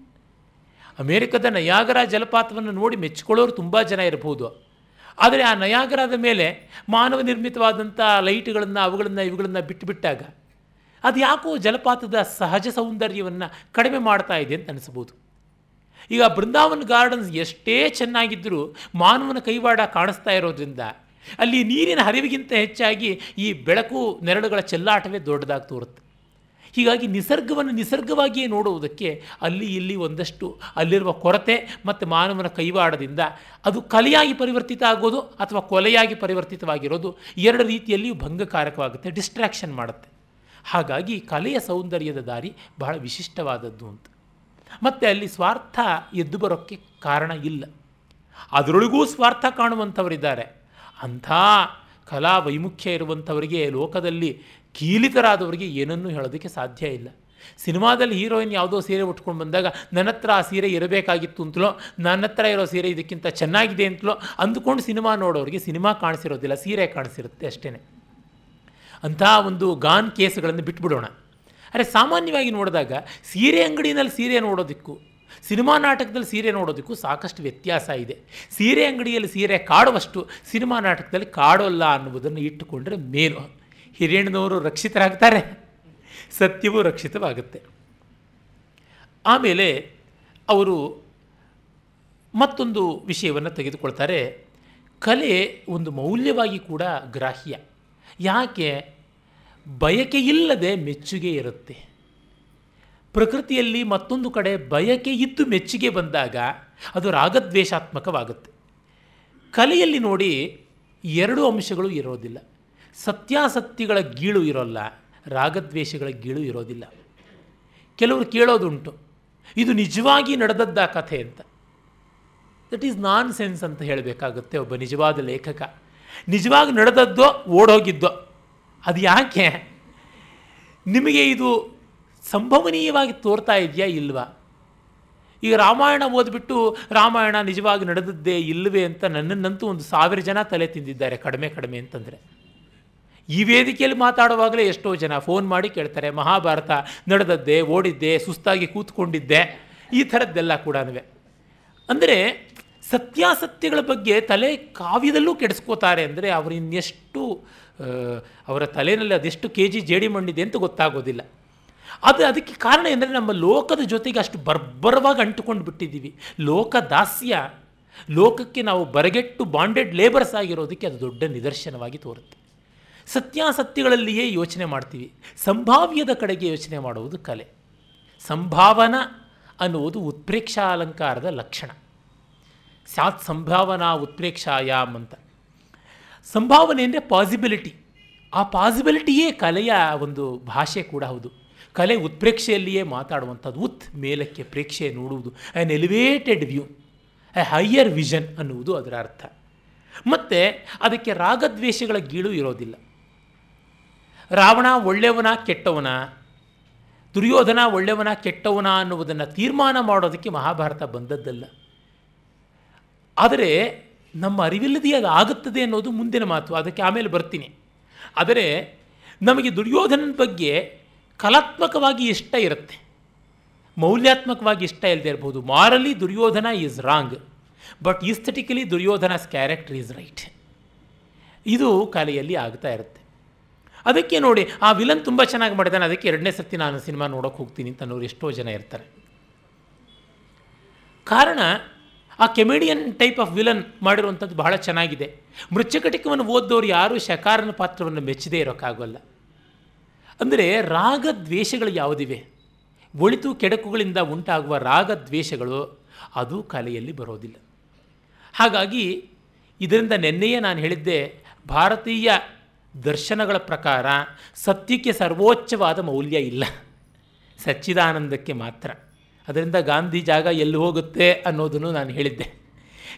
Speaker 1: ಅಮೇರಿಕದ ನಯಾಗರ ಜಲಪಾತವನ್ನು ನೋಡಿ ಮೆಚ್ಚಿಕೊಳ್ಳೋರು ತುಂಬ ಜನ ಇರಬಹುದು ಆದರೆ ಆ ನಯಾಗರದ ಮೇಲೆ ಮಾನವ ನಿರ್ಮಿತವಾದಂಥ ಲೈಟ್ಗಳನ್ನು ಅವುಗಳನ್ನು ಇವುಗಳನ್ನು ಬಿಟ್ಟು ಬಿಟ್ಟಾಗ ಅದು ಯಾಕೋ ಜಲಪಾತದ ಸಹಜ ಸೌಂದರ್ಯವನ್ನು ಕಡಿಮೆ ಮಾಡ್ತಾ ಇದೆ ಅಂತ ಅನಿಸ್ಬೋದು ಈಗ ಬೃಂದಾವನ್ ಗಾರ್ಡನ್ಸ್ ಎಷ್ಟೇ ಚೆನ್ನಾಗಿದ್ದರೂ ಮಾನವನ ಕೈವಾಡ ಕಾಣಿಸ್ತಾ ಇರೋದ್ರಿಂದ ಅಲ್ಲಿ ನೀರಿನ ಹರಿವಿಗಿಂತ ಹೆಚ್ಚಾಗಿ ಈ ಬೆಳಕು ನೆರಳುಗಳ ಚೆಲ್ಲಾಟವೇ ದೊಡ್ಡದಾಗಿ ತೋರುತ್ತೆ. ಹೀಗಾಗಿ ನಿಸರ್ಗವನ್ನು ನಿಸರ್ಗವಾಗಿಯೇ ನೋಡುವುದಕ್ಕೆ ಅಲ್ಲಿ ಇಲ್ಲಿ ಒಂದಷ್ಟು ಅಲ್ಲಿರುವ ಕೊರತೆ ಮತ್ತು ಮಾನವನ ಕೈವಾಡದಿಂದ ಅದು ಕಲೆಯಾಗಿ ಪರಿವರ್ತಿತ ಆಗೋದು ಅಥವಾ ಕೊಲೆಯಾಗಿ ಪರಿವರ್ತಿತವಾಗಿರೋದು ಎರಡು ರೀತಿಯಲ್ಲಿಯೂ ಭಂಗಕಾರಕವಾಗುತ್ತೆ ಡಿಸ್ಟ್ರಾಕ್ಷನ್ ಮಾಡುತ್ತೆ. ಹಾಗಾಗಿ ಕಲೆಯ ಸೌಂದರ್ಯದ ದಾರಿ ಬಹಳ ವಿಶಿಷ್ಟವಾದದ್ದು ಅಂತ. ಮತ್ತು ಅಲ್ಲಿ ಸ್ವಾರ್ಥ ಎದ್ದು ಬರೋಕ್ಕೆ ಕಾರಣ ಇಲ್ಲ. ಅದರೊಳಗೂ ಸ್ವಾರ್ಥ ಕಾಣುವಂಥವರಿದ್ದಾರೆ. ಅಂಥ ಕಲಾ ವೈಮುಖ್ಯ ಇರುವಂಥವರಿಗೆ ಲೋಕದಲ್ಲಿ ಕೀಲಿತರಾದವರಿಗೆ ಏನನ್ನೂ ಹೇಳೋದಕ್ಕೆ ಸಾಧ್ಯ ಇಲ್ಲ. ಸಿನಿಮಾದಲ್ಲಿ ಹೀರೋಯಿನ್ ಯಾವುದೋ ಸೀರೆ ಉಟ್ಕೊಂಡು ಬಂದಾಗ, ನನ್ನ ಹತ್ರ ಆ ಸೀರೆ ಇರಬೇಕಾಗಿತ್ತು ಅಂತಲೋ ನನ್ನ ಹತ್ರ ಇರೋ ಸೀರೆ ಇದಕ್ಕಿಂತ ಚೆನ್ನಾಗಿದೆ ಅಂತಲೋ ಅಂದುಕೊಂಡು ಸಿನಿಮಾ ನೋಡೋರಿಗೆ ಸಿನಿಮಾ ಕಾಣಿಸಿರೋದಿಲ್ಲ, ಸೀರೆ ಕಾಣಿಸಿರುತ್ತೆ ಅಷ್ಟೇ ಅಂಥ ಒಂದು ಗಾನ್ ಕೇಸ್ಗಳನ್ನು ಬಿಟ್ಬಿಡೋಣ. ಅರೆ ಸಾಮಾನ್ಯವಾಗಿ ನೋಡಿದಾಗ ಸೀರೆ ಅಂಗಡಿನಲ್ಲಿ ಸೀರೆ ನೋಡೋದಕ್ಕೂ, ಸಿನಿಮಾ ನಾಟಕದಲ್ಲಿ ಸೀರೆ ನೋಡೋದಕ್ಕೂ ಸಾಕಷ್ಟು ವ್ಯತ್ಯಾಸ ಇದೆ. ಸೀರೆ ಅಂಗಡಿಯಲ್ಲಿ ಸೀರೆ ಕಾಡುವಷ್ಟು ಸಿನಿಮಾ ನಾಟಕದಲ್ಲಿ ಕಾಡೋಲ್ಲ ಅನ್ನುವುದನ್ನು ಇಟ್ಟುಕೊಂಡ್ರೆ ಮೇಲು. ಹಿರಿಯಣ್ಣನವರು ರಕ್ಷಿತರಾಗ್ತಾರೆ, ಸತ್ಯವೂ ರಕ್ಷಿತವಾಗುತ್ತೆ. ಆಮೇಲೆ ಅವರು ಮತ್ತೊಂದು ವಿಷಯವನ್ನು ತೆಗೆದುಕೊಳ್ತಾರೆ. ಕಲೆ ಒಂದು ಮೌಲ್ಯವಾಗಿ ಕೂಡ ಗ್ರಾಹ್ಯ. ಯಾಕೆ? ಬಯಕೆ ಇಲ್ಲದೆ ಮೆಚ್ಚುಗೆ ಇರುತ್ತೆ. ಪ್ರಕೃತಿಯಲ್ಲಿ ಮತ್ತೊಂದು ಕಡೆ ಬಯಕೆ ಇದ್ದು ಮೆಚ್ಚುಗೆ ಬಂದಾಗ ಅದು ರಾಗದ್ವೇಷಾತ್ಮಕವಾಗುತ್ತೆ. ಕಲೆಯಲ್ಲಿ ನೋಡಿ ಎರಡು ಅಂಶಗಳು ಇರೋದಿಲ್ಲ. ಸತ್ಯಾಸತ್ಯಗಳ ಗೀಳು ಇರೋಲ್ಲ, ರಾಗದ್ವೇಷಗಳ ಗೀಳು ಇರೋದಿಲ್ಲ. ಕೆಲವರು ಕೇಳೋದುಂಟು, ಇದು ನಿಜವಾಗಿ ನಡೆದದ್ದ ಕಥೆ ಅಂತ. ದಟ್ ಈಸ್ ನಾನ್ ಸೆನ್ಸ್ ಅಂತ ಹೇಳಬೇಕಾಗುತ್ತೆ ಒಬ್ಬ ನಿಜವಾದ ಲೇಖಕ. ನಿಜವಾಗಿ ನಡೆದದ್ದೋ ಓಡೋಗಿದ್ದೋ, ಅದು ಯಾಕೆ? ನಿಮಗೆ ಇದು ಸಂಭವನೀಯವಾಗಿ ತೋರ್ತಾ ಇದೆಯಾ ಇಲ್ವಾ? ಈಗ ರಾಮಾಯಣ ಓದ್ಬಿಟ್ಟು, ರಾಮಾಯಣ ನಿಜವಾಗಿ ನಡೆದದ್ದೇ ಇಲ್ಲವೇ ಅಂತ ನನ್ನನ್ನಂತೂ ಒಂದು ಸಾವಿರ ಜನ ತಲೆ ತಿಂದಿದ್ದಾರೆ, ಕಡಿಮೆ ಕಡಿಮೆ ಅಂತಂದರೆ. ಈ ವೇದಿಕೆಯಲ್ಲಿ ಮಾತಾಡುವಾಗಲೇ ಎಷ್ಟೋ ಜನ ಫೋನ್ ಮಾಡಿ ಕೇಳ್ತಾರೆ, ಮಹಾಭಾರತ ನಡೆದದ್ದೇ, ಓಡಿದ್ದೆ, ಸುಸ್ತಾಗಿ ಕೂತ್ಕೊಂಡಿದ್ದೆ, ಈ ಥರದ್ದೆಲ್ಲ ಕೂಡ ಅಂದರೆ ಸತ್ಯಾಸತ್ಯಗಳ ಬಗ್ಗೆ ತಲೆ ಕಾವ್ಯದಲ್ಲೂ ಕೆಡಿಸ್ಕೋತಾರೆ ಅಂದರೆ ಅವರು ಇನ್ನೆಷ್ಟು ಅವರ ತಲೆಯಲ್ಲಿ ಅದೆಷ್ಟು ಕೆ ಜಿ ಜೇಡಿ ಮಣ್ಣಿದೆ ಅಂತ ಗೊತ್ತಾಗೋದಿಲ್ಲ. ಅದು ಅದಕ್ಕೆ ಕಾರಣ ಏನಂದರೆ ನಮ್ಮ ಲೋಕದ ಜೊತೆಗೆ ಅಷ್ಟು ಬರ್ಬರವಾಗಿ ಅಂಟುಕೊಂಡು ಬಿಟ್ಟಿದ್ದೀವಿ. ಲೋಕ ದಾಸ್ಯ, ಲೋಕಕ್ಕೆ ನಾವು ಬರಗೆಟ್ಟು ಬಾಂಡೆಡ್ ಲೇಬರ್ಸ್ ಆಗಿರೋದಕ್ಕೆ ಅದು ದೊಡ್ಡ ನಿದರ್ಶನವಾಗಿ ತೋರುತ್ತೆ. ಸತ್ಯಾಸತ್ಯಗಳಲ್ಲಿಯೇ ಯೋಚನೆ ಮಾಡ್ತೀವಿ. ಸಂಭಾವ್ಯದ ಕಡೆಗೆ ಯೋಚನೆ ಮಾಡುವುದು ಕಲೆ. ಸಂಭಾವನಾ ಅನ್ನುವುದು ಉತ್ಪ್ರೇಕ್ಷಾಲಂಕಾರದ ಲಕ್ಷಣ. ಸ್ಯಾತ್ ಸಂಭಾವನಾ ಉತ್ಪ್ರೇಕ್ಷಾಯಾಮ್ ಅಂತ. ಸಂಭಾವನೆ ಅಂದರೆ ಪಾಸಿಬಿಲಿಟಿ ಆ ಪಾಸಿಬಿಲಿಟಿಯೇ ಕಲೆಯ ಒಂದು ಭಾಷೆ ಕೂಡ ಹೌದು. ಕಲೆ ಉತ್ಪ್ರೇಕ್ಷೆಯಲ್ಲಿಯೇ ಮಾತಾಡುವಂಥದ್ದು, ಉತ್ ಮೇಲಕ್ಕೆ ಪ್ರೇಕ್ಷೆ ನೋಡುವುದು an elevated view a higher vision ಅನ್ನುವುದು ಅದರ ಅರ್ಥ. ಮತ್ತು ಅದಕ್ಕೆ ರಾಗದ್ವೇಷಗಳ ಗೀಳು ಇರೋದಿಲ್ಲ. ರಾವಣ ಒಳ್ಳೆಯವನ ಕೆಟ್ಟವನ? ದುರ್ಯೋಧನ ಒಳ್ಳೆಯವನ ಕೆಟ್ಟವನ ಅನ್ನುವುದನ್ನು ತೀರ್ಮಾನ ಮಾಡೋದಕ್ಕೆ ಮಹಾಭಾರತ ಬಂದದ್ದಲ್ಲ. ಆದರೆ ನಮ್ಮ ಅರಿವಿಲ್ಲದೇ ಅದು ಆಗುತ್ತದೆ ಅನ್ನೋದು ಮುಂದಿನ ಮಾತು. ಅದಕ್ಕೆ ಆಮೇಲೆ ಬರ್ತೀನಿ. ಆದರೆ ನಮಗೆ ದುರ್ಯೋಧನನ ಬಗ್ಗೆ ಕಲಾತ್ಮಕವಾಗಿ ಇಷ್ಟ ಇರುತ್ತೆ. ಮೌಲ್ಯಾತ್ಮಕವಾಗಿ ಇಷ್ಟ ಇಲ್ಲದೆ ಇರ್ಬೋದು. Morally Duryodhana is wrong but aesthetically Duryodhana's character is right ಇದು ಕಲೆಯಲ್ಲಿ ಆಗ್ತಾ ಇರುತ್ತೆ. ಅದಕ್ಕೆ ನೋಡಿ, ಆ ವಿಲನ್ ತುಂಬ ಚೆನ್ನಾಗಿ ಮಾಡಿದ್ದಾನೆ ಅದಕ್ಕೆ ಎರಡನೇ ಸರ್ತಿ ನಾನು ಸಿನಿಮಾ ನೋಡೋಕೆ ಹೋಗ್ತೀನಿ ಅಂತ ಅನ್ನೋರು ಎಷ್ಟೋ ಜನ ಇರ್ತಾರೆ. ಕಾರಣ ಆ ಕೆಮಿಡಿಯನ್ ಟೈಪ್ ಆಫ್ ವಿಲನ್ ಮಾಡಿರುವಂಥದ್ದು ಬಹಳ ಚೆನ್ನಾಗಿದೆ. ಮೃಚ್ಛಕಟಿಕವನ್ನು ಓದ್ದವರು ಯಾರೂ? ಶಕಾರನ ಪಾತ್ರವನ್ನು ಮೆಚ್ಚದೇ ಇರೋಕ್ಕಾಗೋಲ್ಲ. ಅಂದರೆ ರಾಗದ್ವೇಷಗಳು ಯಾವುದಿವೆ? ಒಳಿತು ಕೆಡಕುಗಳಿಂದ ಉಂಟಾಗುವ ರಾಗದ್ವೇಷಗಳು ಅದು ಕಲೆಯಲ್ಲಿ ಬರೋದಿಲ್ಲ. ಹಾಗಾಗಿ ಇದರಿಂದ ನಿನ್ನೆಯೇ ನಾನು ಹೇಳಿದ್ದೆ, ಭಾರತೀಯ ದರ್ಶನಗಳ ಪ್ರಕಾರ ಸತ್ಯಕ್ಕೆ ಸರ್ವೋಚ್ಚವಾದ ಮೌಲ್ಯ ಇಲ್ಲ. ಸಚ್ಚಿದಾನಂದಕ್ಕೆ ಮಾತ್ರ. ಅದರಿಂದ ಗಾಂಧಿ ಜಾಗ ಎಲ್ಲಿ ಹೋಗುತ್ತೆ ಅನ್ನೋದನ್ನು ನಾನು ಹೇಳಿದ್ದೆ.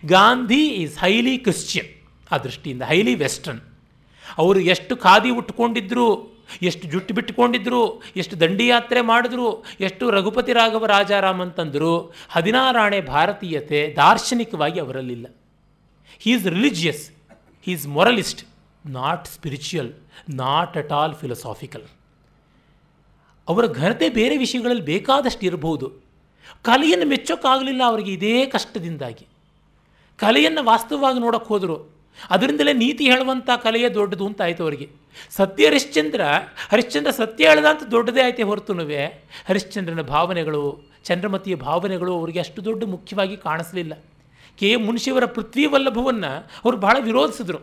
Speaker 1: ಗಾಂಧಿ ಈಸ್ ಹೈಲಿ ಕ್ರಿಶ್ಚಿಯನ್ ಆ ದೃಷ್ಟಿಯಿಂದ ಹೈಲಿ ವೆಸ್ಟರ್ನ್ ಅವರು ಎಷ್ಟು ಖಾದಿ ಉಟ್ಕೊಂಡಿದ್ರು, ಎಷ್ಟು ಜುಟ್ಟು ಬಿಟ್ಟುಕೊಂಡಿದ್ರು ಎಷ್ಟು ದಂಡಿಯಾತ್ರೆ ಮಾಡಿದ್ರು, ಎಷ್ಟು ರಘುಪತಿ ರಾಘವ ರಾಜಾರಾಮ್ ಅಂತಂದರು, ಹದಿನಾರಾಣೆ ಭಾರತೀಯತೆ ದಾರ್ಶನಿಕವಾಗಿ ಅವರಲ್ಲಿಲ್ಲ. He is religious he is moralist not spiritual not at all philosophical ಅವರ ಘನತೆ ಬೇರೆ ವಿಷಯಗಳಲ್ಲಿ ಬೇಕಾದಷ್ಟು ಇರಬಹುದು ಕಲೆಯನ್ನು ಮೆಚ್ಚೋಕ್ಕಾಗಲಿಲ್ಲ ಅವರಿಗೆ ಇದೇ ಕಷ್ಟದಿಂದಾಗಿ. ಕಲೆಯನ್ನು ವಾಸ್ತವವಾಗಿ ನೋಡೋಕ್ಕೆ ಹೋದರು. ಅದರಿಂದಲೇ ನೀತಿ ಹೇಳುವಂಥ ಕಲೆಯೇ ದೊಡ್ಡದು ಅಂತ ಆಯಿತು ಅವರಿಗೆ. ಸತ್ಯ ಹರಿಶ್ಚಂದ್ರ ಹರಿಶ್ಚಂದ್ರ ಸತ್ಯ ಹೇಳ್ದ ಅಂತ ದೊಡ್ಡದೇ ಆಯ್ತೆ ಹೊರತುನುವೆ. ಹರಿಶ್ಚಂದ್ರನ ಭಾವನೆಗಳು, ಚಂದ್ರಮತಿಯ ಭಾವನೆಗಳು ಅವರಿಗೆ ಅಷ್ಟು ದೊಡ್ಡ ಮುಖ್ಯವಾಗಿ ಕಾಣಿಸಲಿಲ್ಲ. ಕೆ. ಎ. ಮುನ್ಷಿಯವರ ಪೃಥ್ವಿ ವಲ್ಲಭವನ್ನು ಅವರು ಬಹಳ ವಿರೋಧಿಸಿದ್ರು.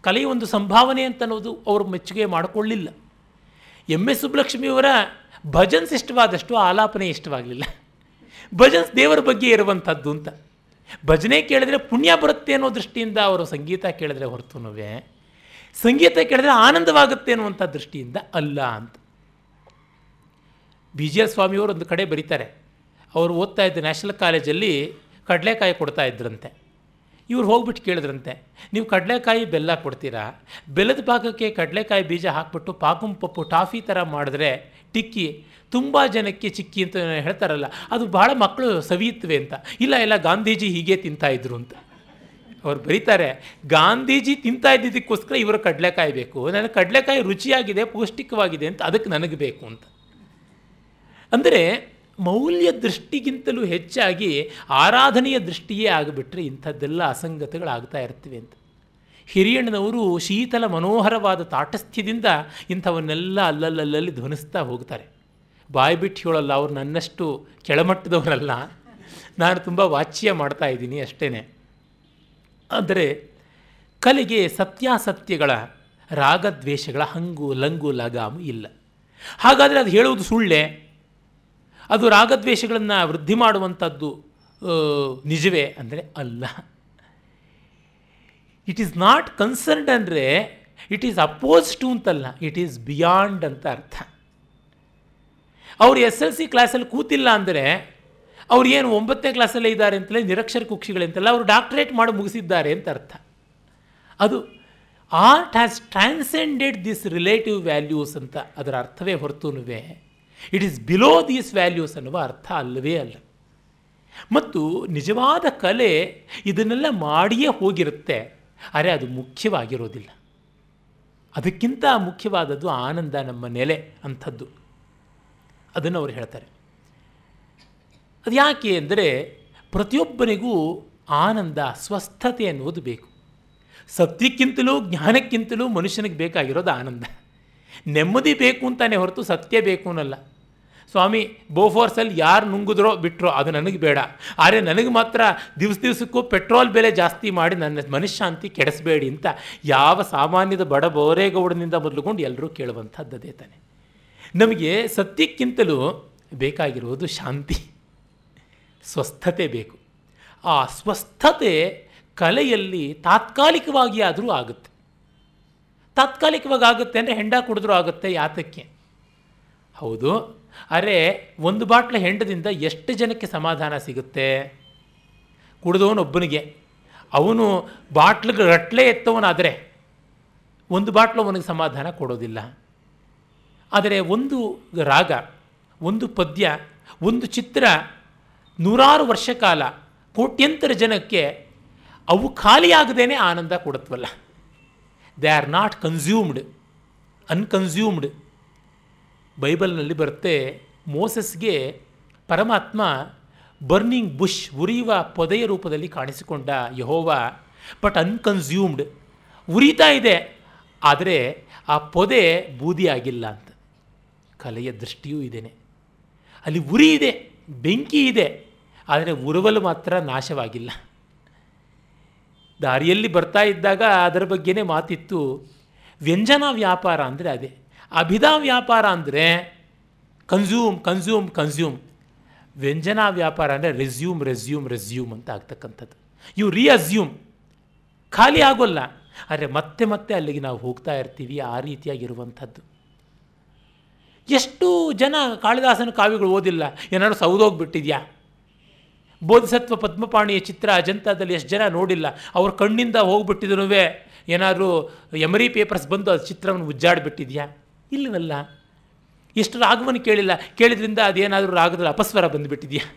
Speaker 1: ಕಲೆಯ ಒಂದು ಸಂಭಾವನೆ ಅಂತ ಅನ್ನೋದು ಅವರು ಮೆಚ್ಚುಗೆ ಮಾಡಿಕೊಳ್ಳಿಲ್ಲ. M S. ಸುಬ್ಬಲಕ್ಷ್ಮಿಯವರ ಭಜನ್ಸ್ ಇಷ್ಟವಾದಷ್ಟು ಆಲಾಪನೆ ಇಷ್ಟವಾಗಲಿಲ್ಲ. ಭಜನ್ಸ್ ದೇವರ ಬಗ್ಗೆ ಇರುವಂಥದ್ದು ಅಂತ. ಭಜನೆ ಕೇಳಿದ್ರೆ ಪುಣ್ಯ ಬರುತ್ತೆ ಅನ್ನೋ ದೃಷ್ಟಿಯಿಂದ ಅವರು ಸಂಗೀತ ಕೇಳಿದ್ರೆ ಹೊರತುನುವೆ, ಸಂಗೀತ ಕೇಳಿದ್ರೆ ಆನಂದವಾಗುತ್ತೆ ಅನ್ನುವಂಥ ದೃಷ್ಟಿಯಿಂದ ಅಲ್ಲ ಅಂತ. ಬಿ ಜಿ ಎಸ್ ಸ್ವಾಮಿಯವರು ಒಂದು ಕಡೆ ಬರೀತಾರೆ, ಅವರು ಓದ್ತಾ ಇದ್ದ ನ್ಯಾಷನಲ್ ಕಾಲೇಜಲ್ಲಿ ಕಡಲೆಕಾಯಿ ಕೊಡ್ತಾ ಇದ್ರಂತೆ. ಇವ್ರು ಹೋಗ್ಬಿಟ್ಟು ಕೇಳಿದ್ರಂತೆ, ನೀವು ಕಡಲೆಕಾಯಿ ಬೆಲ್ಲ ಕೊಡ್ತೀರಾ? ಬೆಲ್ಲದ ಪಾಕಕ್ಕೆ ಕಡಲೆಕಾಯಿ ಬೀಜ ಹಾಕ್ಬಿಟ್ಟು ಪಾಕಂ ಪಪ್ಪು ಟಾಫಿ ಥರ ಮಾಡಿದ್ರೆ ಟಿಕ್ಕಿ ತುಂಬ ಜನಕ್ಕೆ ಚಿಕ್ಕಿ ಅಂತ ಹೇಳ್ತಾರಲ್ಲ, ಅದು ಭಾಳ ಮಕ್ಕಳು ಸವಿಯುತ್ತವೆ ಅಂತ. ಇಲ್ಲ ಇಲ್ಲ, ಗಾಂಧೀಜಿ ಹೀಗೆ ತಿಂತಾಯಿದ್ರು ಅಂತ. ಅವ್ರು ಬರೀತಾರೆ, ಗಾಂಧೀಜಿ ತಿಂತಾ ಇದ್ದಿದ್ದಕ್ಕೋಸ್ಕರ ಇವರು ಕಡಲೆಕಾಯಿ ಬೇಕು ನನಗೆ ಕಡಲೆಕಾಯಿ ರುಚಿಯಾಗಿದೆ, ಪೌಷ್ಟಿಕವಾಗಿದೆ ಅಂತ ಅದಕ್ಕೆ ನನಗೆ ಬೇಕು ಅಂತ. ಅಂದರೆ ಮೌಲ್ಯ ದೃಷ್ಟಿಗಿಂತಲೂ ಹೆಚ್ಚಾಗಿ ಆರಾಧನೆಯ ದೃಷ್ಟಿಯೇ ಆಗಿಬಿಟ್ರೆ ಇಂಥದ್ದೆಲ್ಲ ಅಸಂಗತಗಳಾಗ್ತಾ ಇರ್ತವೆ ಅಂತ. ಹಿರಿಯಣ್ಣನವರು ಶೀತಲ ಮನೋಹರವಾದ ತಾಟಸ್ಥ್ಯದಿಂದ ಇಂಥವನ್ನೆಲ್ಲ ಅಲ್ಲಲ್ಲಲ್ಲಿ ಧ್ವನಿಸ್ತಾ ಹೋಗ್ತಾರೆ. ಬಾಯಿ ಬಿಟ್ಟು ಹೇಳಲ್ಲ ಅವ್ರು ನನ್ನಷ್ಟು ಕೆಳಮಟ್ಟದವರಲ್ಲ. ನಾನು ತುಂಬ ವಾಚ್ಯ ಮಾಡ್ತಾ ಇದ್ದೀನಿ ಅಷ್ಟೇ ಆದರೆ ಕಲೆಗೆ ಸತ್ಯಾಸತ್ಯಗಳ, ರಾಗದ್ವೇಷಗಳ ಹಂಗು ಲಂಗು ಲಗಾಮು ಇಲ್ಲ. ಹಾಗಾದರೆ ಅದು ಹೇಳುವುದು ಸುಳ್ಳೆ? ಅದು ರಾಗದ್ವೇಷಗಳನ್ನು ವೃದ್ಧಿ ಮಾಡುವಂಥದ್ದು ನಿಜವೇ ಅಂದರೆ ಅಲ್ಲ. ಇಟ್ ಈಸ್ ನಾಟ್ ಕನ್ಸರ್ಡ್ ಅಂದರೆ ಇಟ್ ಈಸ್ ಅಪೋಸ್ ಟು ಅಂತಲ್ಲ ಇಟ್ ಈಸ್ ಬಿಯಾಂಡ್ ಅಂತ ಅರ್ಥ. ಅವರು ಎಸ್ ಎಲ್ ಸಿ ಕ್ಲಾಸಲ್ಲಿ ಕೂತಿಲ್ಲ ಅಂದರೆ ಅವ್ರು ಏನು ಒಂಬತ್ತನೇ ಕ್ಲಾಸಲ್ಲೇ ಇದ್ದಾರೆ ಅಂತಲೇ ನಿರಕ್ಷರ ಕುಕ್ಷಿಗಳಂತೆಲ್ಲ ಅವರು ಡಾಕ್ಟ್ರೇಟ್ ಮಾಡಿ ಮುಗಿಸಿದ್ದಾರೆ ಅಂತ ಅರ್ಥ. ಅದು art has transcended this relative values ಅಂತ ಅದರ ಅರ್ಥವೇ ಹೊರತುನುವೆ. It is below these values ಅನ್ನುವ ಅರ್ಥ ಅಲ್ಲವೇ ಅಲ್ಲ. ಮತ್ತು ನಿಜವಾದ ಕಲೆ ಇದನ್ನೆಲ್ಲ ಮಾಡಿಯೇ ಹೋಗಿರುತ್ತೆ. ಆದರೆ ಅದು ಮುಖ್ಯವಾಗಿರೋದಿಲ್ಲ. ಅದಕ್ಕಿಂತ ಮುಖ್ಯವಾದದ್ದು ಆನಂದ ನಮ್ಮ ನೆಲೆ ಅಂಥದ್ದು. ಅದನ್ನು ಅವರು ಹೇಳ್ತಾರೆ. ಅದು ಯಾಕೆ ಅಂದರೆ ಪ್ರತಿಯೊಬ್ಬನಿಗೂ ಆನಂದ, ಸ್ವಸ್ಥತೆ ಅನ್ನುವುದು ಬೇಕು. ಸತ್ಯಕ್ಕಿಂತಲೂ ಜ್ಞಾನಕ್ಕಿಂತಲೂ ಮನುಷ್ಯನಿಗೆ ಬೇಕಾಗಿರೋದು ಆನಂದ. ನೆಮ್ಮದಿ ಬೇಕು ಅಂತಾನೆ ಹೊರತು ಸತ್ಯ ಬೇಕು ಅನ್ನಲ್ಲ. ಸ್ವಾಮಿ ಬೋಫೋರ್ಸಲ್ಲಿ ಯಾರು ನುಂಗಿದ್ರೋ ಬಿಟ್ಟರೋ ಅದು ನನಗೆ ಬೇಡ. ಆದರೆ ನನಗೆ ಮಾತ್ರ ದಿವಸ ದಿವಸಕ್ಕೂ ಪೆಟ್ರೋಲ್ ಬೆಲೆ ಜಾಸ್ತಿ ಮಾಡಿ ನನ್ನ ಮನಃಶಾಂತಿ ಕೆಡಿಸಬೇಡಿ ಅಂತ ಯಾವ ಸಾಮಾನ್ಯದ ಬಡ ಬೋರೇಗೌಡನಿಂದ ಮೊದಲುಕೊಂಡು ಎಲ್ಲರೂ ಕೇಳುವಂಥದ್ದದೇ ತಾನೆ. ನಮಗೆ ಸತ್ಯಕ್ಕಿಂತಲೂ ಬೇಕಾಗಿರುವುದು ಶಾಂತಿ. ಸ್ವಸ್ಥತೆ ಬೇಕು. ಆ ಸ್ವಸ್ಥತೆ ಕಲೆಯಲ್ಲಿ ತಾತ್ಕಾಲಿಕವಾಗಿ ಆದರೂ ಆಗುತ್ತೆ. ತಾತ್ಕಾಲಿಕವಾಗಿ ಆಗುತ್ತೆ ಅಂದರೆ ಹೆಂಡ ಕುಡಿದ್ರೂ ಆಗುತ್ತೆ ಯಾತಕ್ಕೆ? ಹೌದು. ಅರೆ, ಒಂದು ಬಾಟ್ಲ ಹೆಂಡದಿಂದ ಎಷ್ಟು ಜನಕ್ಕೆ ಸಮಾಧಾನ ಸಿಗುತ್ತೆ? ಕುಡಿದವನೊಬ್ಬನಿಗೆ. ಅವನು ಬಾಟ್ಲಿಗೆ ರಟ್ಲೆ ಎತ್ತವನಾದರೆ ಒಂದು ಬಾಟ್ಲು ಅವನಿಗೆ ಸಮಾಧಾನ ಕೊಡೋದಿಲ್ಲ. ಆದರೆ ಒಂದು ರಾಗ, ಒಂದು ಪದ್ಯ, ಒಂದು ಚಿತ್ರ ನೂರಾರು ವರ್ಷ ಕಾಲ ಕೋಟ್ಯಂತರ ಜನಕ್ಕೆ ಅವು ಖಾಲಿಯಾಗದೇನೆ ಆನಂದ ಕೊಡುತ್ತವಲ್ಲ. They are not consumed unconsumed ಬೈಬಲ್ನಲ್ಲಿ ಬರುತ್ತೆ, ಮೋಸಸ್ಗೆ ಪರಮಾತ್ಮ ಬರ್ನಿಂಗ್ ಬುಷ್ ಉರಿಯುವ ಪೊದೆಯ ರೂಪದಲ್ಲಿ ಕಾಣಿಸಿಕೊಂಡ ಯಹೋವ, ಬಟ್ ಅನ್ಕನ್ಸ್ಯೂಮ್ಡ್ ಉರಿತಾ ಇದೆ, ಆದರೆ ಆ ಪೊದೆ ಬೂದಿಯಾಗಿಲ್ಲ ಅಂತ. ಕಲೆಯ ದೃಷ್ಟಿಯೂ ಇದೇನೆ. ಅಲ್ಲಿ ಉರಿ ಇದೆ, ಬೆಂಕಿ ಇದೆ, ಆದರೆ ಉರುವಲು ಮಾತ್ರ ನಾಶವಾಗಿಲ್ಲ. ದಾರಿಯಲ್ಲಿ ಬರ್ತಾ ಇದ್ದಾಗ ಅದರ ಬಗ್ಗೆನೇ ಮಾತಿತ್ತು, ವ್ಯಂಜನ ವ್ಯಾಪಾರ ಅಂದರೆ ಅದೇ. ಅಭಿಧಾ ವ್ಯಾಪಾರ ಅಂದರೆ ಕನ್ಸ್ಯೂಮ್ ಕನ್ಸ್ಯೂಮ್ ಕನ್ಸ್ಯೂಮ್ ವ್ಯಂಜನ ವ್ಯಾಪಾರ ಅಂದರೆ ರೆಸ್ಯೂಮ್ ರೆಸ್ಯೂಮ್ ರೆಸ್ಯೂಮ್ ಅಂತ ಆಗ್ತಕ್ಕಂಥದ್ದು. ಇವು ರಿಅಸ್ಯೂಮ್ ಖಾಲಿ ಆಗೋಲ್ಲ. ಆದರೆ ಮತ್ತೆ ಮತ್ತೆ ಅಲ್ಲಿಗೆ ನಾವು ಹೋಗ್ತಾ ಇರ್ತೀವಿ ಆ ರೀತಿಯಾಗಿರುವಂಥದ್ದು. ಎಷ್ಟು ಜನ ಕಾಳಿದಾಸನ ಕಾವ್ಯಗಳು ಓದಿಲ್ಲ. ಏನಾದ್ರು ಸೌದೋಗ್ಬಿಟ್ಟಿದ್ಯಾ? ಬೋಧಿಸತ್ವ ಪದ್ಮಪಾಣಿಯ ಚಿತ್ರ ಅಜಂತಾದಲ್ಲಿ ಎಷ್ಟು ಜನ ನೋಡಿಲ್ಲ. ಅವ್ರ ಕಣ್ಣಿಂದ ಹೋಗ್ಬಿಟ್ಟಿದ್ರು ಏನಾದರೂ ಎಮರಿ ಪೇಪರ್ಸ್ ಬಂದು ಅದು ಚಿತ್ರವನ್ನು ಉಜ್ಜಾಡ್ಬಿಟ್ಟಿದ್ಯಾ? ಇಲ್ಲವಲ್ಲ ಎಷ್ಟು ರಾಗವನ್ನು ಕೇಳಿಲ್ಲ. ಕೇಳಿದ್ರಿಂದ ಅದೇನಾದರೂ ರಾಗದಲ್ಲಿ ಅಪಸ್ವರ ಬಂದುಬಿಟ್ಟಿದೆಯಾ?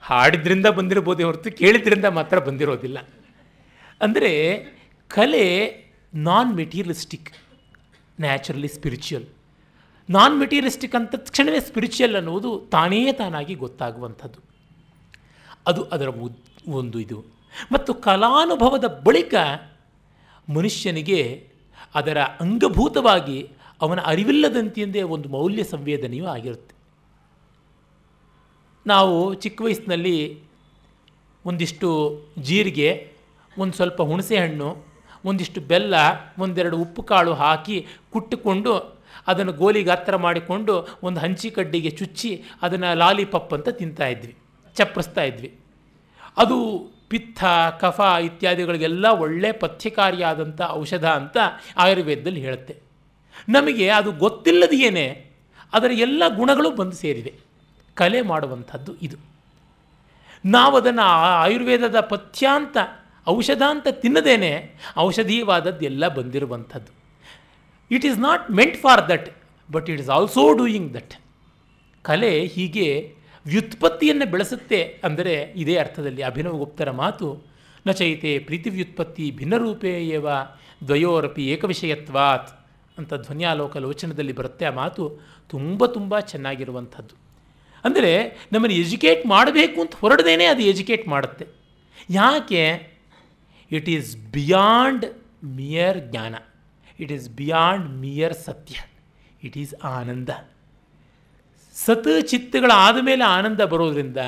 Speaker 1: ಹಾಡಿದ್ರಿಂದ ಬಂದಿರ್ಬೋದು ಹೊರತು ಕೇಳಿದ್ರಿಂದ ಮಾತ್ರ ಬಂದಿರೋದಿಲ್ಲ. ಅಂದರೆ ಕಲೆ non materialistic naturally spiritual non materialistic ಅಂತ ತಕ್ಷಣವೇ ಸ್ಪಿರಿಚುವಲ್ ಅನ್ನುವುದು ತಾನೇ ತಾನಾಗಿ ಗೊತ್ತಾಗುವಂಥದ್ದು. ಅದು ಅದರ ಒಂದು ಇದು. ಮತ್ತು ಕಲಾನುಭವದ ಬಳಿಕ ಮನುಷ್ಯನಿಗೆ ಅದರ ಅಂಗಭೂತವಾಗಿ ಅವನ ಅರಿವಿಲ್ಲದಂತೆಯೇ ಒಂದು ಮೌಲ್ಯ ಸಂವೇದನೆಯೂ ಆಗಿರುತ್ತೆ. ನಾವು ಚಿಕ್ಕ ವಯಸ್ಸಿನಲ್ಲಿ ಒಂದಿಷ್ಟು ಜೀರಿಗೆ, ಒಂದು ಸ್ವಲ್ಪ ಹುಣಸೆ ಹಣ್ಣು ಒಂದಿಷ್ಟು ಬೆಲ್ಲ, ಒಂದೆರಡು ಉಪ್ಪು ಕಾಳು ಹಾಕಿ ಕುಟ್ಟುಕೊಂಡು ಅದನ್ನು ಗೋಲಿ ಗಾತ್ರ ಮಾಡಿಕೊಂಡು ಒಂದು ಹಂಚಿ ಕಡ್ಡಿಗೆ ಚುಚ್ಚಿ ಅದನ್ನು ಲಾಲಿಪಪ್ ಅಂತ ತಿಂತಾ ಇದ್ವಿ ಚಪ್ಪರಿಸ್ತಾ ಇದ್ವಿ. ಅದು ಪಿತ್ತ, ಕಫ ಇತ್ಯಾದಿಗಳಿಗೆಲ್ಲ ಒಳ್ಳೆ ಪಥ್ಯಕಾರಿಯಾದಂಥ ಔಷಧ ಅಂತ ಆಯುರ್ವೇದದಲ್ಲಿ ಹೇಳುತ್ತೆ. ನಮಗೆ ಅದು ಗೊತ್ತಿಲ್ಲದೆಯೇ ಅದರ ಎಲ್ಲ ಗುಣಗಳು ಬಂದು ಸೇರಿವೆ. ಕಲೆ ಮಾಡುವಂಥದ್ದು ಇದು. ನಾವು ಅದನ್ನು ಆಯುರ್ವೇದದ ಪಥ್ಯಾಂತ ಔಷಧ ಅಂತ ತಿನ್ನದೇನೆ ಔಷಧೀಯವಾದದ್ದು ಎಲ್ಲ ಬಂದಿರುವಂಥದ್ದು. It is not meant for that but it is also doing that ಕಲೆ ಹೀಗೆ ವ್ಯುತ್ಪತ್ತಿಯನ್ನು ಬೆಳೆಸುತ್ತೆ ಅಂದರೆ ಇದೇ ಅರ್ಥದಲ್ಲಿ ಅಭಿನವ ಗುಪ್ತರ ಮಾತು, ನ ಚೈತೆ ಪ್ರೀತಿ ವ್ಯುತ್ಪತ್ತಿ ಭಿನ್ನರೂಪೇಯವ ದ್ವಯೋರಪಿ ಏಕವಿಷಯತ್ವಾತ್ ಅಂತ ಧ್ವನ್ಯಾಲೋಕ ಲೋಚನದಲ್ಲಿ ಬರುತ್ತೆ ಆ ಮಾತು ತುಂಬ ತುಂಬ ಚೆನ್ನಾಗಿರುವಂಥದ್ದು. ಅಂದರೆ ನಮ್ಮನ್ನು ಎಜುಕೇಟ್ ಮಾಡಬೇಕು ಅಂತ ಹೊರಡದೇನೆ ಅದು ಎಜುಕೇಟ್ ಮಾಡುತ್ತೆ. ಯಾಕೆ? ಇಟ್ ಈಸ್ ಬಿಯಾಂಡ್ ಮಿಯರ್ ಜ್ಞಾನ. ಇಟ್ ಈಸ್ ಬಿಯಾಂಡ್ ಮಿಯರ್ ಸತ್ಯ ಇಟ್ ಈಸ್ ಆನಂದ ಸತ್ ಚಿತ್ತುಗಳಾದ ಆದಮೇಲೆ ಆನಂದ ಬರೋದರಿಂದ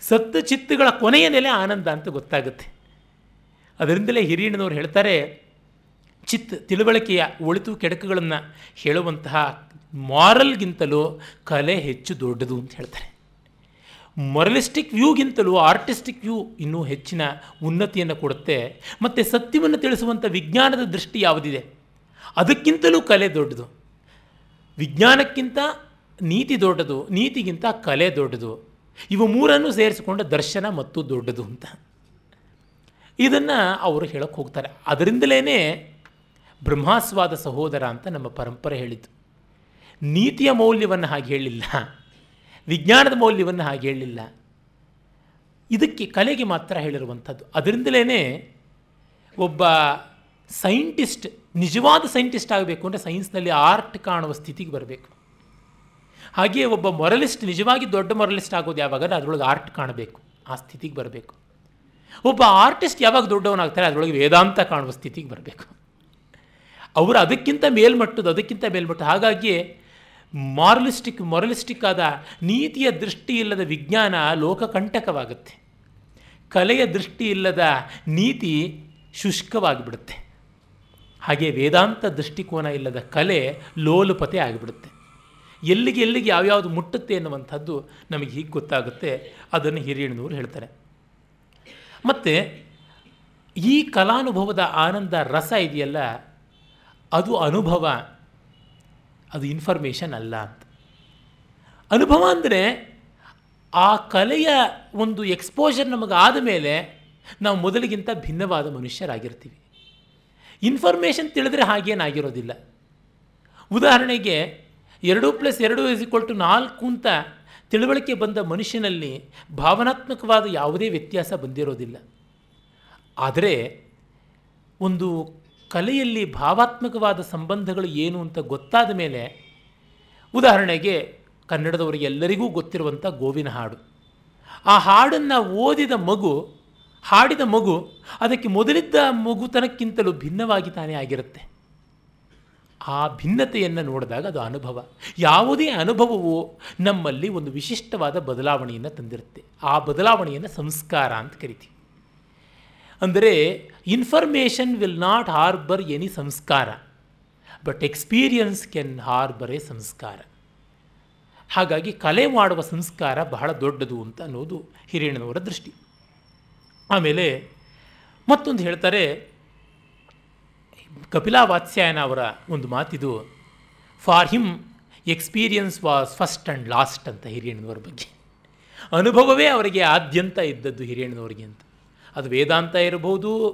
Speaker 1: ಸತ್ ಚಿತ್ತುಗಳ ಕೊನೆಯ ನೆಲೆ ಆನಂದ ಅಂತ ಗೊತ್ತಾಗುತ್ತೆ ಅದರಿಂದಲೇ ಹಿರಿಯಣ್ಣನವರು ಹೇಳ್ತಾರೆ ಚಿತ್ ತಿಳುವಳಿಕೆಯ ಒಳಿತು ಕೆಡಕುಗಳನ್ನು ಹೇಳುವಂತಹ ಮಾರಲ್ಗಿಂತಲೂ ಕಲೆ ಹೆಚ್ಚು ದೊಡ್ಡದು ಅಂತ ಹೇಳ್ತಾರೆ ಮೊರಲಿಸ್ಟಿಕ್ ವ್ಯೂಗಿಂತಲೂ ಆರ್ಟಿಸ್ಟಿಕ್ ವ್ಯೂ ಇನ್ನೂ ಹೆಚ್ಚಿನ ಉನ್ನತಿಯನ್ನು ಕೊಡುತ್ತೆ ಮತ್ತು ಸತ್ಯವನ್ನು ತಿಳಿಸುವಂಥ ವಿಜ್ಞಾನದ ದೃಷ್ಟಿ ಯಾವುದಿದೆ ಅದಕ್ಕಿಂತಲೂ ಕಲೆ ದೊಡ್ಡದು. ವಿಜ್ಞಾನಕ್ಕಿಂತ ನೀತಿ ದೊಡ್ಡದು, ನೀತಿಗಿಂತ ಕಲೆ ದೊಡ್ಡದು. ಇವು ಮೂರನ್ನು ಸೇರಿಸಿಕೊಂಡ ದರ್ಶನ ಮತ್ತು ದೊಡ್ಡದು ಅಂತ. ಇದನ್ನು ಅವರು ಹೇಳಕ್ಕೆ ಹೋಗ್ತಾರೆ. ಅದರಿಂದಲೇ ಬ್ರಹ್ಮಾಸ್ವಾದ ಸಹೋದರ ಅಂತ ನಮ್ಮ ಪರಂಪರೆ ಹೇಳಿತು ನೀತಿಯ ಮೌಲ್ಯವನ್ನು ಹಾಗೆ ಹೇಳಿಲ್ಲ. ವಿಜ್ಞಾನದ ಮೌಲ್ಯವನ್ನು ಹಾಗೆ ಹೇಳಿಲ್ಲ. ಇದಕ್ಕೆ ಕಲೆಗೆ ಮಾತ್ರ ಹೇಳಿರುವಂಥದ್ದು. ಅದರಿಂದಲೇ ಒಬ್ಬ ಸೈಂಟಿಸ್ಟ್ ನಿಜವಾದ ಸೈಂಟಿಸ್ಟ್ ಆಗಬೇಕು ಅಂದರೆ ಸೈನ್ಸ್ನಲ್ಲಿ ಆರ್ಟ್ ಕಾಣುವ ಸ್ಥಿತಿಗೆ ಬರಬೇಕು. ಹಾಗೆಯೇ ಒಬ್ಬ ಮೊರಲಿಸ್ಟ್, ನಿಜವಾಗಿ ದೊಡ್ಡ ಮೊರಲಿಸ್ಟ್ ಆಗೋದು ಯಾವಾಗ? ಅದರೊಳಗೆ ಆರ್ಟ್ ಕಾಣಬೇಕು, ಆ ಸ್ಥಿತಿಗೆ ಬರಬೇಕು. ಒಬ್ಬ ಆರ್ಟಿಸ್ಟ್ ಯಾವಾಗ ದೊಡ್ಡವನಾಗ್ತಾರೆ, ಅದರೊಳಗೆ ವೇದಾಂತ ಕಾಣುವ ಸ್ಥಿತಿಗೆ ಬರಬೇಕು. ಅವರು ಅದಕ್ಕಿಂತ ಮೇಲ್ಮಟ್ಟದ್ದು, ಅದಕ್ಕಿಂತ ಮೇಲ್ಮಟ್ಟ. ಹಾಗಾಗಿ ಮಾರಲಿಸ್ಟಿಕ್, ಮೊರಲಿಸ್ಟಿಕ್ ಆದ ನೀತಿಯ ದೃಷ್ಟಿ ಇಲ್ಲದ ವಿಜ್ಞಾನ ಲೋಕಕಂಟಕವಾಗುತ್ತೆ. ಕಲೆಯ ದೃಷ್ಟಿ ಇಲ್ಲದ ನೀತಿ ಶುಷ್ಕವಾಗಿಬಿಡುತ್ತೆ. ಹಾಗೆ ವೇದಾಂತ ದೃಷ್ಟಿಕೋನ ಇಲ್ಲದ ಕಲೆ ಲೋಲುಪತೆ ಆಗಿಬಿಡುತ್ತೆ. ಎಲ್ಲಿಗೆ ಎಲ್ಲಿಗೆ ಯಾವ್ಯಾವುದು ಮುಟ್ಟುತ್ತೆ ಎನ್ನುವಂಥದ್ದು ನಮಗೆ ಹೀಗೆ ಗೊತ್ತಾಗುತ್ತೆ. ಅದನ್ನು ಹಿರಿಯಣ್ಣನವರು ಹೇಳ್ತಾರೆ. ಮತ್ತು ಈ ಕಲಾನುಭವದ ಆನಂದ ರಸ ಇದೆಯಲ್ಲ, ಅದು ಅನುಭವ, ಅದು ಇನ್ಫಾರ್ಮೇಷನ್ ಅಲ್ಲ ಅಂತ. ಅನುಭವ ಅಂದರೆ ಆ ಕಲೆಯ ಒಂದು ಎಕ್ಸ್ಪೋಜರ್ ನಮಗೆ ಆದ ಮೇಲೆ ನಾವು ಮೊದಲಿಗಿಂತ ಭಿನ್ನವಾದ ಮನುಷ್ಯರಾಗಿರ್ತೀವಿ. ಇನ್ಫಾರ್ಮೇಷನ್ ತಿಳಿದ್ರೆ ಹಾಗೇನಾಗಿರೋದಿಲ್ಲ ಉದಾಹರಣೆಗೆ ಎರಡು ಪ್ಲಸ್ ಎರಡು ಇಸ್ ಈಕ್ವಲ್ ಟು ನಾಲ್ಕು ಅಂತ ತಿಳುವಳಿಕೆ ಬಂದ ಮನುಷ್ಯನಲ್ಲಿ ಭಾವನಾತ್ಮಕವಾದ ಯಾವುದೇ ವ್ಯತ್ಯಾಸ ಬಂದಿರೋದಿಲ್ಲ. ಆದರೆ ಒಂದು ಕಲೆಯಲ್ಲಿ ಭಾವಾತ್ಮಕವಾದ ಸಂಬಂಧಗಳು ಏನು ಅಂತ ಗೊತ್ತಾದ ಮೇಲೆ ಉದಾಹರಣೆಗೆ ಕನ್ನಡದವರಿಗೆಲ್ಲರಿಗೂ ಗೊತ್ತಿರುವಂಥ ಗೋವಿನ ಹಾಡು. ಆ ಹಾಡನ್ನು ಓದಿದ ಮಗು ಹಾಡಿದ ಮಗು ಅದಕ್ಕೆ ಮೊದಲಿದ್ದ ಮಗುತನಕ್ಕಿಂತಲೂ ಭಿನ್ನವಾಗಿ ತಾನೇ ಆಗಿರುತ್ತೆ. ಆ ಭಿನ್ನತೆಯನ್ನು ನೋಡಿದಾಗ ಅದು ಅನುಭವ. ಯಾವುದೇ ಅನುಭವವು ನಮ್ಮಲ್ಲಿ ಒಂದು ವಿಶಿಷ್ಟವಾದ ಬದಲಾವಣೆಯನ್ನು ತಂದಿರುತ್ತೆ. ಆ ಬದಲಾವಣೆಯನ್ನು ಸಂಸ್ಕಾರ ಅಂತ ಕರಿತೀವಿ. ಅಂದರೆ information will not harbour any ಸಂಸ್ಕಾರ. But experience can harbour a ಸಂಸ್ಕಾರ. ಹಾಗಾಗಿ ಕಲೆ ಮಾಡುವ ಸಂಸ್ಕಾರ ಬಹಳ ದೊಡ್ಡದು ಅಂತ ಅನ್ನೋದು ಹಿರಿಯಣ್ಣನವರ ದೃಷ್ಟಿ. ಆಮೇಲೆ ಮತ್ತೊಂದು ಹೇಳ್ತಾರೆ, ಕಪಿಲಾ ವಾತ್ಸ್ಯಾಯನ ಅವರ ಒಂದು ಮಾತಿದು, for him experience was first and last ಅಂತ ಹಿರಿಯಣ್ಣನವ್ರ ಬಗ್ಗೆ. ಅನುಭವವೇ ಅವರಿಗೆ ಆದ್ಯಂತ ಇದ್ದದ್ದು ಹಿರಿಯಣ್ಣನವ್ರಿಗೆ ಅಂತ. ಅದು ವೇದಾಂತ ಇರಬಹುದು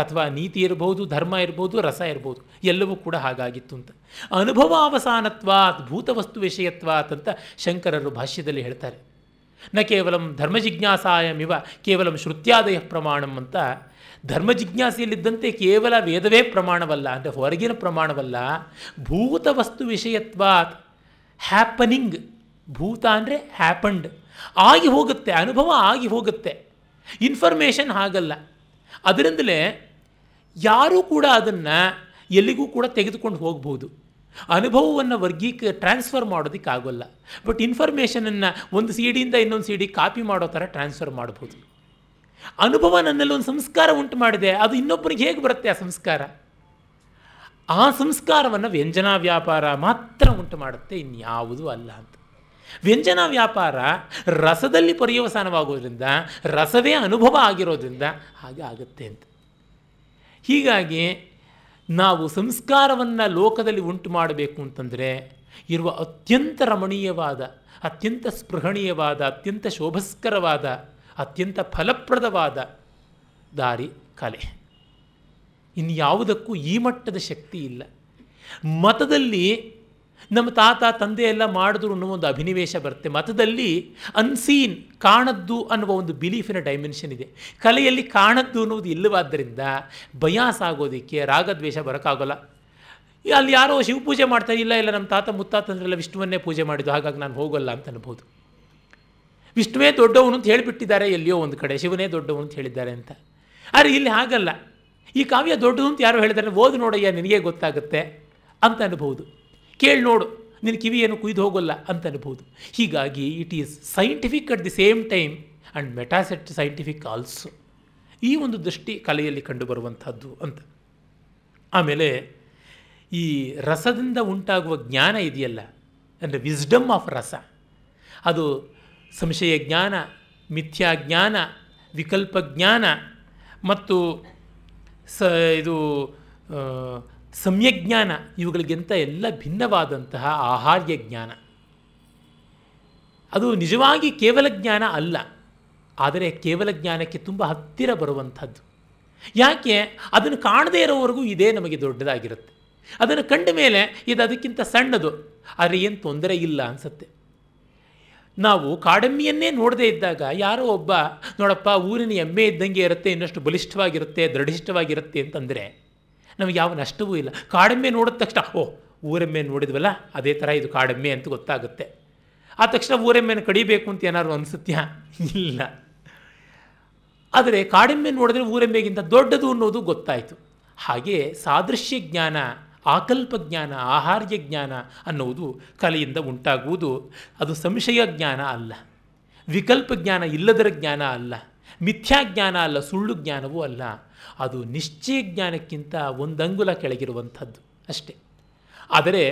Speaker 1: ಅಥವಾ ನೀತಿ ಇರಬಹುದು, ಧರ್ಮ ಇರ್ಬೋದು ರಸ ಇರ್ಬೋದು ಎಲ್ಲವೂ ಕೂಡ ಹಾಗಾಗಿತ್ತು ಅಂತ. ಅನುಭವ ಅದು ಭೂತವಸ್ತು ವಿಷಯತ್ವ ಅಂತ ಶಂಕರರು ಭಾಷ್ಯದಲ್ಲಿ ಹೇಳ್ತಾರೆ. ನ ಕೇವಲಂ ಧರ್ಮ ಜಿಜ್ಞಾಸಾಯಮಿವ ಕೇವಲ ಶ್ರುತ್ಯಾದಯ ಪ್ರಮಾಣಂ ಅಂತ. ಧರ್ಮ ಜಿಜ್ಞಾಸೆಯಲ್ಲಿದ್ದಂತೆ ಕೇವಲ ವೇದವೇ ಪ್ರಮಾಣವಲ್ಲ, ಅಂದರೆ ಹೊರಗಿನ ಪ್ರಮಾಣವಲ್ಲ. ಭೂತ ವಸ್ತು ವಿಷಯತ್ವಾತ್ ಹ್ಯಾಪನಿಂಗ್, ಭೂತ ಅಂದರೆ ಹ್ಯಾಪಂಡ್. ಆಗಿ ಹೋಗುತ್ತೆ, ಅನುಭವ ಆಗಿ ಹೋಗುತ್ತೆ. ಇನ್ಫಾರ್ಮೇಷನ್ ಹಾಗಲ್ಲ. ಅದರಿಂದಲೇ ಯಾರೂ ಕೂಡ ಅದನ್ನು ಎಲ್ಲಿಗೂ ಕೂಡ ತೆಗೆದುಕೊಂಡು ಹೋಗ್ಬೋದು. ಅನುಭವವನ್ನು ವರ್ಗೀಕ ಟ್ರಾನ್ಸ್ಫರ್ ಮಾಡೋದಕ್ಕಾಗೋಲ್ಲ. ಬಟ್ ಇನ್ಫಾರ್ಮೇಷನನ್ನು ಒಂದು ಸಿ ಡಿಯಿಂದ ಇನ್ನೊಂದು ಸಿ ಡಿ ಕಾಪಿ ಮಾಡೋ ಥರ ಟ್ರಾನ್ಸ್ಫರ್ ಮಾಡ್ಬೋದು. ಅನುಭವ ನನ್ನಲ್ಲಿ ಒಂದು ಸಂಸ್ಕಾರ ಉಂಟು ಮಾಡಿದೆ, ಅದು ಇನ್ನೊಬ್ಬನಿಗೆ ಹೇಗೆ ಬರುತ್ತೆ ಆ ಸಂಸ್ಕಾರ? ಆ ಸಂಸ್ಕಾರವನ್ನು ವ್ಯಂಜನಾ ವ್ಯಾಪಾರ ಮಾತ್ರ ಉಂಟು ಮಾಡುತ್ತೆ, ಇನ್ಯಾವುದೂ ಅಲ್ಲ ಅಂತ. ವ್ಯಂಜನ ವ್ಯಾಪಾರ ರಸದಲ್ಲಿ ಪರ್ಯವಸಾನವಾಗೋದ್ರಿಂದ, ರಸವೇ ಅನುಭವ ಆಗಿರೋದ್ರಿಂದ ಹಾಗೆ ಆಗುತ್ತೆ ಅಂತ. ಹೀಗಾಗಿ ನಾವು ಸಂಸ್ಕಾರವನ್ನು ಲೋಕದಲ್ಲಿ ಉಂಟು ಮಾಡಬೇಕು ಅಂತಂದರೆ ಇರುವ ಅತ್ಯಂತ ರಮಣೀಯವಾದ, ಅತ್ಯಂತ ಸ್ಪೃಹಣೀಯವಾದ, ಅತ್ಯಂತ ಶೋಭಸ್ಕರವಾದ, ಅತ್ಯಂತ ಫಲಪ್ರದವಾದ ದಾರಿ ಕಲೆ. ಇನ್ಯಾವುದಕ್ಕೂ ಈ ಮಟ್ಟದ ಶಕ್ತಿ ಇಲ್ಲ. ಮತದಲ್ಲಿ ನಮ್ಮ ತಾತ ತಂದೆ ಎಲ್ಲ ಮಾಡಿದ್ರು ಅನ್ನೋ ಒಂದು ಅಭಿನಿವೇಶ ಬರುತ್ತೆ. ಮತದಲ್ಲಿ ಅನ್ಸೀನ್ ಕಾಣದ್ದು ಅನ್ನುವ ಒಂದು ಬಿಲೀಫಿನ ಡೈಮೆನ್ಷನ್ ಇದೆ. ಕಲೆಯಲ್ಲಿ ಕಾಣದ್ದು ಅನ್ನೋದು ಇಲ್ಲವಾದ್ದರಿಂದ ಬಯಾಸ್ ಆಗೋದಕ್ಕೆ, ರಾಗದ್ವೇಷ ಬರೋಕ್ಕಾಗೋಲ್ಲ. ಅಲ್ಲಿ ಯಾರೋ ಶಿವಪೂಜೆ ಮಾಡ್ತಾರೆ ಇಲ್ಲ ಇಲ್ಲ, ನಮ್ಮ ತಾತ ಮುತ್ತಾತಂದ್ರೆಲ್ಲ ವಿಷ್ಣುವನ್ನೇ ಪೂಜೆ ಮಾಡಿದ್ದು, ಹಾಗಾಗಿ ನಾನು ಹೋಗಲ್ಲ ಅಂತ ಅನ್ಬೋದು. ವಿಷ್ಣುವೇ ದೊಡ್ಡವನು ಅಂತ ಹೇಳಿಬಿಟ್ಟಿದ್ದಾರೆ ಎಲ್ಲಿಯೋ ಒಂದು ಕಡೆ, ಶಿವನೇ ದೊಡ್ಡವನು ಅಂತ ಹೇಳಿದ್ದಾರೆ ಅಂತ. ಆದರೆ ಇಲ್ಲಿ ಹಾಗಲ್ಲ. ಈ ಕಾವ್ಯ ದೊಡ್ಡದು ಅಂತ ಯಾರು ಹೇಳಿದ್ದಾರೆ ಓದು ನೋಡಯ್ಯ, ನಿನಗೆ ಗೊತ್ತಾಗುತ್ತೆ ಅಂತ ಅನ್ಬೋದು. ಕೇಳಿ ನೋಡು ನಿನ್ನ ಕಿವಿ ಏನು ಕುಯ್ದು ಹೋಗೋಲ್ಲ ಅಂತ ಅನ್ಬೋದು. ಹೀಗಾಗಿ it is scientific at the same time and meta scientific also ಈ ಒಂದು ದೃಷ್ಟಿ ಕಲೆಯಲ್ಲಿ ಕಂಡುಬರುವಂಥದ್ದು ಅಂತ. ಆಮೇಲೆ ಈ ರಸದಿಂದ ಉಂಟಾಗುವ ಜ್ಞಾನ ಇದೆಯಲ್ಲ, ಅಂದರೆ ವಿಸ್ಡಮ್ ಆಫ್ ರಸ ಅದು ಸಂಶಯ ಜ್ಞಾನ, ಮಿಥ್ಯಾ ಜ್ಞಾನ, ವಿಕಲ್ಪ ಜ್ಞಾನ ಮತ್ತು ಸ ಇದು ಸಮ್ಯಜ್ಞಾನ, ಇವುಗಳಿಗಿಂತ ಎಲ್ಲ ಭಿನ್ನವಾದಂತಹ ಆಹಾರ್ಯ ಜ್ಞಾನ. ಅದು ನಿಜವಾಗಿ ಕೇವಲ ಜ್ಞಾನ ಅಲ್ಲ, ಆದರೆ ಕೇವಲ ಜ್ಞಾನಕ್ಕೆ ತುಂಬ ಹತ್ತಿರ ಬರುವಂಥದ್ದು. ಯಾಕೆ? ಅದನ್ನು ಕಾಣದೇ ಇರೋವರೆಗೂ ಇದೇ ನಮಗೆ ದೊಡ್ಡದಾಗಿರುತ್ತೆ. ಅದನ್ನು ಕಂಡ ಮೇಲೆ ಇದು ಅದಕ್ಕಿಂತ ಸಣ್ಣದು ಆದರೆ ಏನು ತೊಂದರೆ ಇಲ್ಲ ಅನಿಸುತ್ತೆ. ನಾವು ಕಾಡಮ್ಮಿಯನ್ನೇ ನೋಡದೇ ಇದ್ದಾಗ ಯಾರೋ ಒಬ್ಬ, ನೋಡಪ್ಪ, ಊರಿನ ಎಮ್ಮೆ ಇದ್ದಂಗೆ ಇರುತ್ತೆ, ಇನ್ನಷ್ಟು ಬಲಿಷ್ಠವಾಗಿರುತ್ತೆ ದೃಢಿಷ್ಠವಾಗಿರುತ್ತೆ ಅಂತಂದರೆ ನಮಗೆ ಯಾವ ನಷ್ಟವೂ ಇಲ್ಲ. ಕಾಡೆಮ್ಮೆ ನೋಡಿದ ತಕ್ಷಣ, ಓ, ಊರೆಮ್ಮೆ ನೋಡಿದ್ವಲ್ಲ? ಅದೇ ಥರ ಇದು ಕಾಡೆಮ್ಮೆ ಅಂತ ಗೊತ್ತಾಗುತ್ತೆ. ಆ ತಕ್ಷಣ ಊರೆಮ್ಮೆನ ಕಡಿಬೇಕು ಅಂತ ಏನಾದ್ರು ಅನಿಸುತ್ತೆ ಇಲ್ಲ. ಆದರೆ ಕಾಡೆಮ್ಮೆ ನೋಡಿದ್ರೆ ಊರೆಮ್ಮೆಗಿಂತ ದೊಡ್ಡದು ಅನ್ನೋದು ಗೊತ್ತಾಯಿತು. ಹಾಗೆ ಸಾದೃಶ್ಯ ಜ್ಞಾನ, ಆಕಲ್ಪ ಜ್ಞಾನ, ಆಹಾರ್ಯ ಜ್ಞಾನ ಅನ್ನುವುದು ಕಲೆಯಿಂದ ಉಂಟಾಗುವುದು. ಅದು ಸಂಶಯ ಜ್ಞಾನ ಅಲ್ಲ. ವಿಕಲ್ಪ ಜ್ಞಾನ ಇಲ್ಲದರ ಜ್ಞಾನ ಅಲ್ಲ. ಮಿಥ್ಯಾ ಜ್ಞಾನ ಅಲ್ಲ, ಸುಳ್ಳು ಜ್ಞಾನವೂ ಅಲ್ಲ. ಅದು ನಿಶ್ಚಯ ಜ್ಞಾನಕ್ಕಿಂತ ಒಂದಂಗುಲ ಕೆಳಗಿರುವಂಥದ್ದು ಅಷ್ಟೇ. ಆದರೆ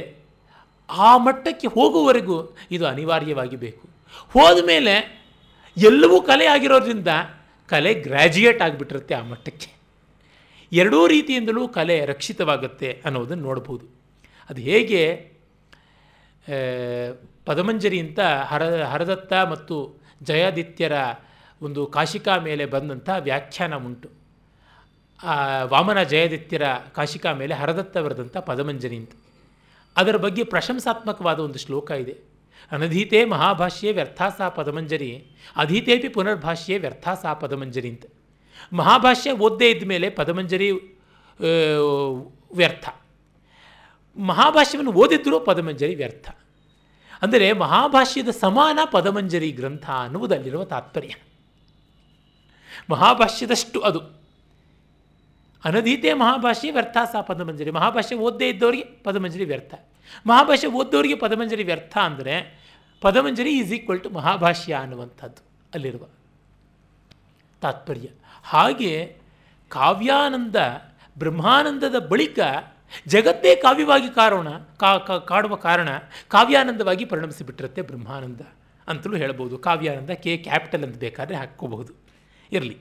Speaker 1: ಆ ಮಟ್ಟಕ್ಕೆ ಹೋಗುವವರೆಗೂ ಇದು ಅನಿವಾರ್ಯವಾಗಿ ಬೇಕು ಹೋದ ಮೇಲೆ ಎಲ್ಲವೂ ಕಲೆ ಆಗಿರೋದ್ರಿಂದ ಕಲೆ ಗ್ರ್ಯಾಜುಯೇಟ್ ಆಗಿಬಿಟ್ಟಿರುತ್ತೆ ಆ ಮಟ್ಟಕ್ಕೆ. ಎರಡೂ ರೀತಿಯಿಂದಲೂ ಕಲೆ ರಕ್ಷಿತವಾಗುತ್ತೆ ಅನ್ನೋದನ್ನು ನೋಡ್ಬೋದು. ಅದು ಹೇಗೆ ಪದಮಂಜರಿ ಅಂತ ಹರ ಹರದತ್ತ ಮತ್ತು ಜಯಾದಿತ್ಯರ ಒಂದು ಕಾಶಿಕಾ ಮೇಲೆ ಬಂದಂಥ ವ್ಯಾಖ್ಯಾನ ಉಂಟು. ವಾಮನ ಜಯದಿತ್ಯರ ಕಾಶಿಕಾ ಮೇಲೆ ಹರದತ್ತ ಬರೆದಂಥ ಪದಮಂಜರಿ ಅಂತ. ಅದರ ಬಗ್ಗೆ ಪ್ರಶಂಸಾತ್ಮಕವಾದ ಒಂದು ಶ್ಲೋಕ ಇದೆ. ಅನಧೀತೆ ಮಹಾಭಾಷ್ಯೇ ವ್ಯರ್ಥಾಸಾ ಪದಮಂಜರಿ, ಅಧೀತೇಪಿ ಪುನರ್ಭಾಷ್ಯೇ ವ್ಯರ್ಥಾಸಾ ಪದಮಂಜರಿ ಅಂತ. ಮಹಾಭಾಷ್ಯ ಓದ್ದೇ ಇದ್ದ ಮೇಲೆ ಪದಮಂಜರಿ ವ್ಯರ್ಥ. ಮಹಾಭಾಷ್ಯವನ್ನು ಓದಿದ್ರೂ ಪದಮಂಜರಿ ವ್ಯರ್ಥ. ಅಂದರೆ ಮಹಾಭಾಷ್ಯದ ಸಮಾನ ಪದಮಂಜರಿ ಗ್ರಂಥ ಅನ್ನುವುದಲ್ಲಿರುವ ತಾತ್ಪರ್ಯ. ಮಹಾಭಾಷ್ಯದಷ್ಟು ಅದು. ಅನದೀತೆ ಮಹಾಭಾಷ್ಯ ವ್ಯರ್ಥ ಸಹ ಪದಮಂಜರಿ. ಮಹಾಭಾಷ್ಯ ಓದ್ದೇ ಇದ್ದವರಿಗೆ ಪದಮಂಜರಿ ವ್ಯರ್ಥ. ಮಹಾಭಾಷ್ಯ ಓದ್ದವರಿಗೆ ಪದಮಂಜರಿ ವ್ಯರ್ಥ ಅಂದರೆ Padamanjari is equal to Mahabhashya ಅನ್ನುವಂಥದ್ದು ಅಲ್ಲಿರುವ ತಾತ್ಪರ್ಯ. ಹಾಗೆ ಕಾವ್ಯಾನಂದ, ಬ್ರಹ್ಮಾನಂದದ ಬಳಿಕ ಜಗತ್ತೇ ಕಾವ್ಯವಾಗಿ ಕಾರೋಣ ಕಾ, ಕಾಡುವ ಕಾರಣ ಕಾವ್ಯಾನಂದವಾಗಿ ಪರಿಣಮಿಸಿಬಿಟ್ಟಿರುತ್ತೆ ಬ್ರಹ್ಮಾನಂದ ಅಂತಲೂ ಹೇಳ್ಬೋದು. ಕಾವ್ಯಾನಂದ ಕೆ ಕ್ಯಾಪಿಟಲ್ ಅಂತ ಬೇಕಾದರೆ ಹಾಕ್ಕೋಬಹುದು. ಇರಲಿ.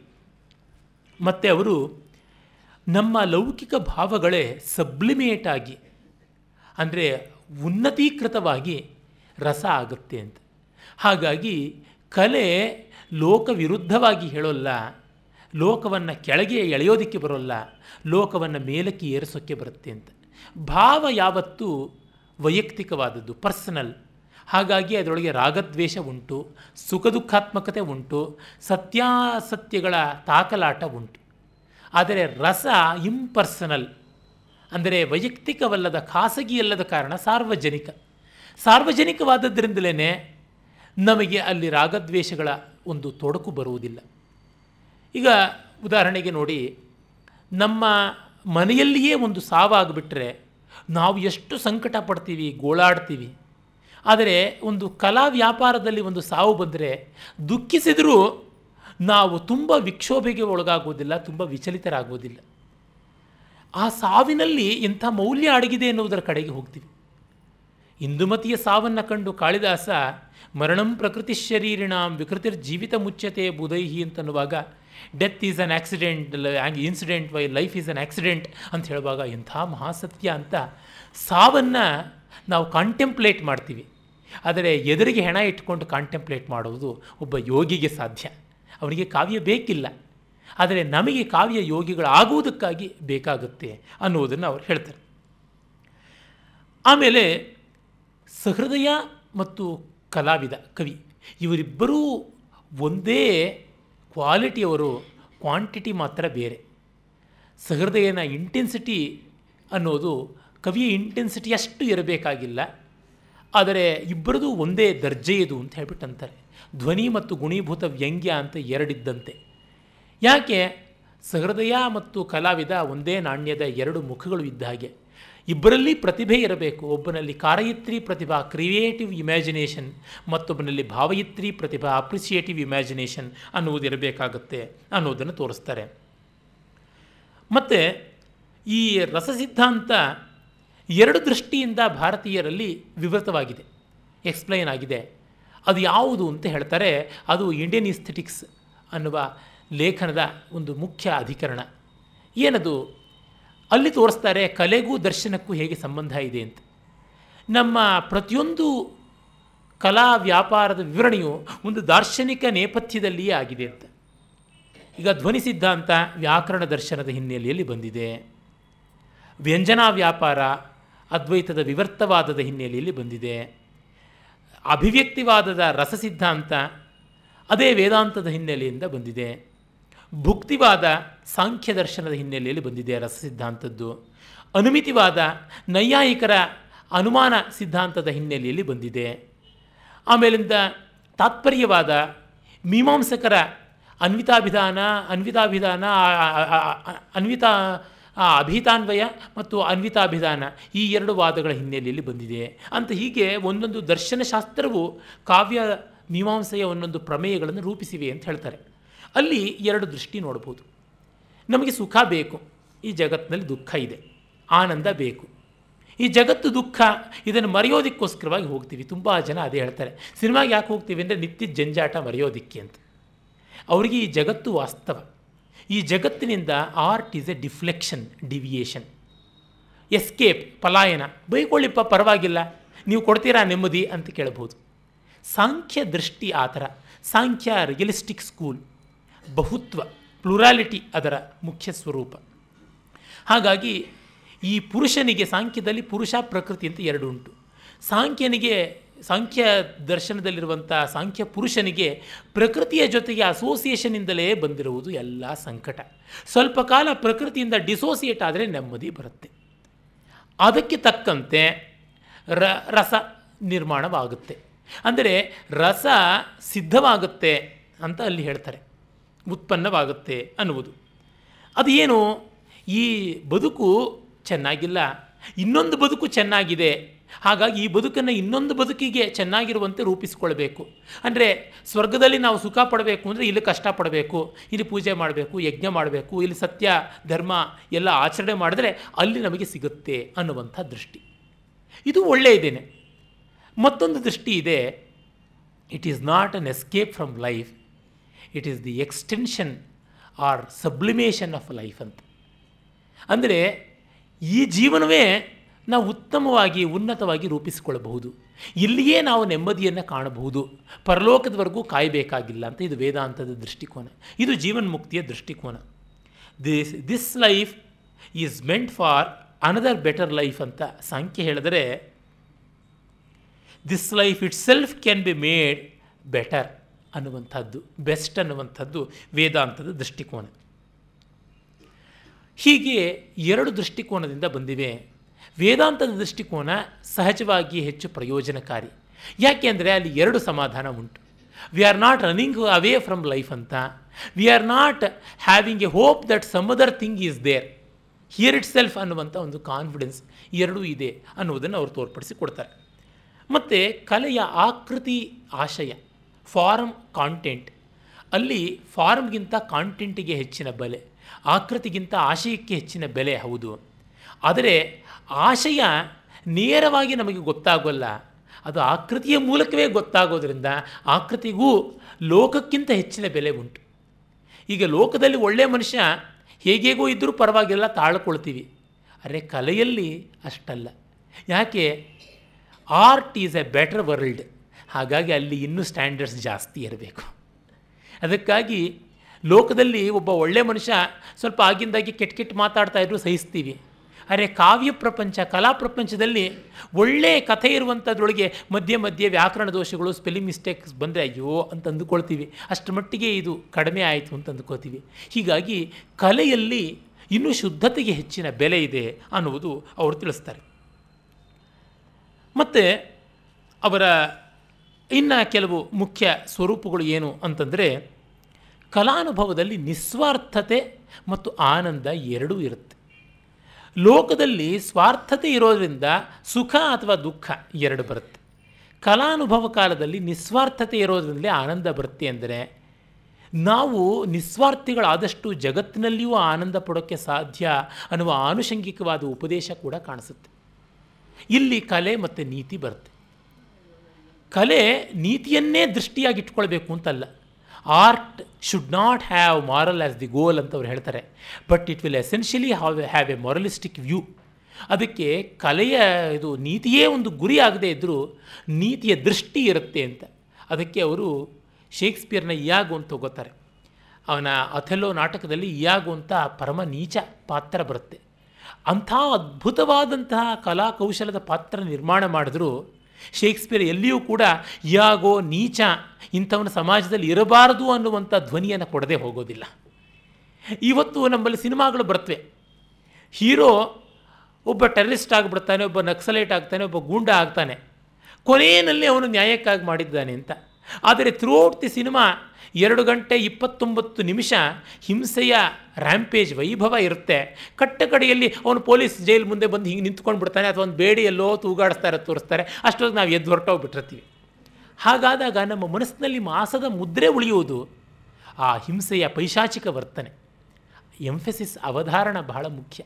Speaker 1: ಮತ್ತು ಅವರು ನಮ್ಮ ಲೌಕಿಕ ಭಾವಗಳೇ ಸಬ್ಲಿಮೇಟ್ ಆಗಿ, ಅಂದರೆ ಉನ್ನತೀಕೃತವಾಗಿ ರಸ ಆಗುತ್ತೆ ಅಂತ. ಹಾಗಾಗಿ ಕಲೆ ಲೋಕ ವಿರುದ್ಧವಾಗಿ ಹೇಳೋಲ್ಲ, ಲೋಕವನ್ನು ಕೆಳಗೆ ಎಳೆಯೋದಕ್ಕೆ ಬರೋಲ್ಲ, ಲೋಕವನ್ನು ಮೇಲಕ್ಕೆ ಏರಿಸೋಕ್ಕೆ ಬರುತ್ತೆ ಅಂತ. ಭಾವ ಯಾವತ್ತೂ ವೈಯಕ್ತಿಕವಾದದ್ದು ಪರ್ಸನಲ್ ಹಾಗಾಗಿ ಅದರೊಳಗೆ ರಾಗದ್ವೇಷ ಉಂಟು ಸುಖ ದುಃಖಾತ್ಮಕತೆ ಉಂಟು, ಸತ್ಯಾಸತ್ಯಗಳ ತಾಕಲಾಟ ಉಂಟು. ಆದರೆ ರಸ ಇಂಪರ್ಸನಲ್ ಅಂದರೆ ವೈಯಕ್ತಿಕವಲ್ಲದ, ಖಾಸಗಿಯಲ್ಲದ ಕಾರಣ ಸಾರ್ವಜನಿಕ. ಸಾರ್ವಜನಿಕವಾದದ್ದರಿಂದಲೇ ನಮಗೆ ಅಲ್ಲಿ ರಾಗದ್ವೇಷಗಳ ಒಂದು ತೊಡಕು ಬರುವುದಿಲ್ಲ. ಈಗ ಉದಾಹರಣೆಗೆ ನೋಡಿ, ನಮ್ಮ ಮನೆಯಲ್ಲಿಯೇ ಒಂದು ಸಾವಾಗಿಬಿಟ್ರೆ ನಾವು ಎಷ್ಟು ಸಂಕಟ ಪಡ್ತೀವಿ ಗೋಳಾಡ್ತೀವಿ. ಆದರೆ ಒಂದು ಕಲಾ ವ್ಯಾಪಾರದಲ್ಲಿ ಒಂದು ಸಾವು ಬಂದರೆ ದುಃಖಿಸಿದರೂ ನಾವು ತುಂಬ ವಿಕ್ಷೋಭೆಗೆ ಒಳಗಾಗುವುದಿಲ್ಲ, ತುಂಬ ವಿಚಲಿತರಾಗುವುದಿಲ್ಲ. ಆ ಸಾವಿನಲ್ಲಿ ಇಂಥ ಮೌಲ್ಯ ಅಡಗಿದೆ ಎನ್ನುವುದರ ಕಡೆಗೆ ಹೋಗ್ತೀವಿ. ಇಂದುಮತಿಯ ಸಾವನ್ನು ಕಂಡು ಕಾಳಿದಾಸ ಮರಣಂ ಪ್ರಕೃತಿ ಶರೀರಿಣಾಂ ವಿಕೃತಿರ್ ಜೀವಿತ ಮುಚ್ಚತೆ ಬುಧೈಹಿ ಅಂತನ್ನುವಾಗ death is an accident, incident, why life is an accident ಅಂತ ಹೇಳುವಾಗ ಇಂಥ ಮಹಾಸತ್ಯ ಅಂತ ಸಾವನ್ನು ನಾವು ಕಾಂಟೆಂಪ್ಲೇಟ್ ಮಾಡ್ತೀವಿ. ಆದರೆ ಎದುರಿಗೆ ಹೆಣ ಇಟ್ಟುಕೊಂಡು ಕಾಂಟೆಂಪ್ಲೇಟ್ ಮಾಡುವುದು ಒಬ್ಬ ಯೋಗಿಗೆ ಸಾಧ್ಯ. ಅವನಿಗೆ ಕಾವ್ಯ ಬೇಕಿಲ್ಲ. ಆದರೆ ನಮಗೆ ಕಾವ್ಯ ಯೋಗಿಗಳಾಗುವುದಕ್ಕಾಗಿ ಬೇಕಾಗುತ್ತೆ ಅನ್ನುವುದನ್ನು ಅವರು ಹೇಳ್ತಾರೆ. ಆಮೇಲೆ ಸಹೃದಯ ಮತ್ತು ಕಲಾವಿದ, ಕವಿ ಇವರಿಬ್ಬರೂ ಒಂದೇ ಕ್ವಾಲಿಟಿಯವರು ಕ್ವಾಂಟಿಟಿ ಮಾತ್ರ ಬೇರೆ. ಸಹೃದಯನ ಇಂಟೆನ್ಸಿಟಿ ಅನ್ನೋದು ಕವಿಯ ಇಂಟೆನ್ಸಿಟಿ ಅಷ್ಟು ಇರಬೇಕಾಗಿಲ್ಲ. ಆದರೆ ಇಬ್ಬರದು ಒಂದೇ ದರ್ಜೆಯದು ಅಂತ ಹೇಳ್ಬಿಟ್ಟು ಅಂತಾರೆ ಧ್ವನಿ ಮತ್ತು ಗುಣೀಭೂತ ವ್ಯಂಗ್ಯ ಅಂತ ಎರಡಿದ್ದಂತೆ. ಯಾಕೆ? ಸಹೃದಯ ಮತ್ತು ಕಲಾವಿದ ಒಂದೇ ನಾಣ್ಯದ ಎರಡು ಮುಖಗಳು ಇದ್ದ ಹಾಗೆ. ಇಬ್ಬರಲ್ಲಿ ಪ್ರತಿಭೆ ಇರಬೇಕು, ಒಬ್ಬನಲ್ಲಿ ಕಾರಯಿತ್ರಿ ಪ್ರತಿಭಾ ಕ್ರಿಯೇಟಿವ್ ಇಮ್ಯಾಜಿನೇಷನ್ ಮತ್ತೊಬ್ಬನಲ್ಲಿ ಭಾವಯಿತ್ರಿ ಪ್ರತಿಭಾ ಅಪ್ರಿಸಿಯೇಟಿವ್ ಇಮ್ಯಾಜಿನೇಷನ್ ಅನ್ನುವುದಿರಬೇಕಾಗುತ್ತೆ ಅನ್ನೋದನ್ನು ತೋರಿಸ್ತಾರೆ. ಮತ್ತು ಈ ರಸಸಿದ್ಧಾಂತ ಎರಡು ದೃಷ್ಟಿಯಿಂದ ಭಾರತೀಯರಲ್ಲಿ ವಿವೃತವಾಗಿದೆ ಎಕ್ಸ್ಪ್ಲೈನ್ ಆಗಿದೆ. ಅದು ಯಾವುದು ಅಂತ ಹೇಳ್ತಾರೆ, ಅದು ಇಂಡಿಯನ್ ಇಸ್ಥೆಟಿಕ್ಸ್ ಅನ್ನುವ ಲೇಖನದ ಒಂದು ಮುಖ್ಯ ಅಧಿಕರಣ. ಏನದು? ಅಲ್ಲಿ ತೋರಿಸ್ತಾರೆ, ಕಲೆಗೂ ದರ್ಶನಕ್ಕೂ ಹೇಗೆ ಸಂಬಂಧ ಇದೆ ಅಂತ. ನಮ್ಮ ಪ್ರತಿಯೊಂದು ಕಲಾ ವ್ಯಾಪಾರದ ವಿವರಣೆಯು ಒಂದು ದಾರ್ಶನಿಕ ನೇಪಥ್ಯದಲ್ಲಿಯೇ ಆಗಿದೆ ಅಂತ. ಈಗ ಧ್ವನಿ ಸಿದ್ಧಾಂತ ವ್ಯಾಕರಣ ದರ್ಶನದ ಹಿನ್ನೆಲೆಯಲ್ಲಿ ಬಂದಿದೆ. ವ್ಯಂಜನಾ ವ್ಯಾಪಾರ ಅದ್ವೈತದ ವಿವರ್ತವಾದದ ಹಿನ್ನೆಲೆಯಲ್ಲಿ ಬಂದಿದೆ. ಅಭಿವ್ಯಕ್ತಿವಾದದ ರಸ ಸಿದ್ಧಾಂತ ಅದೇ ವೇದಾಂತದ ಹಿನ್ನೆಲೆಯಿಂದ ಬಂದಿದೆ. ಭುಕ್ತಿವಾದ ಸಾಂಖ್ಯ ದರ್ಶನದ ಹಿನ್ನೆಲೆಯಲ್ಲಿ ಬಂದಿದೆ ರಸ ಸಿದ್ಧಾಂತದ್ದು ಅನುಮಿತಿವಾದ ನೈಯಾಯಿಕರ ಅನುಮಾನ ಸಿದ್ಧಾಂತದ ಹಿನ್ನೆಲೆಯಲ್ಲಿ ಬಂದಿದೆ. ಆಮೇಲಿಂದ ತಾತ್ಪರ್ಯವಾದ ಮೀಮಾಂಸಕರ ಅನ್ವಿತಾಭಿಧಾನ ಅನ್ವಿತಾಭಿಧಾನ ಅನ್ವಿತಾ ಅಭಿತಾನ್ವಯ ಮತ್ತು ಅನ್ವಿತಾಭಿಧಾನ ಈ ಎರಡು ವಾದಗಳ ಹಿನ್ನೆಲೆಯಲ್ಲಿ ಬಂದಿದೆ. ಅಂತ ಹೀಗೆ ಒಂದೊಂದು ದರ್ಶನಶಾಸ್ತ್ರವು ಕಾವ್ಯ ಮೀಮಾಂಸೆಯ ಒಂದೊಂದು ಪ್ರಮೇಯಗಳನ್ನು ರೂಪಿಸಿವೆ ಅಂತ ಹೇಳ್ತಾರೆ. ಅಲ್ಲಿ ಎರಡು ದೃಷ್ಟಿ ನೋಡ್ಬೋದು ನಮಗೆ ಸುಖ ಬೇಕು, ಈ ಜಗತ್ತಿನಲ್ಲಿ ದುಃಖ ಇದೆ, ಆನಂದ ಬೇಕು. ಈ ಜಗತ್ತು ದುಃಖ, ಇದನ್ನು ಮರೆಯೋದಕ್ಕೋಸ್ಕರವಾಗಿ ಹೋಗ್ತೀವಿ. ತುಂಬ ಜನ ಅದೇ ಹೇಳ್ತಾರೆ, ಸಿನಿಮಾಗೆ ಯಾಕೆ ಹೋಗ್ತೀವಿ ಅಂದರೆ ನಿತ್ಯ ಜಂಜಾಟ ಮರೆಯೋದಿಕ್ಕೆ ಅಂತ. ಅವರಿಗೆ ಈ ಜಗತ್ತು ವಾಸ್ತವ. ಈ ಜಗತ್ತಿನಿಂದ art is a deflection deviation escape ಪಲಾಯನ. ಬೈಕೊಳ್ಳಿಪ್ಪ, ಪರವಾಗಿಲ್ಲ. ನೀವು ಕೊಡ್ತೀರಾ ನೆಮ್ಮದಿ ಅಂತ ಕೇಳ್ಬೋದು. ಸಾಂಖ್ಯ ದೃಷ್ಟಿ ಆ ಥರ. ಸಾಂಖ್ಯ ರಿಯಲಿಸ್ಟಿಕ್ ಸ್ಕೂಲ್ ಬಹುತ್ವ ಪ್ಲುರಾಲಿಟಿ ಅದರ ಮುಖ್ಯ ಸ್ವರೂಪ. ಹಾಗಾಗಿ ಈ ಪುರುಷನಿಗೆ ಸಾಂಖ್ಯದಲ್ಲಿ ಪುರುಷ, ಪ್ರಕೃತಿ ಅಂತ ಎರಡು ಉಂಟು. ಸಾಂಖ್ಯನಿಗೆ ಸಾಂಖ್ಯ ದರ್ಶನದಲ್ಲಿರುವಂಥ ಸಾಂಖ್ಯ ಪುರುಷನಿಗೆ ಪ್ರಕೃತಿಯ ಜೊತೆಗೆ ಅಸೋಸಿಯೇಷನಿಂದಲೇ ಬಂದಿರುವುದು ಎಲ್ಲ ಸಂಕಟ. ಸ್ವಲ್ಪ ಕಾಲ ಪ್ರಕೃತಿಯಿಂದ ಡಿಸೋಸಿಯೇಟ್ ಆದರೆ ನೆಮ್ಮದಿ ಬರುತ್ತೆ. ಅದಕ್ಕೆ ತಕ್ಕಂತೆ ರ, ರಸ ನಿರ್ಮಾಣವಾಗುತ್ತೆ. ಅಂದರೆ ರಸ ಸಿದ್ಧವಾಗುತ್ತೆ ಅಂತ ಅಲ್ಲಿ ಹೇಳ್ತಾರೆ. ಉತ್ಪನ್ನವಾಗುತ್ತೆ ಅನ್ನುವುದು. ಅದು ಏನು ಈ ಬದುಕು ಚೆನ್ನಾಗಿಲ್ಲ. ಇನ್ನೊಂದು ಬದುಕು ಚೆನ್ನಾಗಿದೆ. ಹಾಗಾಗಿ ಈ ಬದುಕನ್ನು ಇನ್ನೊಂದು ಬದುಕಿಗೆ ಚೆನ್ನಾಗಿರುವಂತೆ ರೂಪಿಸಿಕೊಳ್ಬೇಕು. ಅಂದರೆ ಸ್ವರ್ಗದಲ್ಲಿ ನಾವು ಸುಖ ಪಡಬೇಕು ಅಂದರೆ ಇಲ್ಲಿ ಕಷ್ಟಪಡಬೇಕು ಇಲ್ಲಿ ಪೂಜೆ ಮಾಡಬೇಕು, ಯಜ್ಞ ಮಾಡಬೇಕು, ಇಲ್ಲಿ ಸತ್ಯ, ಧರ್ಮ ಎಲ್ಲ ಆಚರಣೆ ಮಾಡಿದ್ರೆ ಅಲ್ಲಿ ನಮಗೆ ಸಿಗುತ್ತೆ ಅನ್ನುವಂಥ ದೃಷ್ಟಿ. ಇದು ಒಳ್ಳೆಯದೇನೆ ಮತ್ತೊಂದು ದೃಷ್ಟಿ ಇದೆ. It is not an escape from life it is the extension or sublimation of life ಅಂತ. ಅಂದರೆ ಈ ಜೀವನವೇ ನಾವು ಉತ್ತಮವಾಗಿ, ಉನ್ನತವಾಗಿ ರೂಪಿಸಿಕೊಳ್ಳಬಹುದು. ಇಲ್ಲಿಯೇ ನಾವು ನೆಮ್ಮದಿಯನ್ನು ಕಾಣಬಹುದು. ಪರಲೋಕದವರೆಗೂ ಕಾಯಬೇಕಾಗಿಲ್ಲ ಅಂತ ಇದು ವೇದಾಂತದ ದೃಷ್ಟಿಕೋನ. ಇದು ಜೀವನ್ಮುಕ್ತಿಯ ದೃಷ್ಟಿಕೋನ. This this life is meant for another better life ಅಂತ ಸಂಖ್ಯೆ ಹೇಳಿದರೆ this life itself can be made better ಅನ್ನುವಂಥದ್ದು ಬೆಸ್ಟ್ ಅನ್ನುವಂಥದ್ದು ವೇದಾಂತದ ದೃಷ್ಟಿಕೋನ. ಹೀಗೆ ಎರಡು ದೃಷ್ಟಿಕೋನದಿಂದ ಬಂದಿವೆ. ವೇದಾಂತದ ದೃಷ್ಟಿಕೋನ ಸಹಜವಾಗಿ ಹೆಚ್ಚು ಪ್ರಯೋಜನಕಾರಿ. ಯಾಕೆ ಅಂದರೆ ಅಲ್ಲಿ ಎರಡು ಸಮಾಧಾನ ಉಂಟು. We are not running away from life ಅಂತ. We are not having a hope that some other thing is there here itself ಅನ್ನುವಂಥ ಒಂದು ಕಾನ್ಫಿಡೆನ್ಸ್ ಎರಡೂ ಇದೆ ಅನ್ನುವುದನ್ನು ಅವರು ತೋರ್ಪಡಿಸಿ ಕೊಡ್ತಾರೆ. ಮತ್ತು ಕಲೆಯ ಆಕೃತಿ ಆಶಯ ಫಾರಮ್ ಕಾಂಟೆಂಟ್ ಅಲ್ಲಿ ಫಾರಮ್ಗಿಂತ ಕಾಂಟೆಂಟಿಗೆ ಹೆಚ್ಚಿನ ಬೆಲೆ. ಆಕೃತಿಗಿಂತ ಆಶಯಕ್ಕೆ ಹೆಚ್ಚಿನ ಬೆಲೆ, ಹೌದು. ಆದರೆ ಆಶಯ ನೇರವಾಗಿ ನಮಗೆ ಗೊತ್ತಾಗೋಲ್ಲ. ಅದು ಆಕೃತಿಯ ಮೂಲಕವೇ ಗೊತ್ತಾಗೋದ್ರಿಂದ ಆಕೃತಿಗೂ ಲೋಕಕ್ಕಿಂತ ಹೆಚ್ಚಿನ ಬೆಲೆ ಉಂಟು. ಈಗ ಲೋಕದಲ್ಲಿ ಒಳ್ಳೆಯ ಮನುಷ್ಯ ಹೇಗೇಗೋ ಇದ್ದರೂ ಪರವಾಗಿಲ್ಲ, ತಾಳ್ಕೊಳ್ತೀವಿ. ಅರೆ ಕಲೆಯಲ್ಲಿ ಅಷ್ಟಲ್ಲ. ಯಾಕೆ? Art is a better world ಹಾಗಾಗಿ ಅಲ್ಲಿ ಇನ್ನೂ ಸ್ಟ್ಯಾಂಡರ್ಡ್ಸ್ ಜಾಸ್ತಿ ಇರಬೇಕು. ಅದಕ್ಕಾಗಿ ಲೋಕದಲ್ಲಿ ಒಬ್ಬ ಒಳ್ಳೆ ಮನುಷ್ಯ ಸ್ವಲ್ಪ ಆಗಿಂದಾಗಿ ಕೆಟ್ಟ ಕೆಟ್ಟ ಮಾತಾಡ್ತಾ ಇದ್ರು ಸಹಿಸ್ತೀವಿ. ಅರೆ ಕಾವ್ಯ ಪ್ರಪಂಚ, ಕಲಾ ಪ್ರಪಂಚದಲ್ಲಿ ಒಳ್ಳೆಯ ಕಥೆ ಇರುವಂಥದ್ರೊಳಗೆ ಮಧ್ಯೆ ಮಧ್ಯೆ ವ್ಯಾಕರಣ ದೋಷಗಳು ಸ್ಪೆಲ್ಲಿಂಗ್ ಮಿಸ್ಟೇಕ್ಸ್ ಬಂದರೆ ಅಯ್ಯೋ ಅಂತ ಅಂದುಕೊಳ್ತೀವಿ ಅಷ್ಟರ ಮಟ್ಟಿಗೆ ಇದು ಕಡಿಮೆ ಆಯಿತು ಅಂತ ಅಂದುಕೋತೀವಿ ಹೀಗಾಗಿ ಕಲೆಯಲ್ಲಿ ಇನ್ನೂ ಶುದ್ಧತೆಗೆ ಹೆಚ್ಚಿನ ಬೆಲೆ ಇದೆ ಅನ್ನುವುದು ಅವರು ತಿಳಿಸ್ತಾರೆ. ಮತ್ತು ಅವರ ಇನ್ನು ಕೆಲವು ಮುಖ್ಯ ಸ್ವರೂಪಗಳು ಏನು ಅಂತಂದರೆ ಕಲಾನುಭವದಲ್ಲಿ ನಿಸ್ವಾರ್ಥತೆ ಮತ್ತು ಆನಂದ ಎರಡೂ ಇರುತ್ತೆ. ಲೋಕದಲ್ಲಿ ಸ್ವಾರ್ಥತೆ ಇರೋದರಿಂದ ಸುಖ ಅಥವಾ ದುಃಖ ಎರಡು ಬರುತ್ತೆ. ಕಲಾನುಭವ ಕಾಲದಲ್ಲಿ ನಿಸ್ವಾರ್ಥತೆ ಇರೋದರಿಂದಲೇ ಆನಂದ ಬರುತ್ತೆ ಅಂದರೆ ನಾವು ನಿಸ್ವಾರ್ಥಿಗಳಾದಷ್ಟು ಜಗತ್ತಿನಲ್ಲಿಯೂ ಆನಂದ ಪಡೋಕ್ಕೆ ಸಾಧ್ಯ ಅನ್ನುವ ಆನುಷಂಗಿಕವಾದ ಉಪದೇಶ ಕೂಡ ಕಾಣಿಸುತ್ತೆ. ಇಲ್ಲಿ ಕಲೆ ಮತ್ತು ನೀತಿ ಬರುತ್ತೆ. ಕಲೆ ನೀತಿಯನ್ನೇ ದೃಷ್ಟಿಯಾಗಿಟ್ಕೊಳ್ಬೇಕು ಅಂತಲ್ಲ. Art should not have moral as the goal ಅಂತ ಅವ್ರು ಹೇಳ್ತಾರೆ. But it will essentially have have a moralistic view ಅದಕ್ಕೆ ಕಲೆಯ ಇದು ನೀತಿಯೇ ಒಂದು ಗುರಿ ಆಗದೇ ಇದ್ದರೂ ನೀತಿಯ ದೃಷ್ಟಿ ಇರುತ್ತೆ ಅಂತ. ಅದಕ್ಕೆ ಅವರು ಶೇಕ್ಸ್ಪಿಯರ್ನ ಇಯಾಗು ಅಂತ ತಗೋತಾರೆ. ಅವನ ಅಥೆಲೋ ನಾಟಕದಲ್ಲಿ ಇಯಾಗು ಅಂತ ಪರಮ ನೀಚ ಪಾತ್ರ ಬರುತ್ತೆ. ಅಂಥ ಅದ್ಭುತವಾದಂತಹ ಕಲಾಕೌಶಲದ ಪಾತ್ರ ನಿರ್ಮಾಣ ಮಾಡಿದ್ರು ಶೇಕ್ಸ್ಪಿಯರ್ ಎಲ್ಲಿಯೂ ಕೂಡ ಯಾಗೋ, ನೀಚ ಇಂಥವನ ಸಮಾಜದಲ್ಲಿ ಇರಬಾರದು ಅನ್ನುವಂಥ ಧ್ವನಿಯನ್ನು ಕೊಡದೆ ಹೋಗೋದಿಲ್ಲ. ಇವತ್ತು ನಮ್ಮಲ್ಲಿ ಸಿನಿಮಾಗಳು ಬರ್ತವೆ. ಹೀರೋ ಒಬ್ಬ ಟೆರರಿಸ್ಟ್ ಆಗಿಬಿಡ್ತಾನೆ, ಒಬ್ಬ ನಕ್ಸಲೈಟ್ ಆಗ್ತಾನೆ, ಒಬ್ಬ ಗೂಂಡ ಆಗ್ತಾನೆ. ಕೊನೆಯಲ್ಲಿ ಅವನು ನ್ಯಾಯಕ್ಕಾಗಿ ಮಾಡಿದ್ದಾನೆ ಅಂತ. ಆದರೆ ಥ್ರೂಔಟ್ ದಿ ಸಿನಿಮಾ ಎರಡು ಗಂಟೆ ಇಪ್ಪತ್ತೊಂಬತ್ತು ನಿಮಿಷ ಹಿಂಸೆಯ ರ್ಯಾಂಪೇಜ್ ವೈಭವ ಇರುತ್ತೆ. ಕಟ್ಟ ಕಡೆಯಲ್ಲಿ ಅವನು ಪೊಲೀಸ್ ಜೈಲ್ ಮುಂದೆ ಬಂದು ಹಿಂಗೆ ನಿಂತ್ಕೊಂಡು ಬಿಡ್ತಾನೆ ಅಥವಾ ಒಂದು ಬೇಡಿ ಎಲ್ಲೋ ತೂಗಾಡಿಸ್ತಾರೆ ತೋರಿಸ್ತಾರೆ. ಅಷ್ಟೊತ್ತಿಗೆ ನಾವು ಎದ್ದು ಹೊರಟೋಗ್ಬಿಟ್ಟಿರ್ತೀವಿ ಹಾಗಾದಾಗ ನಮ್ಮ ಮನಸ್ಸಿನಲ್ಲಿ ಮಾಸದ ಮುದ್ರೆ ಉಳಿಯುವುದು ಆ ಹಿಂಸೆಯ ಪೈಶಾಚಿಕ ವರ್ತನೆ. ಎಂಫೆಸಿಸ್ ಅವಧಾರಣ ಬಹಳ ಮುಖ್ಯ.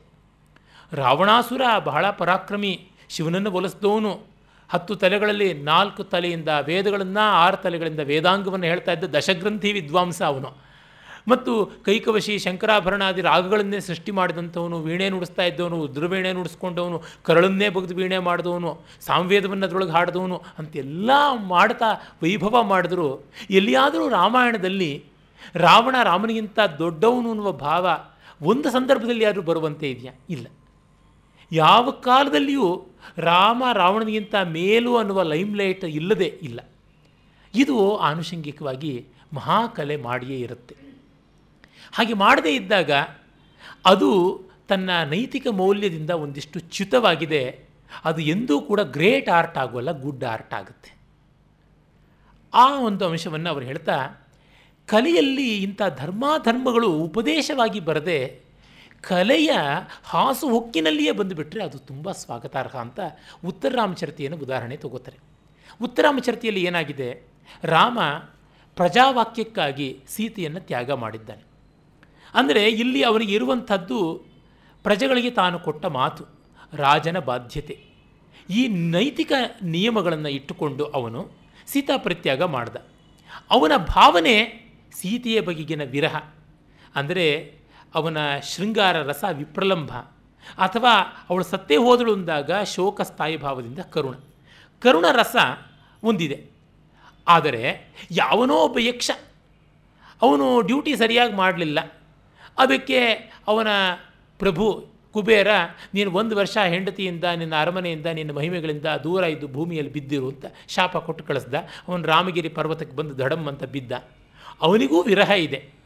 Speaker 1: ರಾವಣಾಸುರ ಬಹಳ ಪರಾಕ್ರಮಿ, ಶಿವನನ್ನು ಒಲಿಸಿದವನು ಹತ್ತು ತಲೆಗಳಲ್ಲಿ ನಾಲ್ಕು ತಲೆಯಿಂದ ವೇದಗಳನ್ನು, ಆರು ತಲೆಗಳಿಂದ ವೇದಾಂಗವನ್ನು ಹೇಳ್ತಾ ಇದ್ದ ದಶಗ್ರಂಥಿ ವಿದ್ವಾಂಸ ಅವನು. ಮತ್ತು ಕೈಕವಶಿ, ಶಂಕರಾಭರಣಾದಿ ರಾಗಗಳನ್ನೇ ಸೃಷ್ಟಿ ಮಾಡಿದಂಥವನು, ವೀಣೆ ನುಡಿಸ್ತಾ ಇದ್ದವನು, ಉದ್ರವೀಣೆ ನುಡಿಸ್ಕೊಂಡವನು, ಕರಳನ್ನೇ ಬಗೆದು ವೀಣೆ ಮಾಡಿದವನು ಸಾಂವೇದವನ್ನು ಅದರೊಳಗೆ ಹಾಡಿದವನು ಅಂತೆಲ್ಲ ಮಾಡ್ತಾ ವೈಭವ ಮಾಡಿದ್ರು. ಎಲ್ಲಿಯಾದರೂ ರಾಮಾಯಣದಲ್ಲಿ ರಾವಣ ರಾಮನಿಗಿಂತ ದೊಡ್ಡವನು ಅನ್ನುವ ಭಾವ ಒಂದು ಸಂದರ್ಭದಲ್ಲಿ ಯಾರು ಬರುವಂತೆ ಇದೆಯಾ? ಇಲ್ಲ. ಯಾವ ಕಾಲದಲ್ಲಿಯೂ ರಾಮ ರಾವಣನಿಗಿಂತ ಮೇಲು ಅನ್ನುವ ಲೈಮ್ಲೈಟ್ ಇಲ್ಲದೆ ಇಲ್ಲ. ಇದು ಆನುಷಂಗಿಕವಾಗಿ ಮಹಾಕಲೆ ಮಾಡಿಯೇ ಇರುತ್ತೆ. ಹಾಗೆ ಮಾಡದೇ ಇದ್ದಾಗ ಅದು ತನ್ನ ನೈತಿಕ ಮೌಲ್ಯದಿಂದ ಒಂದಿಷ್ಟು ಚ್ಯುತವಾಗಿದೆ. ಅದು ಎಂದೂ ಕೂಡ ಗ್ರೇಟ್ ಆರ್ಟ್ ಆಗೋಲ್ಲ ಗುಡ್ ಆರ್ಟ್ ಆಗುತ್ತೆ. ಆ ಒಂದು ಅಂಶವನ್ನು ಅವರು ಹೇಳ್ತಾ, ಕಲೆಯಲ್ಲಿ ಇಂಥ ಧರ್ಮಾಧರ್ಮಗಳು ಉಪದೇಶವಾಗಿ ಬರದೆ ಕಲೆಯ ಹಾಸು ಹೊಕ್ಕಿನಲ್ಲಿಯೇ ಬಂದುಬಿಟ್ರೆ ಅದು ತುಂಬ ಸ್ವಾಗತಾರ್ಹ ಅಂತ ಉತ್ತರ ರಾಮಚರಿತೆಯನ್ನು ಉದಾಹರಣೆ ತಗೋತಾರೆ. ಉತ್ತರ ರಾಮಚರಿತೆಯಲ್ಲಿ ಏನಾಗಿದೆ? ರಾಮ ಪ್ರಜಾವಾಕ್ಯಕ್ಕಾಗಿ ಸೀತೆಯನ್ನು ತ್ಯಾಗ ಮಾಡಿದ್ದಾನೆ. ಅಂದರೆ ಇಲ್ಲಿ ಅವನಿಗೆ ಇರುವಂಥದ್ದು ಪ್ರಜೆಗಳಿಗೆ ತಾನು ಕೊಟ್ಟ ಮಾತು, ರಾಜನ ಬಾಧ್ಯತೆ. ಈ ನೈತಿಕ ನಿಯಮಗಳನ್ನು ಇಟ್ಟುಕೊಂಡು ಅವನು ಸೀತಾ ಪ್ರತ್ಯಾಗ ಮಾಡ್ದ. ಅವನ ಭಾವನೆ ಸೀತೆಯ ಬಗೆಗಿನ ವಿರಹ. ಅಂದರೆ ಅವನ ಶೃಂಗಾರ ರಸ ವಿಪ್ರಲಂಭ ಅಥವಾ ಅವಳು ಸತ್ತೇ ಹೋದಳು ಅಂದಾಗ ಶೋಕ ಸ್ಥಾಯಿ ಭಾವದಿಂದ ಕರುಣ. ಕರುಣ ರಸ ಒಂದಿದೆ. ಆದರೆ ಯಾವನೋ ಒಬ್ಬ ಯಕ್ಷ ಅವನು ಡ್ಯೂಟಿ ಸರಿಯಾಗಿ ಮಾಡಲಿಲ್ಲ. ಅದಕ್ಕೆ ಅವನ ಪ್ರಭು ಕುಬೇರ, ನೀನು ಒಂದು ವರ್ಷ ಹೆಂಡತಿಯಿಂದ, ನಿನ್ನ ಅರಮನೆಯಿಂದ, ನಿನ್ನ ಮಹಿಮೆಗಳಿಂದ ದೂರ ಇದ್ದು ಭೂಮಿಯಲ್ಲಿ ಬಿದ್ದಿರು ಅಂತ ಶಾಪ ಕೊಟ್ಟು ಕಳಿಸ್ದ. ಅವನು ರಾಮಗಿರಿ ಪರ್ವತಕ್ಕೆ ಬಂದು ದಡಮ್ ಅಂತ ಬಿದ್ದ. ಅವನಿಗೂ ವಿರಹ ಇದೆ.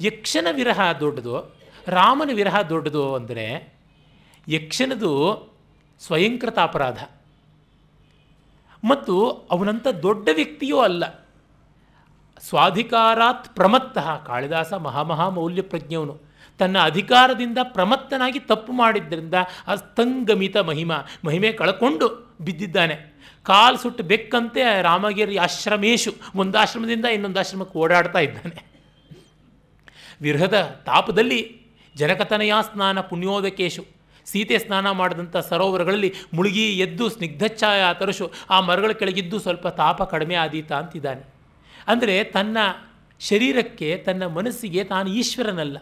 Speaker 1: ಯಕ್ಷನ ವಿರಹ ದೊಡ್ಡದು, ರಾಮನ ವಿರಹ ದೊಡ್ಡದು ಅಂದರೆ ಯಕ್ಷನದು ಸ್ವಯಂಕೃತ ಅಪರಾಧ. ಮತ್ತು ಅವನಂಥ ದೊಡ್ಡ ವ್ಯಕ್ತಿಯೂ ಅಲ್ಲ. ಸ್ವಾಧಿಕಾರಾತ್ ಪ್ರಮತ್ತಃ, ಕಾಳಿದಾಸ ಮಹಾಮಹಾ ಮೌಲ್ಯ ಪ್ರಜ್ಞವನು ತನ್ನ ಅಧಿಕಾರದಿಂದ ಪ್ರಮತ್ತನಾಗಿ ತಪ್ಪು ಮಾಡಿದ್ದರಿಂದ ಅಸ್ತಂಗಮಿತ ಮಹಿಮ, ಮಹಿಮೆ ಕಳ್ಕೊಂಡು ಬಿದ್ದಿದ್ದಾನೆ. ಕಾಲು ಸುಟ್ಟು ಬೆಕ್ಕಂತೆ ರಾಮಗಿರಿ ಆಶ್ರಮೇಶು ಒಂದು ಆಶ್ರಮದಿಂದ ಇನ್ನೊಂದು ಆಶ್ರಮಕ್ಕೆ ಓಡಾಡ್ತಾ ಇದ್ದಾನೆ. ವಿರಹದ ತಾಪದಲ್ಲಿ ಜನಕತನಯ ಸ್ನಾನ ಪುಣ್ಯೋದಕೇಶು. ಸೀತೆ ಸ್ನಾನ ಮಾಡಿದಂಥ ಸರೋವರಗಳಲ್ಲಿ ಮುಳುಗಿ ಎದ್ದು ಸ್ನಿಗ್ಧಚ್ಛಾಯ ತರಶು ಆ ಮರಗಳ ಕೆಳಗಿದ್ದು ಸ್ವಲ್ಪ ತಾಪ ಕಡಿಮೆ ಆದೀತ ಅಂತಿದ್ದಾನೆ. ಅಂದರೆ ತನ್ನ ಶರೀರಕ್ಕೆ, ತನ್ನ ಮನಸ್ಸಿಗೆ ತಾನು ಈಶ್ವರನಲ್ಲ.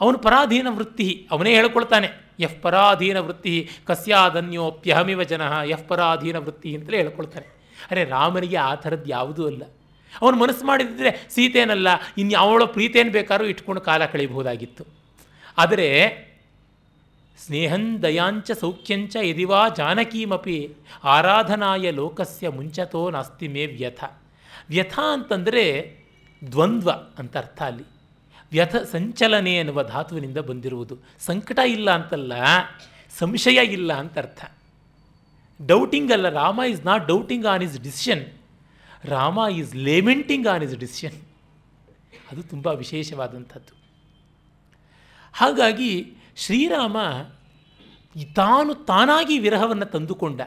Speaker 1: ಅವನು ಪರಾಧೀನ ವೃತ್ತಿ ಅವನೇ ಹೇಳ್ಕೊಳ್ತಾನೆ ಯಫ್ ಪರಾಧೀನ ವೃತ್ತಿ ಕಸ್ಯಾದನ್ಯೋಪ್ಯಹಮಿವ ಜನಃ. ಯಫ್ ಪರಾಧೀನ ವೃತ್ತಿ ಅಂತಲೇ ಹೇಳ್ಕೊಳ್ತಾನೆ. ಅರೆ ರಾಮನಿಗೆ ಆ ಥರದ್ದು ಯಾವುದೂ ಅಲ್ಲ. ಅವನು ಮನಸ್ಸು ಮಾಡಿದ್ರೆ ಸೀತೇನಲ್ಲ ಇನ್ನು ಅವಳ ಬೇಕಾದ್ರೂ ಇಟ್ಕೊಂಡು ಕಾಲ ಕಳೆಯಬಹುದಾಗಿತ್ತು. ಆದರೆ ಸ್ನೇಹಂ ದಯಾಂಚ ಸೌಖ್ಯಂಚ ಯದಿವಾ ಜಾನಕೀಮಪಿ ಆರಾಧನಾಯ ಲೋಕಸ್ಯ ಮುಂಚತೋ ನಾಸ್ತಿ ಮೇ ವ್ಯಥ. ವ್ಯಥ ಅಂತಂದರೆ ದ್ವಂದ್ವ ಅಂತ ಅರ್ಥ ಅಲ್ಲಿ. ವ್ಯಥ ಸಂಚಲನೆ ಎನ್ನುವ ಧಾತುವಿನಿಂದ ಬಂದಿರುವುದು. ಸಂಕಟ ಇಲ್ಲ ಅಂತಲ್ಲ, ಸಂಶಯ ಇಲ್ಲ ಅಂತ ಅರ್ಥ. ಡೌಟಿಂಗ್ ಅಲ್ಲ, Rama is not doubting on his decision Rama is lamenting on his decision ಅದು ತುಂಬ ವಿಶೇಷವಾದಂಥದ್ದು. ಹಾಗಾಗಿ ಶ್ರೀರಾಮ ತಾನು ತಾನಾಗಿ ವಿರಹವನ್ನು ತಂದುಕೊಂಡ.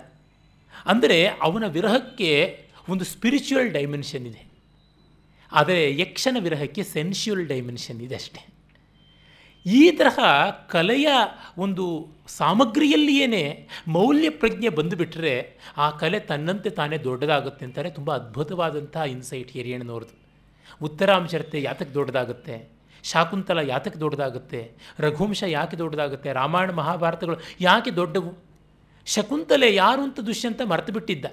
Speaker 1: ಅಂದರೆ ಅವನ ವಿರಹಕ್ಕೆ ಒಂದು ಸ್ಪಿರಿಚುವಲ್ ಡೈಮೆನ್ಷನ್ ಇದೆ. ಆದರೆ ಯಕ್ಷನ ವಿರಹಕ್ಕೆ ಸೆನ್ಶುವಲ್ ಡೈಮೆನ್ಷನ್ ಇದೆ ಅಷ್ಟೇ. ಈ ತರಹ ಕಲೆಯ ಒಂದು ಸಾಮಗ್ರಿಯಲ್ಲಿಯೇ ಮೌಲ್ಯ ಪ್ರಜ್ಞೆ ಬಂದುಬಿಟ್ರೆ ಆ ಕಲೆ ತನ್ನಂತೆ ತಾನೇ ದೊಡ್ಡದಾಗುತ್ತೆ ಅಂತಾರೆ ತುಂಬ ಅದ್ಭುತವಾದಂಥ ಇನ್ಸೈಟ್ ಹಿರಿಯಣ್ಣನವ್ರದ್ದು ಉತ್ತರಾಂಶರತೆ ಯಾತಕ್ಕೆ ದೊಡ್ಡದಾಗುತ್ತೆ? ಶಾಕುಂತಲ ಯಾತಕ್ಕೆ ದೊಡ್ಡದಾಗುತ್ತೆ? ರಘುವಂಶ ಯಾಕೆ ದೊಡ್ಡದಾಗುತ್ತೆ? ರಾಮಾಯಣ ಮಹಾಭಾರತಗಳು ಯಾಕೆ ದೊಡ್ಡವು? ಶಕುಂತಲೆ ಯಾರು ಅಂತ ದುಷ್ಯಂತ ಮರೆತು ಬಿಟ್ಟಿದ್ದ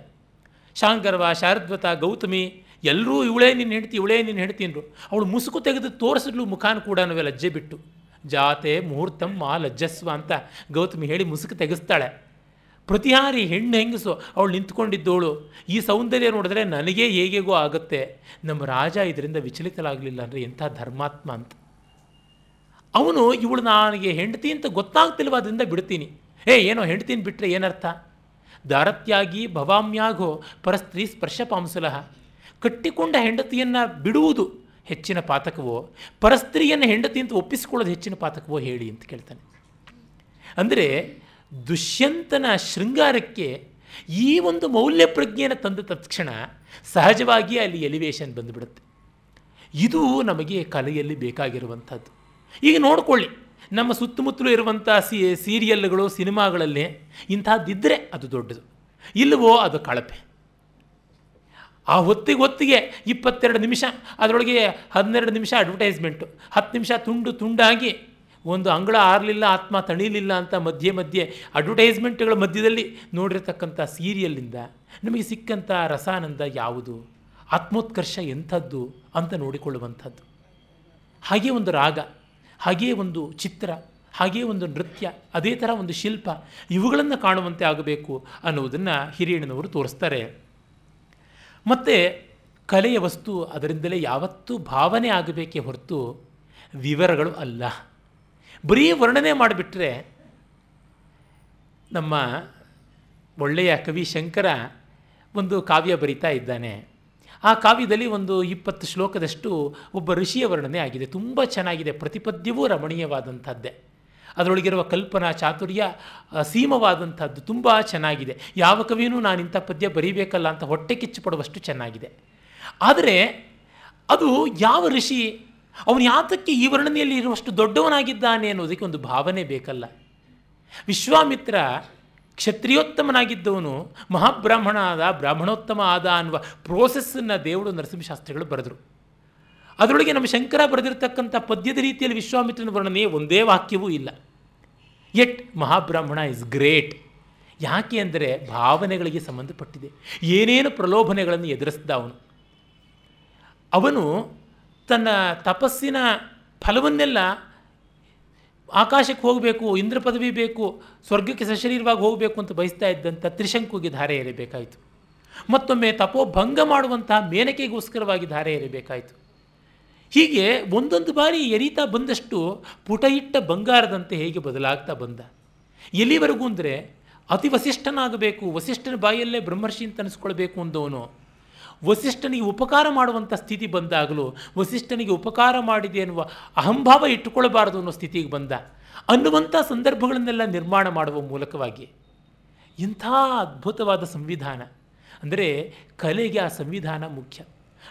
Speaker 1: ಶಾಂಕರ್ವ ಶಾರದ್ವತ, ಗೌತಮಿ ಎಲ್ಲರೂ ಇವಳೇ ನಿನ್ನ ಹೆಂಡ್ತಿ, ಇವಳೇ ನಿನ್ನ ಹೆಂಡತಿ ಅಂದರು. ಅವಳು ಮುಸುಕು ತೆಗೆದು ತೋರಿಸಿದ್ಲು ಮುಖಾನ್ ಕೂಡ ಲಜ್ಜೆ ಬಿಟ್ಟು. ಜಾತೆ ಮುಹೂರ್ತಮ್ಮ ಲಜ್ಜಸ್ವ ಅಂತ ಗೌತಮಿ ಹೇಳಿ ಮುಸುಕು ತೆಗೆಸ್ತಾಳೆ. ಪ್ರತಿಹಾರಿ ಹೆಣ್ಣು ಹೆಂಗಸು ಅವಳು ನಿಂತ್ಕೊಂಡಿದ್ದವಳು ಈ ಸೌಂದರ್ಯ ನೋಡಿದ್ರೆ ನನಗೇ ಹೇಗೆಗೋ ಆಗುತ್ತೆ. ನಮ್ಮ ರಾಜ ಇದರಿಂದ ವಿಚಲಿತಲಾಗಲಿಲ್ಲ ಅಂದರೆ ಎಂಥ ಧರ್ಮಾತ್ಮ ಅಂತ. ಅವನು ಇವಳು ನನಗೆ ಹೆಂಡತಿ ಅಂತ ಗೊತ್ತಾಗ್ತಿಲ್ವಾದ್ರಿಂದ ಬಿಡ್ತೀನಿ. ಏ, ಏನೋ ಹೆಂಡ್ತೀನಿ ಬಿಟ್ಟರೆ ಏನರ್ಥ? ದಾರತ್ಯಾಗಿ ಭವಾಮ್ಯಾಗೋ ಪರಸ್ತ್ರೀ ಸ್ಪರ್ಶ ಪಾಂಸುಲಹ ಕಟ್ಟಿಕೊಂಡ ಹೆಂಡತಿಯನ್ನು ಬಿಡುವುದು ಹೆಚ್ಚಿನ ಪಾತಕವೋ, ಪರಸ್ತ್ರೀಯನ್ನು ಹೆಂಡತಿ ಅಂತ ಒಪ್ಪಿಸಿಕೊಳ್ಳೋದು ಹೆಚ್ಚಿನ ಪಾತಕವೋ ಹೇಳಿ ಅಂತ ಕೇಳ್ತಾನೆ. ಅಂದರೆ ದುಷ್ಯಂತನ ಶೃಂಗಾರಕ್ಕೆ ಈ ಒಂದು ಮೌಲ್ಯ ಪ್ರಜ್ಞೆಯನ್ನು ತಂದ ತಕ್ಷಣ ಸಹಜವಾಗಿ ಅಲ್ಲಿ ಎಲಿವೇಶನ್ ಬಂದುಬಿಡುತ್ತೆ. ಇದು ನಮಗೆ ಕಲೆಯಲ್ಲಿ ಬೇಕಾಗಿರುವಂಥದ್ದು. ಈಗ ನೋಡ್ಕೊಳ್ಳಿ, ನಮ್ಮ ಸುತ್ತಮುತ್ತಲೂ ಇರುವಂಥ ಸಿ ಸೀರಿಯಲ್ಗಳು ಸಿನಿಮಾಗಳಲ್ಲಿ ಇಂಥದ್ದಿದ್ದರೆ ಅದು ದೊಡ್ಡದು. ಇಲ್ಲವೋ ಅದು ಕಳಪೆ. ಆ ಹೊತ್ತಿಗೆ ಹೊತ್ತಿಗೆ ಇಪ್ಪತ್ತೆರಡು ನಿಮಿಷ, ಅದರೊಳಗೆ ಹನ್ನೆರಡು ನಿಮಿಷ ಅಡ್ವರ್ಟೈಸ್ಮೆಂಟು ಹತ್ತು ನಿಮಿಷ ತುಂಡು ತುಂಡಾಗಿ ಒಂದು ಅಂಗಳ ಆರಲಿಲ್ಲ, ಆತ್ಮ ತಣಿಲಿಲ್ಲ ಅಂತ ಮಧ್ಯೆ ಮಧ್ಯೆ ಅಡ್ವರ್ಟೈಸ್ಮೆಂಟ್ಗಳ ಮಧ್ಯದಲ್ಲಿ ನೋಡಿರ್ತಕ್ಕಂಥ ಸೀರಿಯಲ್ಲಿಂದ ನಮಗೆ ಸಿಕ್ಕಂಥ ರಸಾನಂದ ಯಾವುದು? ಆತ್ಮೋತ್ಕರ್ಷ ಎಂಥದ್ದು ಅಂತ ನೋಡಿಕೊಳ್ಳುವಂಥದ್ದು. ಹಾಗೇ ಒಂದು ರಾಗ, ಹಾಗೇ ಒಂದು ಚಿತ್ರ, ಹಾಗೇ ಒಂದು ನೃತ್ಯ, ಅದೇ ಥರ ಒಂದು ಶಿಲ್ಪ ಇವುಗಳನ್ನು ಕಾಣುವಂತೆ ಆಗಬೇಕು ಅನ್ನುವುದನ್ನು ಹಿರಿಯಣ್ಣನವರು ತೋರಿಸ್ತಾರೆ. ಮತ್ತು ಕಲೆಯ ವಸ್ತು ಅದರಿಂದಲೇ ಯಾವತ್ತೂ ಭಾವನೆ ಆಗಬೇಕೆ ಹೊರತು ವಿವರಗಳು ಅಲ್ಲ. ಬರೀ ವರ್ಣನೆ ಮಾಡಿಬಿಟ್ರೆ ನಮ್ಮ ಒಳ್ಳೆಯ ಕವಿ ಶಂಕರ ಒಂದು ಕಾವ್ಯ ಬರಿತಾ ಇದ್ದಾನೆ. ಆ ಕಾವ್ಯದಲ್ಲಿ ಒಂದು ಇಪ್ಪತ್ತು ಶ್ಲೋಕದಷ್ಟು ಒಬ್ಬ ಋಷಿಯ ವರ್ಣನೆ ಆಗಿದೆ. ತುಂಬ ಚೆನ್ನಾಗಿದೆ. ಪ್ರತಿಪದ್ಯವೂ ರಮಣೀಯವಾದಂಥದ್ದೇ. ಅದರೊಳಗಿರುವ ಕಲ್ಪನಾ ಚಾತುರ್ಯ ಅಸೀಮವಾದಂಥದ್ದು ತುಂಬ ಚೆನ್ನಾಗಿದೆ. ಯಾವ ಕವಿಯೂ ನಾನು ಇಂಥ ಪದ್ಯ ಬರೀಬೇಕಲ್ಲ ಅಂತ ಹೊಟ್ಟೆ ಕಿಚ್ಚು ಪಡುವಷ್ಟು ಚೆನ್ನಾಗಿದೆ. ಆದರೆ ಅದು ಯಾವ ಋಷಿ, ಅವನು ಯಾತಕ್ಕೆ ಈ ವರ್ಣನೆಯಲ್ಲಿ ಇರುವಷ್ಟು ದೊಡ್ಡವನಾಗಿದ್ದಾನೆ ಅನ್ನೋದಕ್ಕೆ ಒಂದು ಭಾವನೆ ಬೇಕಲ್ಲ. ವಿಶ್ವಾಮಿತ್ರ ಕ್ಷತ್ರಿಯೋತ್ತಮನಾಗಿದ್ದವನು ಮಹಾಬ್ರಾಹ್ಮಣ ಆದ ಬ್ರಾಹ್ಮಣೋತ್ತಮ ಆದ ಅನ್ನುವ ಪ್ರೋಸೆಸ್ಸನ್ನು ದೇವರು ನರಸಿಂಹಶಾಸ್ತ್ರಿಗಳು ಬರೆದರು. ಅದರೊಳಗೆ ನಮ್ಮ ಶಂಕರ ಬರೆದಿರತಕ್ಕಂಥ ಪದ್ಯದ ರೀತಿಯಲ್ಲಿ ವಿಶ್ವಾಮಿತ್ರನ ವರ್ಣನೆ ಒಂದೇ ವಾಕ್ಯವೂ ಇಲ್ಲ. ಎಟ್ ಮಹಾಬ್ರಾಹ್ಮಣ ಇಸ್ ಗ್ರೇಟ್ ಯಾಕೆ ಅಂದರೆ ಭಾವನೆಗಳಿಗೆ ಸಂಬಂಧಪಟ್ಟಿದೆ. ಏನೇನು ಪ್ರಲೋಭನೆಗಳನ್ನು ಎದುರಿಸಿದ ಅವನು ಅವನು ತನ್ನ ತಪಸ್ಸಿನ ಫಲವನ್ನೆಲ್ಲ ಆಕಾಶಕ್ಕೆ ಹೋಗಬೇಕು, ಇಂದ್ರ ಪದವಿ ಬೇಕು, ಸ್ವರ್ಗಕ್ಕೆ ಸಶರೀರವಾಗಿ ಹೋಗಬೇಕು ಅಂತ ಬಯಸ್ತಾ ಇದ್ದಂಥ ತ್ರಿಶಂಕುಗೆ ಧಾರೆ ಎರಿಬೇಕಾಯಿತು. ಮತ್ತೊಮ್ಮೆ ತಪೋಭಂಗ ಮಾಡುವಂತಹ ಮೇನಕೆಗೋಸ್ಕರವಾಗಿ ಧಾರೆ ಎರೆಬೇಕಾಯಿತು. ಹೀಗೆ ಒಂದೊಂದು ಬಾರಿ ಎರಿತಾ ಬಂದಷ್ಟು ಪುಟ ಇಟ್ಟ ಬಂಗಾರದಂತೆ ಹೇಗೆ ಬದಲಾಗ್ತಾ ಬಂದ? ಎಲ್ಲಿವರೆಗೂ ಅಂದರೆ ಅತಿ ವಸಿಷ್ಠನಾಗಬೇಕು, ವಸಿಷ್ಠನ ಬಾಯಲ್ಲೇ ಬ್ರಹ್ಮರ್ಷಿ ಅಂತ ಅನಿಸ್ಕೊಳ್ಬೇಕು ಅಂದವನು. ವಸಿಷ್ಠನಿಗೆ ಉಪಕಾರ ಮಾಡುವಂಥ ಸ್ಥಿತಿ ಬಂದಾಗಲೂ, ವಸಿಷ್ಠನಿಗೆ ಉಪಕಾರ ಮಾಡಿದೆ ಎನ್ನುವ ಅಹಂಭಾವ ಇಟ್ಟುಕೊಳ್ಳಬಾರದು ಅನ್ನೋ ಸ್ಥಿತಿಗೆ ಬಂದ. ಅನ್ನುವಂಥ ಸಂದರ್ಭಗಳನ್ನೆಲ್ಲ ನಿರ್ಮಾಣ ಮಾಡುವ ಮೂಲಕವಾಗಿ. ಇಂಥ ಅದ್ಭುತವಾದ ಸಂವಿಧಾನ. ಅಂದರೆ ಕಲೆಗೆ ಆ ಸಂವಿಧಾನ ಮುಖ್ಯ.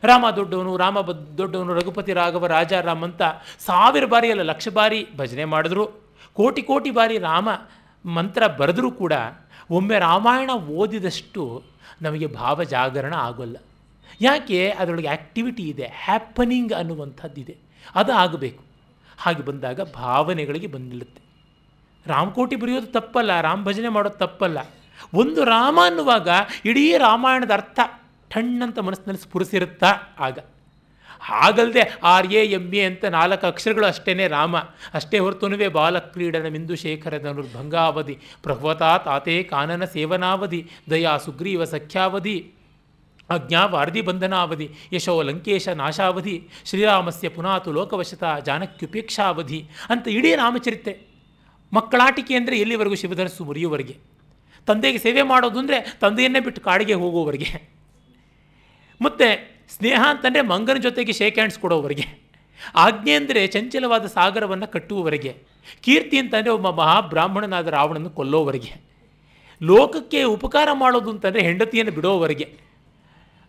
Speaker 1: ರಾಮ ದೊಡ್ಡವನು ರಾಮ ದೊಡ್ಡವನು, ರಘುಪತಿ ರಾಘವ, ರಾಜ ರಾಮ್ ಅಂತ ಸಾವಿರ ಬಾರಿ ಅಲ್ಲ, ಲಕ್ಷ ಬಾರಿ ಭಜನೆ ಮಾಡಿದ್ರು. ಕೋಟಿ ಕೋಟಿ ಬಾರಿ ರಾಮ ಮಂತ್ರ ಬರೆದರೂ ಕೂಡ ಒಮ್ಮೆ ರಾಮಾಯಣ ಓದಿದಷ್ಟು ನಮಗೆ ಭಾವ ಜಾಗರಣ ಆಗೋಲ್ಲ. ಯಾಕೆ? ಅದರೊಳಗೆ ಆ್ಯಕ್ಟಿವಿಟಿ ಇದೆ ಹ್ಯಾಪನಿಂಗ್ ಅನ್ನುವಂಥದ್ದಿದೆ. ಅದು ಆಗಬೇಕು. ಹಾಗೆ ಬಂದಾಗ ಭಾವನೆಗಳಿಗೆ ಬಂದಿಳುತ್ತೆ ರಾಮಕೋಟಿ ಬರೆಯೋದು ತಪ್ಪಲ್ಲ, ರಾಮ ಭಜನೆ ಮಾಡೋದು ತಪ್ಪಲ್ಲ. ಒಂದು ರಾಮ ಅನ್ನುವಾಗ ಇಡೀ ರಾಮಾಯಣದ ಅರ್ಥ ಠಣ್ಣಂತ ಮನಸ್ಸಿನಲ್ಲಿ ಸ್ಫುರಿಸಿರುತ್ತಾ ಆಗ. ಹಾಗಲ್ಲದೆ ಆರ್ ಎ ಎಂ ಎ ಅಂತ ನಾಲ್ಕು ಅಕ್ಷರಗಳು ಅಷ್ಟೇ ರಾಮ. ಅಷ್ಟೇ ಹೊರತುನುವೆ ಬಾಲಕ್ರೀಡನ ಮಿಂದು ಶೇಖರದ ಭಂಗಾವಧಿ. ಪ್ರಹ್ವತಾ ತಾತೆ ಕಾನನ ಸೇವನಾವಧಿ. ದಯಾ ಸುಗ್ರೀವ ಸಖ್ಯಾವಧಿ. ಅಜ್ಞಾ ವಾರ್ಧಿ ಬಂಧನಾವಧಿ. ಯಶೋ ಲಂಕೇಶ ನಾಶಾವಧಿ. ಶ್ರೀರಾಮಸ್ಯ ಪುನಾತು ಲೋಕವಶತ ಜಾನಕ್ಯುಪೇಕ್ಷಾವಧಿ. ಅಂತ ಇಡೀ ರಾಮಚರಿತೆ. ಮಕ್ಕಳಾಟಿಕೆ ಅಂದರೆ ಎಲ್ಲಿವರೆಗೂ ಶಿವಧನಸ್ಸು ಮುರಿಯುವವರೆಗೆ. ತಂದೆಗೆ ಸೇವೆ ಮಾಡೋದು ಅಂದರೆ ತಂದೆಯನ್ನೇ ಬಿಟ್ಟು ಕಾಡಿಗೆ ಹೋಗುವವರೆಗೆ. ಮತ್ತು ಸ್ನೇಹ ಅಂತಂದರೆ ಮಂಗನ ಜೊತೆಗೆ ಶೇಕ್ ಹ್ಯಾಂಡ್ಸ್ ಕೊಡೋವರೆಗೆ. ಆಜ್ಞೆ ಅಂದರೆ ಚಂಚಲವಾದ ಸಾಗರವನ್ನು ಕಟ್ಟುವವರೆಗೆ. ಕೀರ್ತಿ ಅಂತಂದರೆ ಒಬ್ಬ ಮಹಾಬ್ರಾಹ್ಮಣನಾದ ರಾವಣನ್ನು ಕೊಲ್ಲೋವರೆಗೆ. ಲೋಕಕ್ಕೆ ಉಪಕಾರ ಮಾಡೋದು ಅಂತಂದರೆ ಹೆಂಡತಿಯನ್ನು ಬಿಡೋವರೆಗೆ.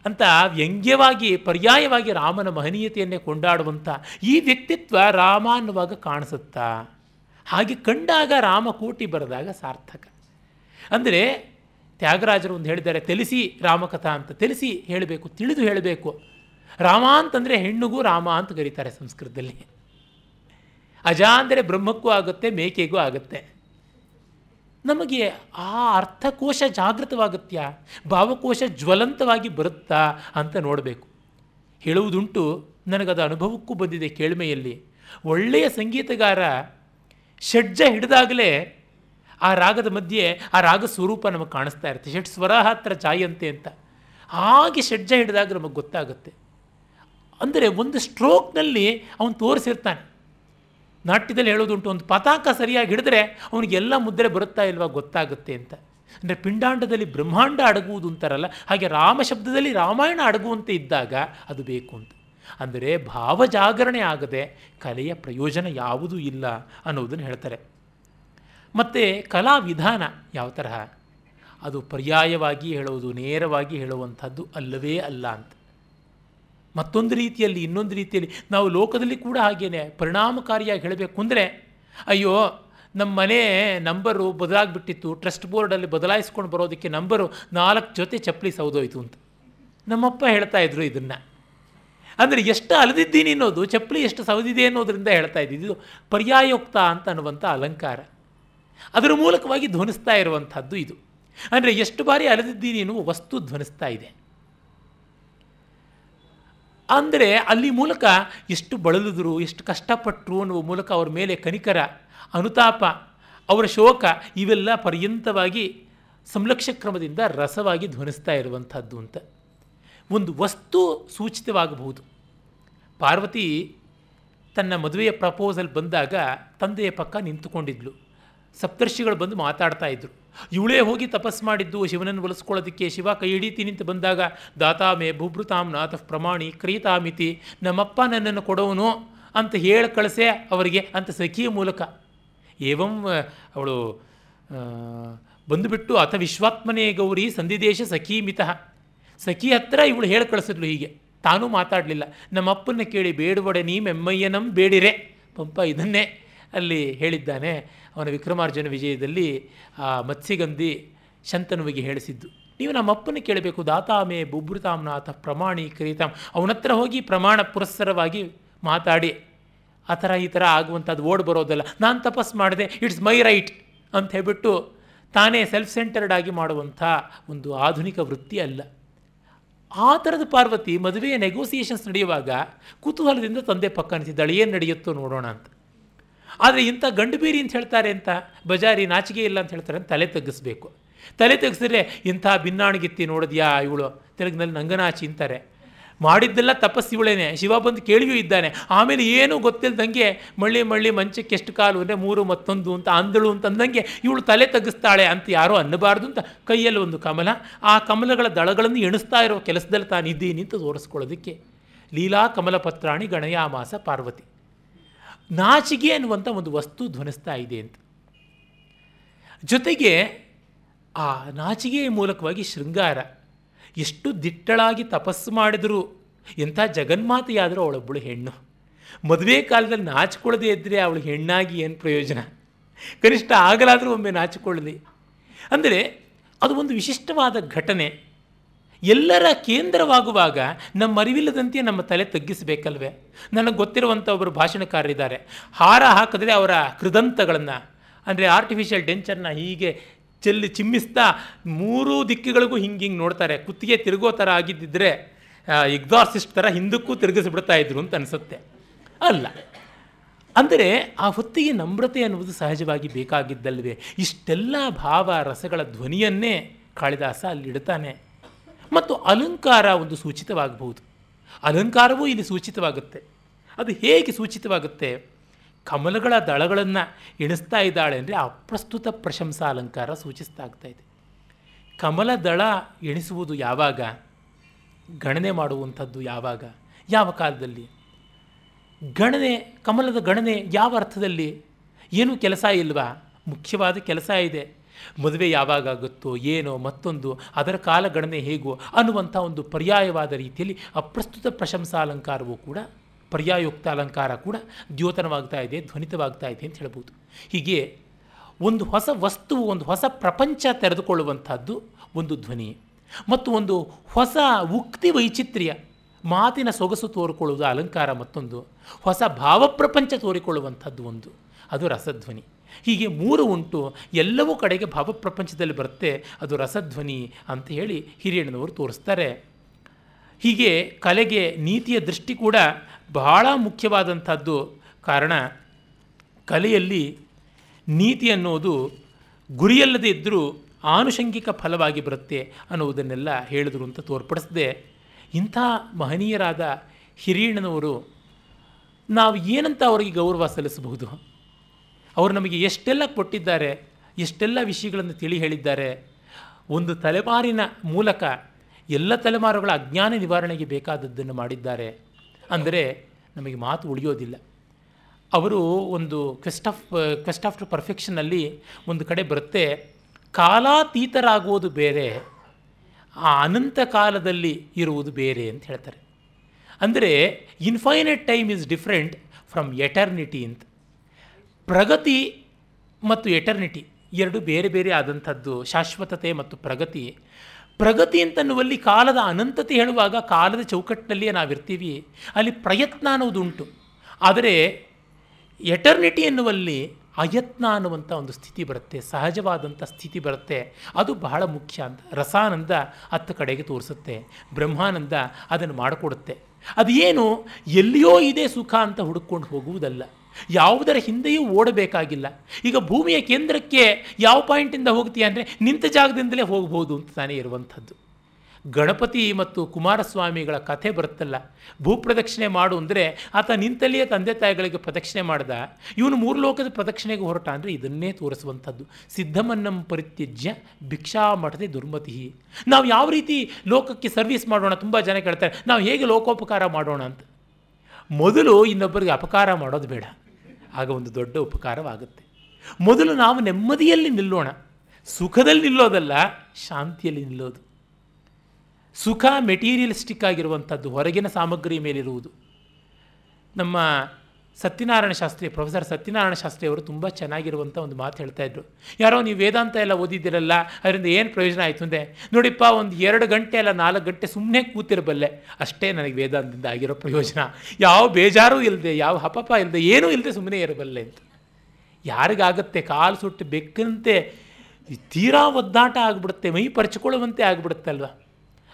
Speaker 1: ಅಂತ ವ್ಯಂಗ್ಯವಾಗಿ, ಪರ್ಯಾಯವಾಗಿ ರಾಮನ ಮಹನೀಯತೆಯನ್ನೇ ಕೊಂಡಾಡುವಂಥ ಈ ವ್ಯಕ್ತಿತ್ವ ರಾಮ ಅನ್ನುವಾಗ ಕಾಣಿಸುತ್ತಾ? ಹಾಗೆ ಕಂಡಾಗ ರಾಮ ಕೂಟಿ ಬರೆದಾಗ ಸಾರ್ಥಕ. ಅಂದರೆ ತ್ಯಾಗರಾಜರು ಒಂದು ಹೇಳಿದ್ದಾರೆ, ತಿಳಿಸಿ ರಾಮಕಥಾ ಅಂತ, ತಿಳಿಸಿ ಹೇಳಬೇಕು, ತಿಳಿದು ಹೇಳಬೇಕು. ರಾಮ ಅಂತಂದರೆ ಹೆಣ್ಣುಗೂ ರಾಮ ಅಂತ ಕರೀತಾರೆ ಸಂಸ್ಕೃತದಲ್ಲಿ. ಅಜ ಅಂದರೆ ಬ್ರಹ್ಮಕ್ಕೂ ಆಗುತ್ತೆ, ಮೇಕೆಗೂ ಆಗುತ್ತೆ. ನಮಗೆ ಆ ಅರ್ಥಕೋಶ ಜಾಗೃತವಾಗುತ್ತ್ಯಾ ಭಾವಕೋಶ ಜ್ವಲಂತವಾಗಿ ಬರುತ್ತಾ ಅಂತ ನೋಡಬೇಕು. ಹೇಳುವುದುಂಟು, ನನಗದು ಅನುಭವಕ್ಕೂ ಬಂದಿದೆ ಕೇಳ್ಮೆಯಲ್ಲಿ. ಒಳ್ಳೆಯ ಸಂಗೀತಗಾರ ಷಡ್ಜ ಹಿಡಿದಾಗಲೇ ಆ ರಾಗದ ಮಧ್ಯೆ ಆ ರಾಗ ಸ್ವರೂಪ ನಮಗೆ ಕಾಣಿಸ್ತಾ ಇರುತ್ತೆ. ಷಟ್ ಸ್ವರ ಹತ್ರ ಚಾಯಂತೆ ಅಂತ. ಹಾಗೆ ಷಡ್ಜ ಹಿಡಿದಾಗ ನಮಗೆ ಗೊತ್ತಾಗುತ್ತೆ. ಅಂದರೆ ಒಂದು ಸ್ಟ್ರೋಕ್ನಲ್ಲಿ ಅವನು ತೋರಿಸಿರ್ತಾನೆ. ನಾಟ್ಯದಲ್ಲಿ ಹೇಳೋದುಂಟು, ಒಂದು ಪತಾಕ ಸರಿಯಾಗಿ ಹಿಡಿದ್ರೆ ಅವನಿಗೆಲ್ಲ ಮುದ್ರೆ ಬರುತ್ತಾ ಇಲ್ವಾ ಗೊತ್ತಾಗುತ್ತೆ ಅಂತ. ಅಂದರೆ ಪಿಂಡಾಂಡದಲ್ಲಿ ಬ್ರಹ್ಮಾಂಡ ಅಡಗುವುದು ಅಂತಾರಲ್ಲ, ಹಾಗೆ ರಾಮ ಶಬ್ದದಲ್ಲಿ ರಾಮಾಯಣ ಅಡಗುವಂತೆ ಇದ್ದಾಗ ಅದು ಬೇಕು ಅಂತ. ಅಂದರೆ ಭಾವಜಾಗರಣೆ ಆಗದೆ ಕಲೆಯ ಪ್ರಯೋಜನ ಯಾವುದೂ ಇಲ್ಲ ಅನ್ನೋದನ್ನು ಹೇಳ್ತಾರೆ. ಮತ್ತು ಕಲಾ ವಿಧಾನ ಯಾವ ತರಹ? ಅದು ಪರ್ಯಾಯವಾಗಿ ಹೇಳುವುದು, ನೇರವಾಗಿ ಹೇಳುವಂಥದ್ದು ಅಲ್ಲವೇ ಅಲ್ಲ ಅಂತ. ಮತ್ತೊಂದು ರೀತಿಯಲ್ಲಿ, ಇನ್ನೊಂದು ರೀತಿಯಲ್ಲಿ ನಾವು ಲೋಕದಲ್ಲಿ ಕೂಡ ಹಾಗೇನೆ ಪರಿಣಾಮಕಾರಿಯಾಗಿ ಹೇಳಬೇಕು ಅಂದರೆ, ಅಯ್ಯೋ, ನಮ್ಮ ಮನೆ ನಂಬರು ಬದಲಾಗಿಬಿಟ್ಟಿತ್ತು, ಟ್ರಸ್ಟ್ ಬೋರ್ಡಲ್ಲಿ ಬದಲಾಯಿಸ್ಕೊಂಡು ಬರೋದಕ್ಕೆ ನಂಬರು ನಾಲ್ಕು ಜೊತೆ ಚಪ್ಪಲಿ ಸೌದೋಯ್ತು ಅಂತ. ನಮ್ಮಪ್ಪ ಹೇಳ್ತಾ ಇದ್ರು ಇದನ್ನು. ಅಂದರೆ ಎಷ್ಟು ಅಲದಿದ್ದೀನಿ ಅನ್ನೋದು, ಚಪ್ಪಲಿ ಎಷ್ಟು ಸೌದಿದೆ ಅನ್ನೋದರಿಂದ ಹೇಳ್ತಾ ಇದ್ದಿದ್ದು ಇದು ಪರ್ಯಾಯೋಕ್ತ ಅಂತ ಅನ್ನುವಂಥ ಅಲಂಕಾರ. ಅದರ ಮೂಲಕವಾಗಿ ಧ್ವನಿಸ್ತಾ ಇರುವಂಥದ್ದು ಇದು. ಅಂದರೆ ಎಷ್ಟು ಬಾರಿ ಅಲೆದಿದ್ದೀನಿ ಎನ್ನುವ ವಸ್ತು ಧ್ವನಿಸ್ತಾ ಇದೆ. ಅಂದರೆ ಅಲ್ಲಿ ಮೂಲಕ ಎಷ್ಟು ಬಳಲಿದ್ರು, ಎಷ್ಟು ಕಷ್ಟಪಟ್ಟರು ಅನ್ನುವ ಮೂಲಕ ಅವರ ಮೇಲೆ ಕನಿಕರ, ಅನುತಾಪ, ಅವರ ಶೋಕ ಇವೆಲ್ಲ ಪರ್ಯಂತವಾಗಿ ಸಂಲಕ್ಷ್ಯ ಕ್ರಮದಿಂದ ರಸವಾಗಿ ಧ್ವನಿಸ್ತಾ ಇರುವಂಥದ್ದು ಅಂತ. ಒಂದು ವಸ್ತು ಸೂಚಿತವಾಗಬಹುದು. ಪಾರ್ವತಿ ತನ್ನ ಮದುವೆಯ ಪ್ರಪೋಸಲ್ ಬಂದಾಗ ತಂದೆಯ ಪಕ್ಕ ನಿಂತುಕೊಂಡಿದ್ಲು. ಸಪ್ತರ್ಷಿಗಳು ಬಂದು ಮಾತಾಡ್ತಾ ಇದ್ದರು ಇವಳೇ ಹೋಗಿ ತಪಸ್ ಮಾಡಿದ್ದು, ಶಿವನನ್ನು ಒಲಿಸ್ಕೊಳ್ಳೋದಕ್ಕೆ ಶಿವ ಕೈ ಹಿಡಿತೀನಿ ಅಂತ ಬಂದಾಗ ದಾತಾಮೆ ಭೂಭೃತಾಂ ನಾಥ ಪ್ರಮಾಣಿ ಕ್ರೀತಾಮಿತಿ, ನಮ್ಮಪ್ಪ ನನ್ನನ್ನು ಕೊಡೋನು ಅಂತ ಹೇಳಿ ಕಳಿಸೆ ಅವರಿಗೆ ಅಂತ ಸಖಿಯ ಮೂಲಕ. ಏವಂ ಅವಳು ಬಂದುಬಿಟ್ಟು ಅಥ ವಿಶ್ವಾತ್ಮನೇ ಗೌರಿ, ಸಂಧಿದೇಶ ಸಖೀ ಮಿತಃ. ಸಖಿ ಹತ್ರ ಇವಳು ಹೇಳಿ ಕಳಿಸಿದ್ಲು ಹೀಗೆ. ತಾನೂ ಮಾತಾಡಲಿಲ್ಲ. ನಮ್ಮಪ್ಪನ್ನ ಕೇಳಿ, ಬೇಡುವಡೆ ನೀ ಮೆಮ್ಮಯ್ಯನಂ ಬೇಡಿರೆ. ಪಂಪ ಇದನ್ನೇ ಅಲ್ಲಿ ಹೇಳಿದ್ದಾನೆ. ಅವನ ವಿಕ್ರಮಾರ್ಜುನ ವಿಜಯದಲ್ಲಿ, ಆ, ಮತ್ಸ್ಯಗಂಧಿ ಶಂತನುವಿಗೆ ಹೇಳಿಸಿದ್ದು. ನೀವು ನಮ್ಮಪ್ಪನ ಕೇಳಬೇಕು. ದಾತಾಮೆ ಬುಭೃತಾಮ್ನಾಥ ಪ್ರಮಾಣಿ ಕರೀತಾಂ ಅವನತ್ರ ಹೋಗಿ ಪ್ರಮಾಣ ಪುರಸ್ಸರವಾಗಿ ಮಾತಾಡಿ. ಆ ಥರ ಈ ಥರ ಆಗುವಂಥದ್ದು ಓಡ್ ಬರೋದಲ್ಲ. ನಾನು ತಪಸ್ ಮಾಡಿದೆ. ಇಟ್ಸ್ ಮೈ ರೈಟ್ ಅಂತ ಹೇಳ್ಬಿಟ್ಟು ತಾನೇ ಸೆಲ್ಫ್ ಸೆಂಟರ್ಡ್ ಆಗಿ ಮಾಡುವಂಥ ಒಂದು ಆಧುನಿಕ ವೃತ್ತಿ ಅಲ್ಲ. ಆ ಥರದ ಪಾರ್ವತಿ ಮದುವೆಯ ನೆಗೋಸಿಯೇಷನ್ಸ್ ನಡೆಯುವಾಗ ಕುತೂಹಲದಿಂದ ತಂದೆ ಪಕ್ಕ ಅನಿಸಿದ್ದಾಳೆ. ಏನು ನಡೆಯುತ್ತೋ ನೋಡೋಣ ಅಂತ. ಆದರೆ ಇಂಥ ಗಂಡು ಬೀರಿ ಅಂತ ಹೇಳ್ತಾರೆ ಅಂತ ಬಜಾರಿ ನಾಚಿಕೆ ಇಲ್ಲ ಅಂತ ಹೇಳ್ತಾರೆ ಅಂತ ತಲೆ ತಗ್ಗಿಸ್ಬೇಕು. ತಲೆ ತೆಗೆಸಿದ್ರೆ ಇಂಥ ಭಿನ್ನಾಣಗಿತ್ತಿ ನೋಡಿದ್ಯಾ ಇವಳು? ತೆಲುಗಿನಲ್ಲಿ ನಂಗನಾಚಿ ಅಂತಾರೆ. ಮಾಡಿದ್ದೆಲ್ಲ ತಪಸ್ಸು ಇವಳೇನೆ. ಶಿವ ಬಂದು ಕೇಳಿಯೂ ಇದ್ದಾನೆ. ಆಮೇಲೆ ಏನೂ ಗೊತ್ತಿಲ್ದಂಗೆ ಮಳ್ಳಿ ಮಳ್ಳಿ ಮಂಚಕ್ಕೆ ಎಷ್ಟು ಕಾಲು ಅಂದರೆ ಮೂರು ಮತ್ತೊಂದು ಅಂತ ಅಂದಳು ಅಂತ ಅಂದಂಗೆ ಇವಳು ತಲೆ ತಗ್ಗಿಸ್ತಾಳೆ ಅಂತ ಯಾರೋ ಅನ್ನಬಾರ್ದು ಅಂತ ಕೈಯಲ್ಲಿ ಒಂದು ಕಮಲ. ಆ ಕಮಲಗಳ ದಳಗಳನ್ನು ಎಣಿಸ್ತಾ ಇರೋ ಕೆಲಸದಲ್ಲಿ ತಾನಿದ್ದೀನಿ ಅಂತ ತೋರಿಸ್ಕೊಳ್ಳೋದಕ್ಕೆ. ಲೀಲಾ ಕಮಲ ಪತ್ರಾಣಿ ಗಣಯಾಮಾಸ ಪಾರ್ವತಿ. ನಾಚಿಗೆ ಅನ್ನುವಂಥ ಒಂದು ವಸ್ತು ಧ್ವನಿಸ್ತಾ ಇದೆ ಅಂತ. ಜೊತೆಗೆ ಆ ನಾಚಿಗೆಯ ಮೂಲಕವಾಗಿ ಶೃಂಗಾರ ಎಷ್ಟು ದಿಟ್ಟಳಾಗಿ ತಪಸ್ಸು ಮಾಡಿದರೂ, ಎಂಥ ಜಗನ್ಮಾತೆಯಾದರೂ ಅವಳೊಬ್ಬಳು ಹೆಣ್ಣು. ಮದುವೆ ಕಾಲದಲ್ಲಿ ನಾಚಿಕೊಳ್ಳದೆ ಇದ್ದರೆ ಅವಳು ಹೆಣ್ಣಾಗಿ ಏನು ಪ್ರಯೋಜನ? ಕನಿಷ್ಠ ಆಗಲಾದರೂ ಒಮ್ಮೆ ನಾಚಿಕೊಳ್ಳಲಿ. ಅಂದರೆ ಅದು ಒಂದು ವಿಶಿಷ್ಟವಾದ ಘಟನೆ. ಎಲ್ಲರ ಕೇಂದ್ರವಾಗುವಾಗ ನಮ್ಮ ಅರಿವಿಲ್ಲದಂತೆ ನಮ್ಮ ತಲೆ ತಗ್ಗಿಸಬೇಕಲ್ವೇ? ನನಗೆ ಗೊತ್ತಿರುವಂಥ ಒಬ್ಬರು ಭಾಷಣಕಾರರಿದ್ದಾರೆ. ಹಾರ ಹಾಕಿದ್ರೆ ಅವರ ಕೃದಂತಗಳನ್ನು, ಅಂದರೆ ಆರ್ಟಿಫಿಷಿಯಲ್ ಡೆಂಚರ್ನ ಹೀಗೆ ಚೆಲ್ಲಿ ಚಿಮ್ಮಿಸ್ತಾ ಮೂರೂ ದಿಕ್ಕುಗಳಿಗೂ ಹಿಂಗೆ ಹಿಂಗೆ ನೋಡ್ತಾರೆ. ಕುತ್ತಿಗೆ ತಿರುಗೋ ಥರ ಆಗಿದ್ದಿದ್ರೆ ಎಕ್ಸಾರ್ಸಿಸ್ಟ್ ಥರ ಹಿಂದಕ್ಕೂ ತಿರುಗಿಸ್ಬಿಡ್ತಾ ಇದ್ರು ಅಂತ ಅನಿಸುತ್ತೆ. ಅಲ್ಲ, ಅಂದರೆ ಆ ಹೊತ್ತಿಗೆ ನಮ್ರತೆ ಅನ್ನುವುದು ಸಹಜವಾಗಿ ಬೇಕಾಗಿದ್ದಲ್ವೇ? ಇಷ್ಟೆಲ್ಲ ಭಾವ ರಸಗಳ ಧ್ವನಿಯನ್ನೇ ಕಾಳಿದಾಸ ಅಲ್ಲಿಡ್ತಾನೆ ಮತ್ತು ಅಲಂಕಾರ ಒಂದು ಸೂಚಿತವಾಗಬಹುದು. ಅಲಂಕಾರವೂ ಇಲ್ಲಿ ಸೂಚಿತವಾಗುತ್ತೆ. ಅದು ಹೇಗೆ ಸೂಚಿತವಾಗುತ್ತೆ? ಕಮಲಗಳ ದಳಗಳನ್ನು ಎಣಿಸ್ತಾ ಇದ್ದಾಳೆ ಅಂದರೆ ಅಪ್ರಸ್ತುತ ಪ್ರಶಂಸಾ ಅಲಂಕಾರ ಸೂಚಿಸ್ತಾ ಆಗ್ತಾ ಇದೆ. ಕಮಲ ದಳ ಎಣಿಸುವುದು ಯಾವಾಗ? ಗಣನೆ ಮಾಡುವಂಥದ್ದು ಯಾವಾಗ? ಯಾವ ಕಾಲದಲ್ಲಿ? ಗಣನೆ, ಕಮಲದ ಗಣನೆ ಯಾವ ಅರ್ಥದಲ್ಲಿ? ಏನೂ ಕೆಲಸ ಇಲ್ವಾ? ಮುಖ್ಯವಾದ ಕೆಲಸ ಇದೆ. ಮದುವೆ ಯಾವಾಗ ಆಗುತ್ತೋ ಏನೋ ಮತ್ತೊಂದು, ಅದರ ಕಾಲ ಗಣನೆ ಹೇಗೋ ಅನ್ನುವಂಥ ಒಂದು ಪರ್ಯಾಯವಾದ ರೀತಿಯಲ್ಲಿ ಅಪ್ರಸ್ತುತ ಪ್ರಶಂಸಾ ಅಲಂಕಾರವೂ ಕೂಡ ಪರ್ಯಾಯುಕ್ತ ಅಲಂಕಾರ ಕೂಡ ದ್ಯೋತನವಾಗ್ತಾ ಇದೆ, ಧ್ವನಿತವಾಗ್ತಾ ಇದೆ ಅಂತ ಹೇಳ್ಬೋದು. ಹೀಗೆ ಒಂದು ಹೊಸ ವಸ್ತುವು, ಒಂದು ಹೊಸ ಪ್ರಪಂಚ ತೆರೆದುಕೊಳ್ಳುವಂಥದ್ದು ಒಂದು ಧ್ವನಿ ಮತ್ತು ಒಂದು ಹೊಸ ಉಕ್ತಿ ವೈಚಿತ್ರ್ಯ, ಮಾತಿನ ಸೊಗಸು ತೋರಿಕೊಳ್ಳುವುದು ಅಲಂಕಾರ ಮತ್ತೊಂದು, ಹೊಸ ಭಾವಪ್ರಪಂಚ ತೋರಿಕೊಳ್ಳುವಂಥದ್ದು ಒಂದು, ಅದು ರಸಧ್ವನಿ. ಹೀಗೆ ಮೂರು ಉಂಟು. ಎಲ್ಲವೂ ಕಡೆಗೆ ಭಾವಪ್ರಪಂಚದಲ್ಲಿ ಬರುತ್ತೆ. ಅದು ರಸಧ್ವನಿ ಅಂತ ಹೇಳಿ ಹಿರಿಯಣ್ಣನವರು ತೋರಿಸ್ತಾರೆ. ಹೀಗೆ ಕಲೆಗೆ ನೀತಿಯ ದೃಷ್ಟಿ ಕೂಡ ಬಹಳ ಮುಖ್ಯವಾದಂಥದ್ದು. ಕಾರಣ ಕಲೆಯಲ್ಲಿ ನೀತಿ ಅನ್ನೋದು ಗುರಿಯಲ್ಲದೆ ಇದ್ದರೂ ಆನುಷಂಗಿಕ ಫಲವಾಗಿ ಬರುತ್ತೆ ಅನ್ನುವುದನ್ನೆಲ್ಲ ಹೇಳಿದ್ರು ಅಂತ ತೋರ್ಪಡಿಸಿದೆ. ಇಂಥ ಮಹನೀಯರಾದ ಹಿರಿಯಣ್ಣನವರು ನಾವು ಏನಂತ ಅವರಿಗೆ ಗೌರವ ಸಲ್ಲಿಸಬಹುದು? ಅವರು ನಮಗೆ ಎಷ್ಟೆಲ್ಲ ಕೊಟ್ಟಿದ್ದಾರೆ, ಎಷ್ಟೆಲ್ಲ ವಿಷಯಗಳನ್ನು ತಿಳಿ ಹೇಳಿದ್ದಾರೆ, ಒಂದು ತಲೆಮಾರಿನ ಮೂಲಕ ಎಲ್ಲ ತಲೆಮಾರುಗಳ ಅಜ್ಞಾನ ನಿವಾರಣೆಗೆ ಬೇಕಾದದ್ದನ್ನು ಮಾಡಿದ್ದಾರೆ. ಅಂದರೆ ನಮಗೆ ಮಾತು ಉಳಿಯೋದಿಲ್ಲ. ಅವರು ಒಂದು ಕ್ವೆಸ್ಟ್ ಆಫ್ ಕ್ವೆಸ್ಟ್ ಆಫ್ಟರ್ ಪರ್ಫೆಕ್ಷನಲ್ಲಿ ಒಂದು ಕಡೆ ಬರುತ್ತೆ, ಕಾಲಾತೀತರಾಗುವುದು ಬೇರೆ, ಆ ಅನಂತ ಕಾಲದಲ್ಲಿ ಇರುವುದು ಬೇರೆ ಅಂತ ಹೇಳ್ತಾರೆ. ಅಂದರೆ infinite time is different from eternity ಅಂತ. ಪ್ರಗತಿ ಮತ್ತು ಎಟರ್ನಿಟಿ ಎರಡು ಬೇರೆ ಬೇರೆ ಆದಂಥದ್ದು ಶಾಶ್ವತತೆ ಮತ್ತು ಪ್ರಗತಿ. ಪ್ರಗತಿ ಅಂತನ್ನುವಲ್ಲಿ ಕಾಲದ ಅನಂತತೆ ಹೇಳುವಾಗ ಕಾಲದ ಚೌಕಟ್ಟಿನಲ್ಲಿಯೇ ನಾವಿರ್ತೀವಿ. ಅಲ್ಲಿ ಪ್ರಯತ್ನ ಅನ್ನೋದುಂಟು. ಆದರೆ ಎಟರ್ನಿಟಿ ಎನ್ನುವಲ್ಲಿ ಅಯತ್ನ ಅನ್ನುವಂಥ ಒಂದು ಸ್ಥಿತಿ ಬರುತ್ತೆ. ಸಹಜವಾದಂಥ ಸ್ಥಿತಿ ಬರುತ್ತೆ. ಅದು ಬಹಳ ಮುಖ್ಯ ಅಂತ. ರಸಾನಂದ ಹತ್ತು ಕಡೆಗೆ ತೋರಿಸುತ್ತೆ. ಬ್ರಹ್ಮಾನಂದ ಅದನ್ನು ಮಾಡಿಕೊಡುತ್ತೆ. ಅದು ಏನು ಎಲ್ಲಿಯೋ ಇದೆ ಸುಖ ಅಂತ ಹುಡುಕೊಂಡು ಹೋಗುವುದಲ್ಲ. ಯಾವುದರ ಹಿಂದೆಯೂ ಓಡಬೇಕಾಗಿಲ್ಲ. ಈಗ ಭೂಮಿಯ ಕೇಂದ್ರಕ್ಕೆ ಯಾವ ಪಾಯಿಂಟಿಂದ ಹೋಗ್ತೀಯ ಅಂದರೆ ನಿಂತ ಜಾಗದಿಂದಲೇ ಹೋಗ್ಬೋದು ಅಂತ ತಾನೇ ಇರುವಂಥದ್ದು. ಗಣಪತಿ ಮತ್ತು ಕುಮಾರಸ್ವಾಮಿಗಳ ಕಥೆ ಬರುತ್ತಲ್ಲ ಭೂಪ್ರದಕ್ಷಿಣೆ ಮಾಡು ಅಂದರೆ ಆತ ನಿಂತಲ್ಲಿಯೇ ತಂದೆ ತಾಯಿಗಳಿಗೆ ಪ್ರದಕ್ಷಿಣೆ ಮಾಡ್ದ, ಇವನು ಮೂರು ಲೋಕದ ಪ್ರದಕ್ಷಿಣೆಗೆ ಹೊರಟ ಅಂದರೆ ಇದನ್ನೇ ತೋರಿಸುವಂಥದ್ದು. ಸಿದ್ಧಮನ್ನಂ ಪರಿತ್ಯಜ್ಯ ಭಿಕ್ಷಾ ಮಠದೆ ದುರ್ಮತಿ ನಾವು ಯಾವ ರೀತಿ ಲೋಕಕ್ಕೆ ಸರ್ವಿಸ್ ಮಾಡೋಣ, ತುಂಬ ಜನ ಕೇಳ್ತಾರೆ, ನಾವು ಹೇಗೆ ಲೋಕೋಪಕಾರ ಮಾಡೋಣ ಅಂತ. ಮೊದಲು ಇನ್ನೊಬ್ಬರಿಗೆ ಅಪಕಾರ ಮಾಡೋದು ಬೇಡ. ಆಗ ಒಂದು ದೊಡ್ಡ ಉಪಕಾರವಾಗುತ್ತೆ. ಮೊದಲು ನಾವು ನೆಮ್ಮದಿಯಲ್ಲಿ ನಿಲ್ಲೋಣ. ಸುಖದಲ್ಲಿ ನಿಲ್ಲೋದಲ್ಲ, ಶಾಂತಿಯಲ್ಲಿ ನಿಲ್ಲೋದು. ಸುಖ ಮೆಟೀರಿಯಲಿಸ್ಟಿಕ್ ಆಗಿರುವಂಥದ್ದು ಹೊರಗಿನ ಸಾಮಗ್ರಿ ಮೇಲಿರುವುದು. ನಮ್ಮ ಸತ್ಯನಾರಾಯಣ ಶಾಸ್ತ್ರಿ, ಪ್ರೊಫೆಸರ್ ಸತ್ಯನಾರಾಯಣ ಶಾಸ್ತ್ರಿ ಅವರು ತುಂಬ ಚೆನ್ನಾಗಿರುವಂಥ ಒಂದು ಮಾತು ಹೇಳ್ತಾ ಇದ್ರು. ಯಾರೋ ನೀವು ವೇದಾಂತ ಎಲ್ಲ ಓದಿದ್ದೀರಲ್ಲ, ಅದರಿಂದ ಏನು ಪ್ರಯೋಜನ ಆಯಿತು ಅಂದರೆ, ನೋಡಿಪ್ಪ, ಒಂದು ಎರಡು ಗಂಟೆ ಅಲ್ಲ, ನಾಲ್ಕು ಗಂಟೆ ಸುಮ್ಮನೆ ಕೂತಿರಬಲ್ಲೆ. ಅಷ್ಟೇ ನನಗೆ ವೇದಾಂತದಿಂದ ಆಗಿರೋ ಪ್ರಯೋಜನ. ಯಾವ ಬೇಜಾರು ಇಲ್ಲದೆ ಯಾವ ಹಪಪ ಇಲ್ಲದೆ ಏನೂ ಇಲ್ಲದೆ ಸುಮ್ಮನೆ ಇರಬಲ್ಲೆ ಅಂತ. ಯಾರಿಗಾಗತ್ತೆ, ಕಾಲು ಸುಟ್ಟು ಬೆಕ್ಕಂತೆ ತೀರಾ ಒದ್ದಾಟ ಆಗಿಬಿಡುತ್ತೆ, ಮೈ ಪರ್ಚಿಕೊಳ್ಳುವಂತೆ ಆಗಿಬಿಡುತ್ತಲ್ವ?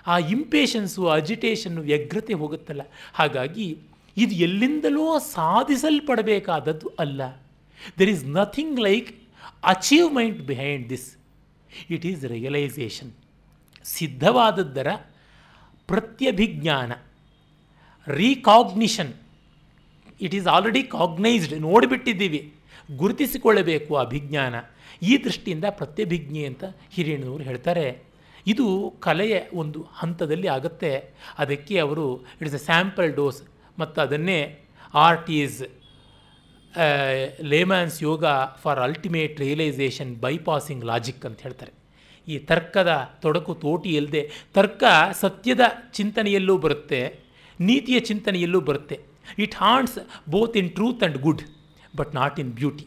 Speaker 1: ಆ ಇಂಪೇಷನ್ಸು ಅಜಿಟೇಷನ್ನು ವ್ಯಗ್ರತೆ ಹೋಗುತ್ತಲ್ಲ. ಹಾಗಾಗಿ ಇದು ಎಲ್ಲಿಂದಲೋ ಸಾಧಿಸಲ್ಪಡಬೇಕಾದದ್ದು ಅಲ್ಲ. There is nothing like achievement behind this it is realisation ಸಿದ್ಧವಾದದ್ದರ ಪ್ರತ್ಯಭಿಜ್ಞಾನ. Recognition it is already cognised ನೋಡಿಬಿಟ್ಟಿದ್ದೀವಿ. ಗುರುತಿಸಿಕೊಳ್ಳಬೇಕು ಅಭಿಜ್ಞಾನ. ಈ ದೃಷ್ಟಿಯಿಂದ ಪ್ರತ್ಯಭಿಜ್ಞೆ ಅಂತ ಹಿರಿಯಣ್ಣವರು ಹೇಳ್ತಾರೆ. ಇದು ಕಲೆಯ ಒಂದು ಹಂತದಲ್ಲಿ ಆಗುತ್ತೆ. ಅದಕ್ಕೆ ಅವರು ಇಟ್ಸ್ ಎ ಸ್ಯಾಂಪಲ್ ಡೋಸ್ ಮತ್ತು ಅದನ್ನೇ art is layman's yoga for ultimate realisation bypassing logic ಅಂತ ಹೇಳ್ತಾರೆ. ಈ ತರ್ಕದ ತೊಡಕು ತೋಟಿ ಇಲ್ಲದೆ ತರ್ಕ ಸತ್ಯದ ಚಿಂತನೆಯಲ್ಲೂ ಬರುತ್ತೆ, ನೀತಿಯ ಚಿಂತನೆಯಲ್ಲೂ ಬರುತ್ತೆ. It haunts both in truth and good but not in beauty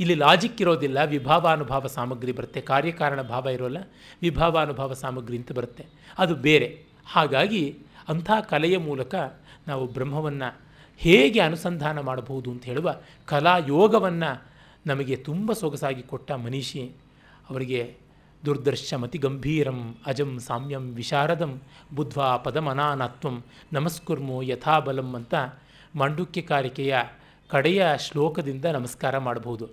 Speaker 1: ಇಲ್ಲಿ ಲಾಜಿಕ್ ಇರೋದಿಲ್ಲ, ವಿಭಾವಾನುಭಾವ ಸಾಮಗ್ರಿ ಬರುತ್ತೆ. ಕಾರ್ಯಕಾರಣ ಭಾವ ಇರೋಲ್ಲ, ವಿಭಾವಾನುಭಾವ ಸಾಮಗ್ರಿ ಅಂತ ಬರುತ್ತೆ. ಅದು ಬೇರೆ. ಹಾಗಾಗಿ ಅಂಥ ಕಲೆಯ ಮೂಲಕ ನಾವು ಬ್ರಹ್ಮವನ್ನು ಹೇಗೆ ಅನುಸಂಧಾನ ಮಾಡಬಹುದು ಅಂತ ಹೇಳುವ ಕಲಾಯೋಗವನ್ನು ನಮಗೆ ತುಂಬ ಸೊಗಸಾಗಿ ಕೊಟ್ಟ ಮನೀಷಿ. ಅವರಿಗೆ ದುರ್ದರ್ಶ ಮತಿ ಗಂಭೀರಂ ಅಜಂ ಸಾಮ್ಯಂ ವಿಶಾರದಂ ಬುದ್ಧ್ವಾ ಪದಮನಾನತ್ವಂ ನಮಸ್ಕುರ್ಮೋ ಯಥಾಬಲಂ ಅಂತ ಮಾಂಡುಕ್ಯಕಾರಿಕೆಯ ಕಡೆಯ ಶ್ಲೋಕದಿಂದ ನಮಸ್ಕಾರ ಮಾಡಬಹುದು.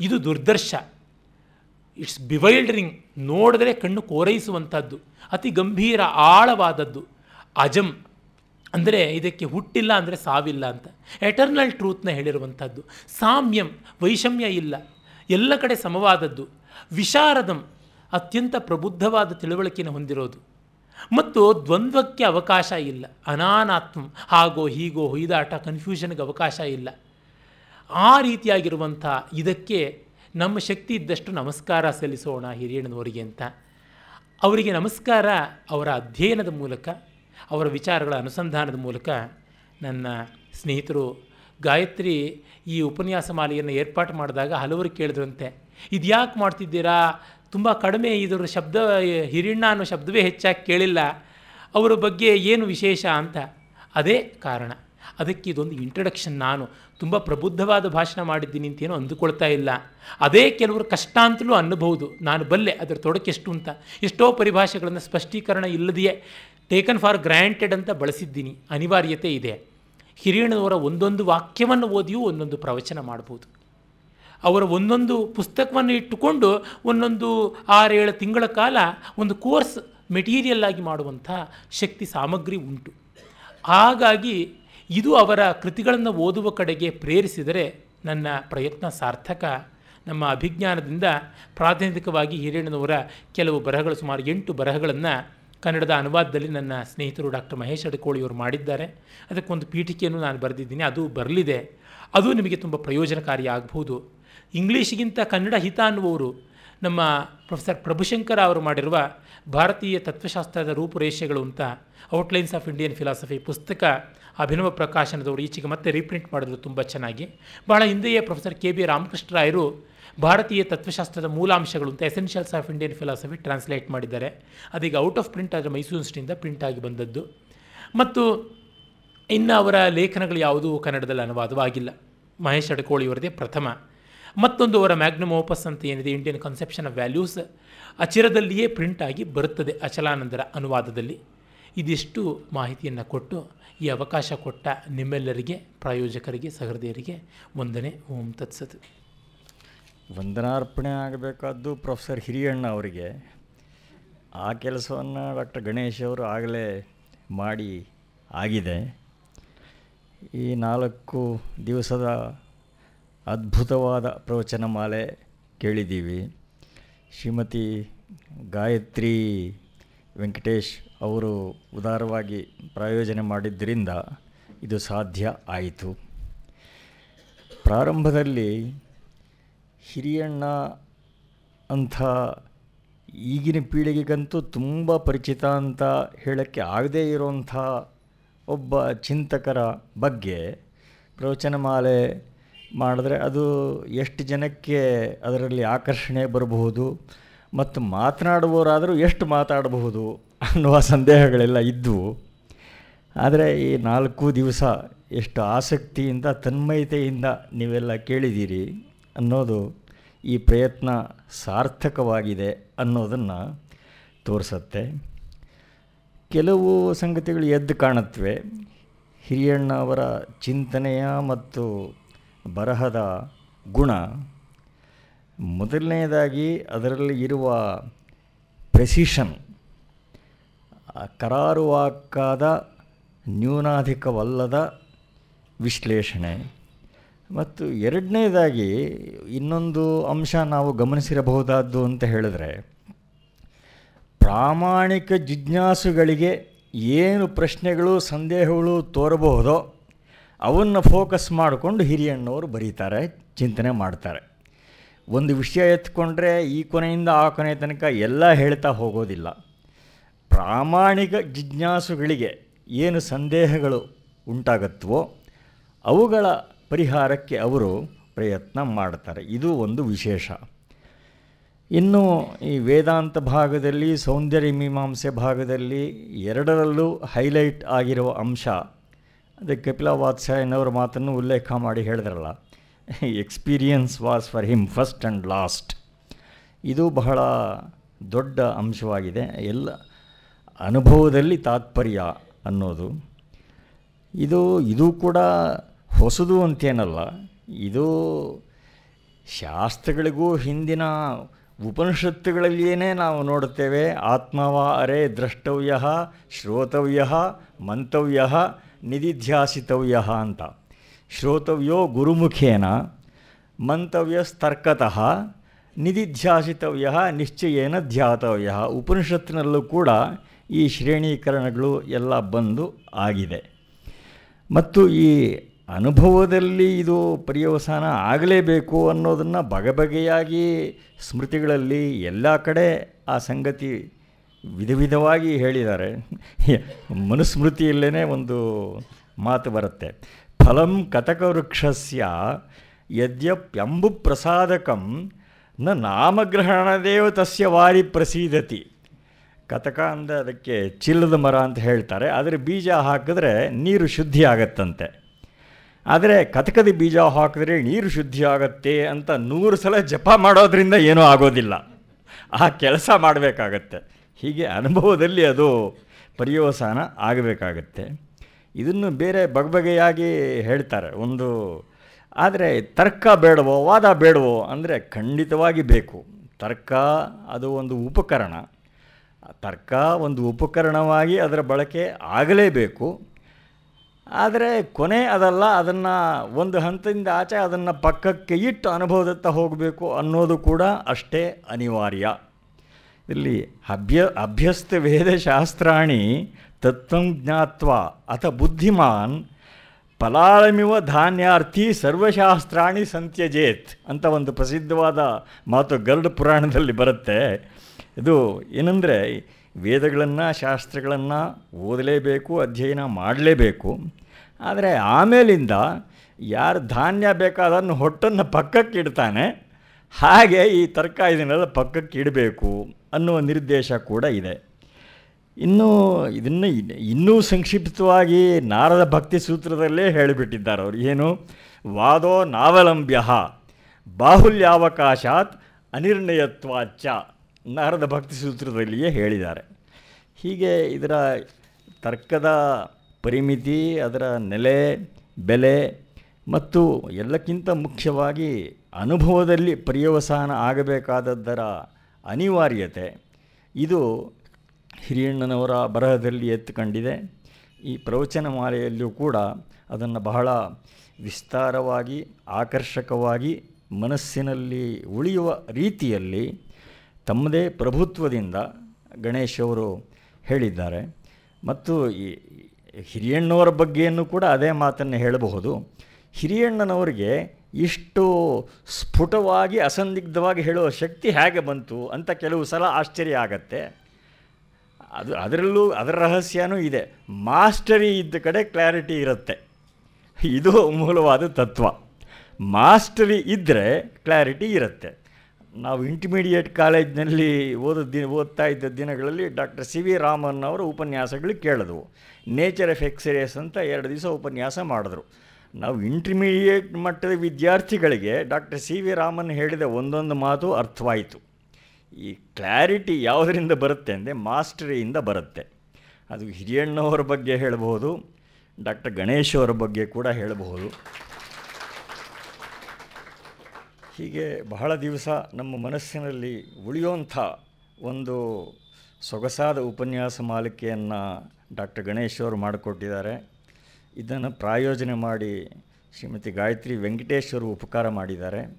Speaker 1: ಇದು ದುರ್ದರ್ಶ. It's bewildering. ನೋಡಿದ್ರೆ ಕಣ್ಣು ಕೋರೈಸುವಂಥದ್ದು. ಅತಿ ಗಂಭೀರ ಆಳವಾದದ್ದು. ಅಜಂ. ಅಂದರೆ ಇದಕ್ಕೆ ಹುಟ್ಟಿಲ್ಲ ಅಂದರೆ ಸಾವಿಲ್ಲ ಅಂತ. ಎಟರ್ನಲ್ ಟ್ರೂತ್ನ ಹೇಳಿರುವಂಥದ್ದು. ಸಾಮ್ಯಂ, ವೈಷಮ್ಯ ಇಲ್ಲ. ಎಲ್ಲ ಕಡೆ ಸಮವಾದದ್ದು. ವಿಶಾರದಂ, ಅತ್ಯಂತ ಪ್ರಬುದ್ಧವಾದ ತಿಳುವಳಿಕೆಯನ್ನು ಹೊಂದಿರೋದು. ಮತ್ತು ದ್ವಂದ್ವಕ್ಕೆ ಅವಕಾಶ ಇಲ್ಲ. ಅನಾನಾತ್ಮ, ಹಾಗೋ ಹೀಗೋ ಹೊಯ್ದಾಟ ಕನ್ಫ್ಯೂಷನ್ಗೆ ಅವಕಾಶ ಇಲ್ಲ. ಆ ರೀತಿಯಾಗಿರುವಂಥ ಇದಕ್ಕೆ ನಮ್ಮ ಶಕ್ತಿ ಇದ್ದಷ್ಟು ನಮಸ್ಕಾರ ಸಲ್ಲಿಸೋಣ ಹಿರಿಯಣ್ಣನವರಿಗೆ ಅಂತ. ಅವರಿಗೆ ನಮಸ್ಕಾರ ಅವರ ಅಧ್ಯಯನದ ಮೂಲಕ. ಅವರ ವಿಚಾರಗಳ ಅನುಸಂಧಾನದ ಮೂಲಕ ನನ್ನ ಸ್ನೇಹಿತರು ಗಾಯತ್ರಿ ಈ ಉಪನ್ಯಾಸ ಮಾಲೆಯನ್ನು ಏರ್ಪಾಟು ಮಾಡಿದಾಗ ಹಲವರು ಕೇಳಿದ್ರಂತೆ, ಇದ್ಯಾಕೆ ಮಾಡ್ತಿದ್ದೀರಾ? ತುಂಬ ಕಡಿಮೆ ಇದರ ಶಬ್ದ, ಹಿರಿಣ್ಣ ಅನ್ನೋ ಶಬ್ದವೇ ಹೆಚ್ಚಾಗಿ ಕೇಳಿಲ್ಲ. ಅವರ ಬಗ್ಗೆ ಏನು ವಿಶೇಷ ಅಂತ. ಅದೇ ಕಾರಣ. ಅದಕ್ಕೆ ಇದೊಂದು ಇಂಟ್ರಡಕ್ಷನ್ ನಾನು ತುಂಬ ಪ್ರಬುದ್ಧವಾದ ಭಾಷಣ ಮಾಡಿದ್ದೀನಿ ಅಂತೇನೋ ಅಂದುಕೊಳ್ತಾ ಇಲ್ಲ. ಅದೇ ಕೆಲವರು ಕಷ್ಟ ಅಂತಲೂ ಅನ್ನಬಹುದು ನಾನು ಬಲ್ಲೆ ಅದರ ತೊಡಕೆಷ್ಟು ಅಂತ. ಎಷ್ಟೋ ಪರಿಭಾಷೆಗಳನ್ನು ಸ್ಪಷ್ಟೀಕರಣ ಇಲ್ಲದೆಯೇ ಟೇಕನ್ ಫಾರ್ ಗ್ರ್ಯಾಂಟೆಡ್ ಅಂತ ಬಳಸಿದ್ದೀನಿ. ಅನಿವಾರ್ಯತೆ ಇದೆ. ಹಿರಿಯಣ್ಣನವರ ಒಂದೊಂದು ವಾಕ್ಯವನ್ನು ಓದಿಯೂ ಒಂದೊಂದು ಪ್ರವಚನ ಮಾಡ್ಬೋದು. ಅವರ ಒಂದೊಂದು ಪುಸ್ತಕವನ್ನು ಇಟ್ಟುಕೊಂಡು ಒಂದೊಂದು ಆರೇಳು ತಿಂಗಳ ಕಾಲ ಒಂದು ಕೋರ್ಸ್ ಮೆಟೀರಿಯಲ್ ಆಗಿ ಮಾಡುವಂಥ ಶಕ್ತಿ ಸಾಮಗ್ರಿ ಉಂಟು. ಹಾಗಾಗಿ ಇದು ಅವರ ಕೃತಿಗಳನ್ನು ಓದುವ ಕಡೆಗೆ ಪ್ರೇರಿಸಿದರೆ ನನ್ನ ಪ್ರಯತ್ನ ಸಾರ್ಥಕ. ನಮ್ಮ ಅಭಿಜ್ಞಾನದಿಂದ ಪ್ರಾತಿನಿಧಿಕವಾಗಿ ಹಿರಿಯಣ್ಣನವರ ಕೆಲವು ಬರಹಗಳು ಸುಮಾರು ಎಂಟು ಬರಹಗಳನ್ನು ಕನ್ನಡದ ಅನುವಾದದಲ್ಲಿ ನನ್ನ ಸ್ನೇಹಿತರು ಡಾಕ್ಟರ್ ಮಹೇಶ್ ಅಡಕೋಳಿಯವರು ಮಾಡಿದ್ದಾರೆ. ಅದಕ್ಕೊಂದು ಪೀಠಿಕೆಯನ್ನು ನಾನು ಬರೆದಿದ್ದೀನಿ. ಅದು ಬರಲಿದೆ. ಅದು ನಿಮಗೆ ತುಂಬ ಪ್ರಯೋಜನಕಾರಿ ಆಗಬಹುದು ಇಂಗ್ಲೀಷಿಗಿಂತ ಕನ್ನಡ ಹಿತ ಅನ್ನುವರು ನಮ್ಮ ಪ್ರೊಫೆಸರ್ ಪ್ರಭುಶಂಕರ ಅವರು ಮಾಡಿರುವ ಭಾರತೀಯ ತತ್ವಶಾಸ್ತ್ರದ ರೂಪುರೇಷೆಗಳು ಅಂತ ಔಟ್ಲೈನ್ಸ್ ಆಫ್ ಇಂಡಿಯನ್ ಫಿಲಾಸಫಿ ಪುಸ್ತಕ ಅಭಿನವ ಪ್ರಕಾಶನದವರು ಈಚೆಗೆ ಮತ್ತೆ ರೀಪ್ರಿಂಟ್ ಮಾಡಿದ್ರು ತುಂಬ ಚೆನ್ನಾಗಿ. ಬಹಳ ಹಿಂದೆಯೇ ಪ್ರೊಫೆಸರ್ ಕೆ ಬಿ ರಾಮಕೃಷ್ಣರಾಯರು ಭಾರತೀಯ ತತ್ವಶಾಸ್ತ್ರದ ಮೂಲಾಂಶಗಳು ಅಂತ essentials of Indian philosophy translate ಮಾಡಿದ್ದಾರೆ. ಅದೀಗ ಔಟ್ ಆಫ್ ಪ್ರಿಂಟ್ ಆದರೆ ಮೈಸೂರು ಯೂನಿವರ್ಸಿಟಿಯಿಂದ ಪ್ರಿಂಟ್ ಆಗಿ ಬಂದದ್ದು. ಮತ್ತು ಇನ್ನು ಅವರ ಲೇಖನಗಳು ಯಾವುದೂ ಕನ್ನಡದಲ್ಲಿ ಅನುವಾದವಾಗಿಲ್ಲ. ಮಹೇಶ್ ಅಡಕೋಳಿಯವರದೇ ಪ್ರಥಮ. ಮತ್ತೊಂದು ಅವರ ಮ್ಯಾಗ್ನಮ್ ಓಪಸ್ ಅಂತ ಏನಿದೆ ಇಂಡಿಯನ್ ಕನ್ಸೆಪ್ಷನ್ ಆಫ್ ವ್ಯಾಲ್ಯೂಸ್ ಅಚಿರದಲ್ಲಿಯೇ ಪ್ರಿಂಟ್ ಆಗಿ ಬರುತ್ತದೆ ಅಚಲಾನಂದರ ಅನುವಾದದಲ್ಲಿ. ಇದಿಷ್ಟು ಮಾಹಿತಿಯನ್ನು ಕೊಟ್ಟು ಈ ಅವಕಾಶ ಕೊಟ್ಟ ನಿಮ್ಮೆಲ್ಲರಿಗೆ, ಪ್ರಾಯೋಜಕರಿಗೆ, ಸಹೃದಯರಿಗೆ ಒಂದನೇ ಓಂ ತತ್ಸತ್.
Speaker 2: ವಂದನಾರ್ಪಣೆ ಆಗಬೇಕಾದ್ದು ಪ್ರೊಫೆಸರ್ ಹಿರಿಯಣ್ಣ ಅವರಿಗೆ. ಆ ಕೆಲಸವನ್ನು ಡಾಕ್ಟರ್ ಗಣೇಶ್ ಅವರು ಆಗಲೇ ಮಾಡಿ ಆಗಿದೆ. ಈ ನಾಲ್ಕು ದಿವಸದ ಅದ್ಭುತವಾದ ಪ್ರವಚನ ಮಾಲೆ ಕೇಳಿದ್ದೀವಿ. ಶ್ರೀಮತಿ ಗಾಯತ್ರಿ ವೆಂಕಟೇಶ್ ಅವರು ಉದಾರವಾಗಿ ಪ್ರಾಯೋಜನೆ ಮಾಡಿದ್ದರಿಂದ ಇದು ಸಾಧ್ಯ ಆಯಿತು. ಪ್ರಾರಂಭದಲ್ಲಿ ಹಿರಿಯಣ್ಣ ಅಂಥ ಈಗಿನ ಪೀಳಿಗೆಗಂತೂ ತುಂಬ ಪರಿಚಿತ ಅಂತ ಹೇಳೋಕ್ಕೆ ಆಗದೇ ಇರೋಂಥ ಒಬ್ಬ ಚಿಂತಕರ ಬಗ್ಗೆ ಪ್ರವಚನಮಾಲೆ ಮಾಡಿದ್ರೆ ಅದು ಎಷ್ಟು ಜನಕ್ಕೆ ಅದರಲ್ಲಿ ಆಕರ್ಷಣೆ ಬರಬಹುದು ಮತ್ತು ಮಾತನಾಡುವವರಾದರೂ ಎಷ್ಟು ಮಾತಾಡಬಹುದು ಅನ್ನುವ ಸಂದೇಹಗಳೆಲ್ಲ ಇದ್ದವು ಆದರೆ ಈ ನಾಲ್ಕು ದಿವಸ ಎಷ್ಟು ಆಸಕ್ತಿಯಿಂದ, ತನ್ಮಯತೆಯಿಂದ ನೀವೆಲ್ಲ ಕೇಳಿದ್ದೀರಿ. ಅನ್ನೋದು ಈ ಪ್ರಯತ್ನ ಸಾರ್ಥಕವಾಗಿದೆ ಅನ್ನೋದನ್ನು ತೋರಿಸತ್ತೆ. ಕೆಲವು ಸಂಗತಿಗಳು ಎದ್ದು ಕಾಣುತ್ತವೆ. ಹಿರಿಯಣ್ಣ ಅವರ ಚಿಂತನೆಯ ಮತ್ತು ಬರಹದ ಗುಣ. ಮೊದಲನೆಯದಾಗಿ ಅದರಲ್ಲಿ ಇರುವ ಪ್ರೆಸಿಷನ್ ಕರಾರುವಾಕ್ಕಾದ ನ್ಯೂನಾಧಿಕವಲ್ಲದ ವಿಶ್ಲೇಷಣೆ. ಮತ್ತು ಎರಡನೇದಾಗಿ ಇನ್ನೊಂದು ಅಂಶ ನಾವು ಗಮನಿಸಿರಬಹುದಾದ್ದು ಅಂತ ಹೇಳಿದ್ರೆ, ಪ್ರಾಮಾಣಿಕ ಜಿಜ್ಞಾಸುಗಳಿಗೆ ಏನು ಪ್ರಶ್ನೆಗಳು, ಸಂದೇಹಗಳು ತೋರಬಹುದೋ ಅವನ್ನು ಫೋಕಸ್ ಮಾಡಿಕೊಂಡು ಹಿರಿಯಣ್ಣವರು ಬರೀತಾರೆ, ಚಿಂತನೆ ಮಾಡ್ತಾರೆ. ಒಂದು ವಿಷಯ ಎತ್ಕೊಂಡ್ರೆ ಈ ಕೊನೆಯಿಂದ ಆ ಕೊನೆ ತನಕ ಎಲ್ಲ ಹೇಳ್ತಾ ಹೋಗೋದಿಲ್ಲ. ಪ್ರಾಮಾಣಿಕ ಜಿಜ್ಞಾಸುಗಳಿಗೆ ಏನು ಸಂದೇಹಗಳು ಉಂಟಾಗತ್ತವೋ ಅವುಗಳ ಪರಿಹಾರಕ್ಕೆ ಅವರು ಪ್ರಯತ್ನ ಮಾಡ್ತಾರೆ. ಇದು ಒಂದು ವಿಶೇಷ. ಇನ್ನು ಈ ವೇದಾಂತ ಭಾಗದಲ್ಲಿ, ಸೌಂದರ್ಯ ಮೀಮಾಂಸೆ ಭಾಗದಲ್ಲಿ ಎರಡರಲ್ಲೂ ಹೈಲೈಟ್ ಆಗಿರುವ ಅಂಶ, ಅದೇ ಕಪಿಲ ವಾತ್ಸಾಯನವರ ಮಾತನ್ನು ಉಲ್ಲೇಖ ಮಾಡಿ ಹೇಳಿದ್ರಲ್ಲ, experience was for him first and last. ಇದು ಬಹಳ ದೊಡ್ಡ ಅಂಶವಾಗಿದೆ. ಎಲ್ಲ ಅನುಭವದಲ್ಲಿ ತಾತ್ಪರ್ಯ ಅನ್ನೋದು. ಇದು ಇದು ಕೂಡ ಹೊಸದು ಅಂತೇನಲ್ಲ, ಇದು ಶಾಸ್ತ್ರಗಳಿಗೂ ಹಿಂದಿನ ಉಪನಿಷತ್ತುಗಳಲ್ಲಿಯೇ ನಾವು ನೋಡುತ್ತೇವೆ. ಆತ್ಮವ ಅರೆ ದ್ರಷ್ಟವ್ಯ, ಶ್ರೋತವ್ಯ, ಮಂತವ್ಯ, ನಿಧಿಧ್ಯಾಸಿತವ್ಯ ಅಂತ. ಶ್ರೋತವ್ಯೋ ಗುರುಮುಖೇನ ಮಂತವ್ಯಸ್ತರ್ಕತಃ ನಿಧಿಧ್ಯಾಸಿತವ್ಯ, ನಿಶ್ಚಯೇನ ಧ್ಯಾತವ್ಯ. ಉಪನಿಷತ್ತಿನಲ್ಲೂ ಕೂಡ ಈ ಶ್ರೇಣೀಕರಣಗಳು ಎಲ್ಲ ಬಂದು ಆಗಿದೆ. ಮತ್ತು ಈ ಅನುಭವದಲ್ಲಿ ಇದು ಪರ್ಯವಸಾನ ಆಗಲೇಬೇಕು ಅನ್ನೋದನ್ನು ಬಗೆಬಗೆಯಾಗಿ ಸ್ಮೃತಿಗಳಲ್ಲಿ ಎಲ್ಲ ಕಡೆ ಆ ಸಂಗತಿ ವಿಧ ವಿಧವಾಗಿ ಹೇಳಿದ್ದಾರೆ. ಮನುಸ್ಮೃತಿಯಲ್ಲೇ ಒಂದು ಮಾತು ಬರುತ್ತೆ. ಫಲಂ ಕತಕವೃಕ್ಷಸ್ಯ ಯದ್ಯಪ್ಯಂಬು ಪ್ರಸಾದಕಂ ನ ನಾಮಗ್ರಹಣದೇವ ತಸ್ಯ ವಾರಿ ಪ್ರಸೀದತಿ. ಕತಕ ಅಂದರೆ ಅದಕ್ಕೆ ಚಿಲ್ಲದ ಮರ ಅಂತ ಹೇಳ್ತಾರೆ. ಆದರೆ ಬೀಜ ಹಾಕಿದ್ರೆ ನೀರು ಶುದ್ಧಿ ಆಗತ್ತಂತೆ ಆದರೆ ಕಥಕದ ಬೀಜ ಹಾಕಿದ್ರೆ ನೀರು ಶುದ್ಧಿ ಆಗತ್ತೆ ಅಂತ ನೂರು ಸಲ ಜಪ ಮಾಡೋದ್ರಿಂದ ಏನೂ ಆಗೋದಿಲ್ಲ. ಆ ಕೆಲಸ ಮಾಡಬೇಕಾಗತ್ತೆ. ಹೀಗೆ ಅನುಭವದಲ್ಲಿ ಅದು ಪರ್ಯವಸಾನ ಆಗಬೇಕಾಗತ್ತೆ. ಇದನ್ನು ಬೇರೆ ಬಗೆಬಗೆಯಾಗಿ ಹೇಳ್ತಾರೆ. ಒಂದು, ಆದರೆ ತರ್ಕ ಬೇಡವೋ, ವಾದ ಬೇಡವೋ ಅಂದರೆ ಖಂಡಿತವಾಗಿ ಬೇಕು. ತರ್ಕ ಅದು ಒಂದು ಉಪಕರಣ. ತರ್ಕ ಒಂದು ಉಪಕರಣವಾಗಿ ಅದರ ಬಳಕೆ ಆಗಲೇಬೇಕು. ಆದರೆ ಕೊನೆ ಅದಲ್ಲ, ಅದನ್ನು ಒಂದು ಹಂತದಿಂದ ಆಚೆ ಅದನ್ನು ಪಕ್ಕಕ್ಕೆ ಇಟ್ಟು ಅನುಭವದತ್ತ ಹೋಗಬೇಕು ಅನ್ನೋದು ಕೂಡ ಅಷ್ಟೇ ಅನಿವಾರ್ಯ. ಇಲ್ಲಿ ಅಭ್ಯ, ಅಭ್ಯಸ್ತ ವೇದಶಾಸ್ತ್ರಾಣಿ ತತ್ವಂ ಜ್ಞಾತ್ವ ಅಥ ಬುದ್ಧಿಮಾನ್ ಫಲಾಳಮಿವ ಧಾನ್ಯಾರ್ಥಿ ಸರ್ವಶಾಸ್ತ್ರಾಣಿ ಸಂತ್ಯಜೇತ್ ಅಂತ ಒಂದು ಪ್ರಸಿದ್ಧವಾದ ಮಾತು ಗರುಡ ಪುರಾಣದಲ್ಲಿ ಬರುತ್ತೆ. ಇದು ಏನಂದರೆ ವೇದಗಳನ್ನು, ಶಾಸ್ತ್ರಗಳನ್ನು ಓದಲೇಬೇಕು, ಅಧ್ಯಯನ ಮಾಡಲೇಬೇಕು. ಆದರೆ ಆಮೇಲಿಂದ ಯಾರು ಧಾನ್ಯ ಬೇಕಾದನ್ನು ಹೊಟ್ಟನ್ನು ಪಕ್ಕಕ್ಕೆ ಇಡ್ತಾನೆ ಹಾಗೆ ಈ ತರ್ಕ ಇದನ್ನೆಲ್ಲ ಪಕ್ಕಕ್ಕೆ ಇಡಬೇಕು ಅನ್ನುವ ನಿರ್ದೇಶ ಕೂಡ ಇದೆ. ಇನ್ನೂ ಇದನ್ನು ಇನ್ನೂ ಸಂಕ್ಷಿಪ್ತವಾಗಿ ನಾರದ ಭಕ್ತಿ ಸೂತ್ರದಲ್ಲೇ ಹೇಳಿಬಿಟ್ಟಿದ್ದಾರೆ ಅವರು. ಏನು? ವಾದೋ ನಾವಲಂಬ್ಯ, ಬಾಹುಲ್ಯಾವಕಾಶಾತ್ ಅನಿರ್ಣಯತ್ವಾಚ ನಾರದ ಭಕ್ತಿ ಸೂತ್ರದಲ್ಲಿಯೇ ಹೇಳಿದ್ದಾರೆ. ಹೀಗೆ ಇದರ ತರ್ಕದ ಪರಿಮಿತಿ, ಅದರ ನೆಲೆ, ಬೆಲೆ ಮತ್ತು ಎಲ್ಲಕ್ಕಿಂತ ಮುಖ್ಯವಾಗಿ ಅನುಭವದಲ್ಲಿ ಪರ್ಯವಸಾನ ಆಗಬೇಕಾದದ್ದರ ಅನಿವಾರ್ಯತೆ, ಇದು ಹಿರಿಯಣ್ಣನವರ ಬರಹದಲ್ಲಿ ಎತ್ತುಕೊಂಡಿದೆ. ಈ ಪ್ರವಚನ ಮಾಲೆಯಲ್ಲಿಯೂ ಕೂಡ ಅದನ್ನು ಬಹಳ ವಿಸ್ತಾರವಾಗಿ, ಆಕರ್ಷಕವಾಗಿ, ಮನಸ್ಸಿನಲ್ಲಿ ಉಳಿಯುವ ರೀತಿಯಲ್ಲಿ ತಮ್ಮದೇ ಪ್ರಭುತ್ವದಿಂದ ಗಣೇಶವರು ಹೇಳಿದ್ದಾರೆ. ಮತ್ತು ಈ ಹಿರಿಯಣ್ಣವರ ಬಗ್ಗೆಯನ್ನು ಕೂಡ ಅದೇ ಮಾತನ್ನು ಹೇಳಬಹುದು. ಹಿರಿಯಣ್ಣನವರಿಗೆ ಇಷ್ಟು ಸ್ಫುಟವಾಗಿ ಅಸಂದಿಗ್ಧವಾಗಿ ಹೇಳುವ ಶಕ್ತಿ ಹೇಗೆ ಬಂತು ಅಂತ ಕೆಲವು ಸಲ ಆಶ್ಚರ್ಯ ಆಗತ್ತೆ. ಅದು ಅದರಲ್ಲೂ ಅದರ ರಹಸ್ಯನೂ ಇದೆ. ಮಾಸ್ಟರಿ ಇದ್ದ ಕಡೆ ಕ್ಲಾರಿಟಿ ಇರುತ್ತೆ. ಇದು ಮೂಲವಾದ ತತ್ವ. ಮಾಸ್ಟರಿ ಇದ್ದರೆ ಕ್ಲಾರಿಟಿ ಇರುತ್ತೆ. ನಾವು ಇಂಟಿಮೀಡಿಯೇಟ್ ಕಾಲೇಜ್ನಲ್ಲಿ ಓದೋ ದಿನ, ಓದ್ತಾ ಇದ್ದ ದಿನಗಳಲ್ಲಿ ಡಾಕ್ಟರ್ ಸಿ ವಿ ರಾಮನ್ ಅವರು ಉಪನ್ಯಾಸಗಳು ಕೇಳಿದ್ವು. ನೇಚರ್ ಆಫ್ ಎಕ್ಸ್ರೇಸ್ ಅಂತ ಎರಡು ದಿವಸ ಉಪನ್ಯಾಸ ಮಾಡಿದ್ರು. ನಾವು ಇಂಟರ್ಮೀಡಿಯೇಟ್ ಮಟ್ಟದ ವಿದ್ಯಾರ್ಥಿಗಳಿಗೆ ಡಾಕ್ಟರ್ ಸಿ ವಿ ರಾಮನ್ ಹೇಳಿದ ಒಂದೊಂದು ಮಾತು ಅರ್ಥವಾಯಿತು. ಈ ಕ್ಲಾರಿಟಿ ಯಾವುದರಿಂದ ಬರುತ್ತೆ ಅಂದರೆ ಮಾಸ್ಟರಿಯಿಂದ ಬರುತ್ತೆ. ಅದು ಹಿರಿಯಣ್ಣವರ ಬಗ್ಗೆ ಹೇಳಬಹುದು ಡಾಕ್ಟರ್ ಗಣೇಶ್ ಬಗ್ಗೆ ಕೂಡ ಹೇಳಬಹುದು. ಹೀಗೆ ಬಹಳ ದಿವಸ ನಮ್ಮ ಮನಸ್ಸಿನಲ್ಲಿ ಉಳಿಯುವಂಥ ಒಂದು ಸೊಗಸಾದ ಉಪನ್ಯಾಸ ಮಾಲಿಕೆಯನ್ನು ಡಾಕ್ಟರ್ ಗಣೇಶ್ ಅವರು ಮಾಡಿಕೊಟ್ಟಿದ್ದಾರೆ. ಇದನ್ನು ಪ್ರಾಯೋಜನೆ ಮಾಡಿ ಶ್ರೀಮತಿ ಗಾಯತ್ರಿ ವೆಂಕಟೇಶ್ವರು ಉಪಕಾರ ಮಾಡಿದ್ದಾರೆ.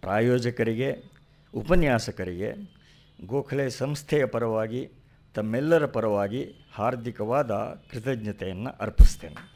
Speaker 2: ಪ್ರಾಯೋಜಕರಿಗೆ, ಉಪನ್ಯಾಸಕರಿಗೆ, ಗೋಖಲೆ ಸಂಸ್ಥೆಯ ಪರವಾಗಿ, ತಮ್ಮೆಲ್ಲರ ಪರವಾಗಿ ಹಾರ್ದಿಕವಾದ ಕೃತಜ್ಞತೆಯನ್ನು ಅರ್ಪಿಸ್ತೇನೆ.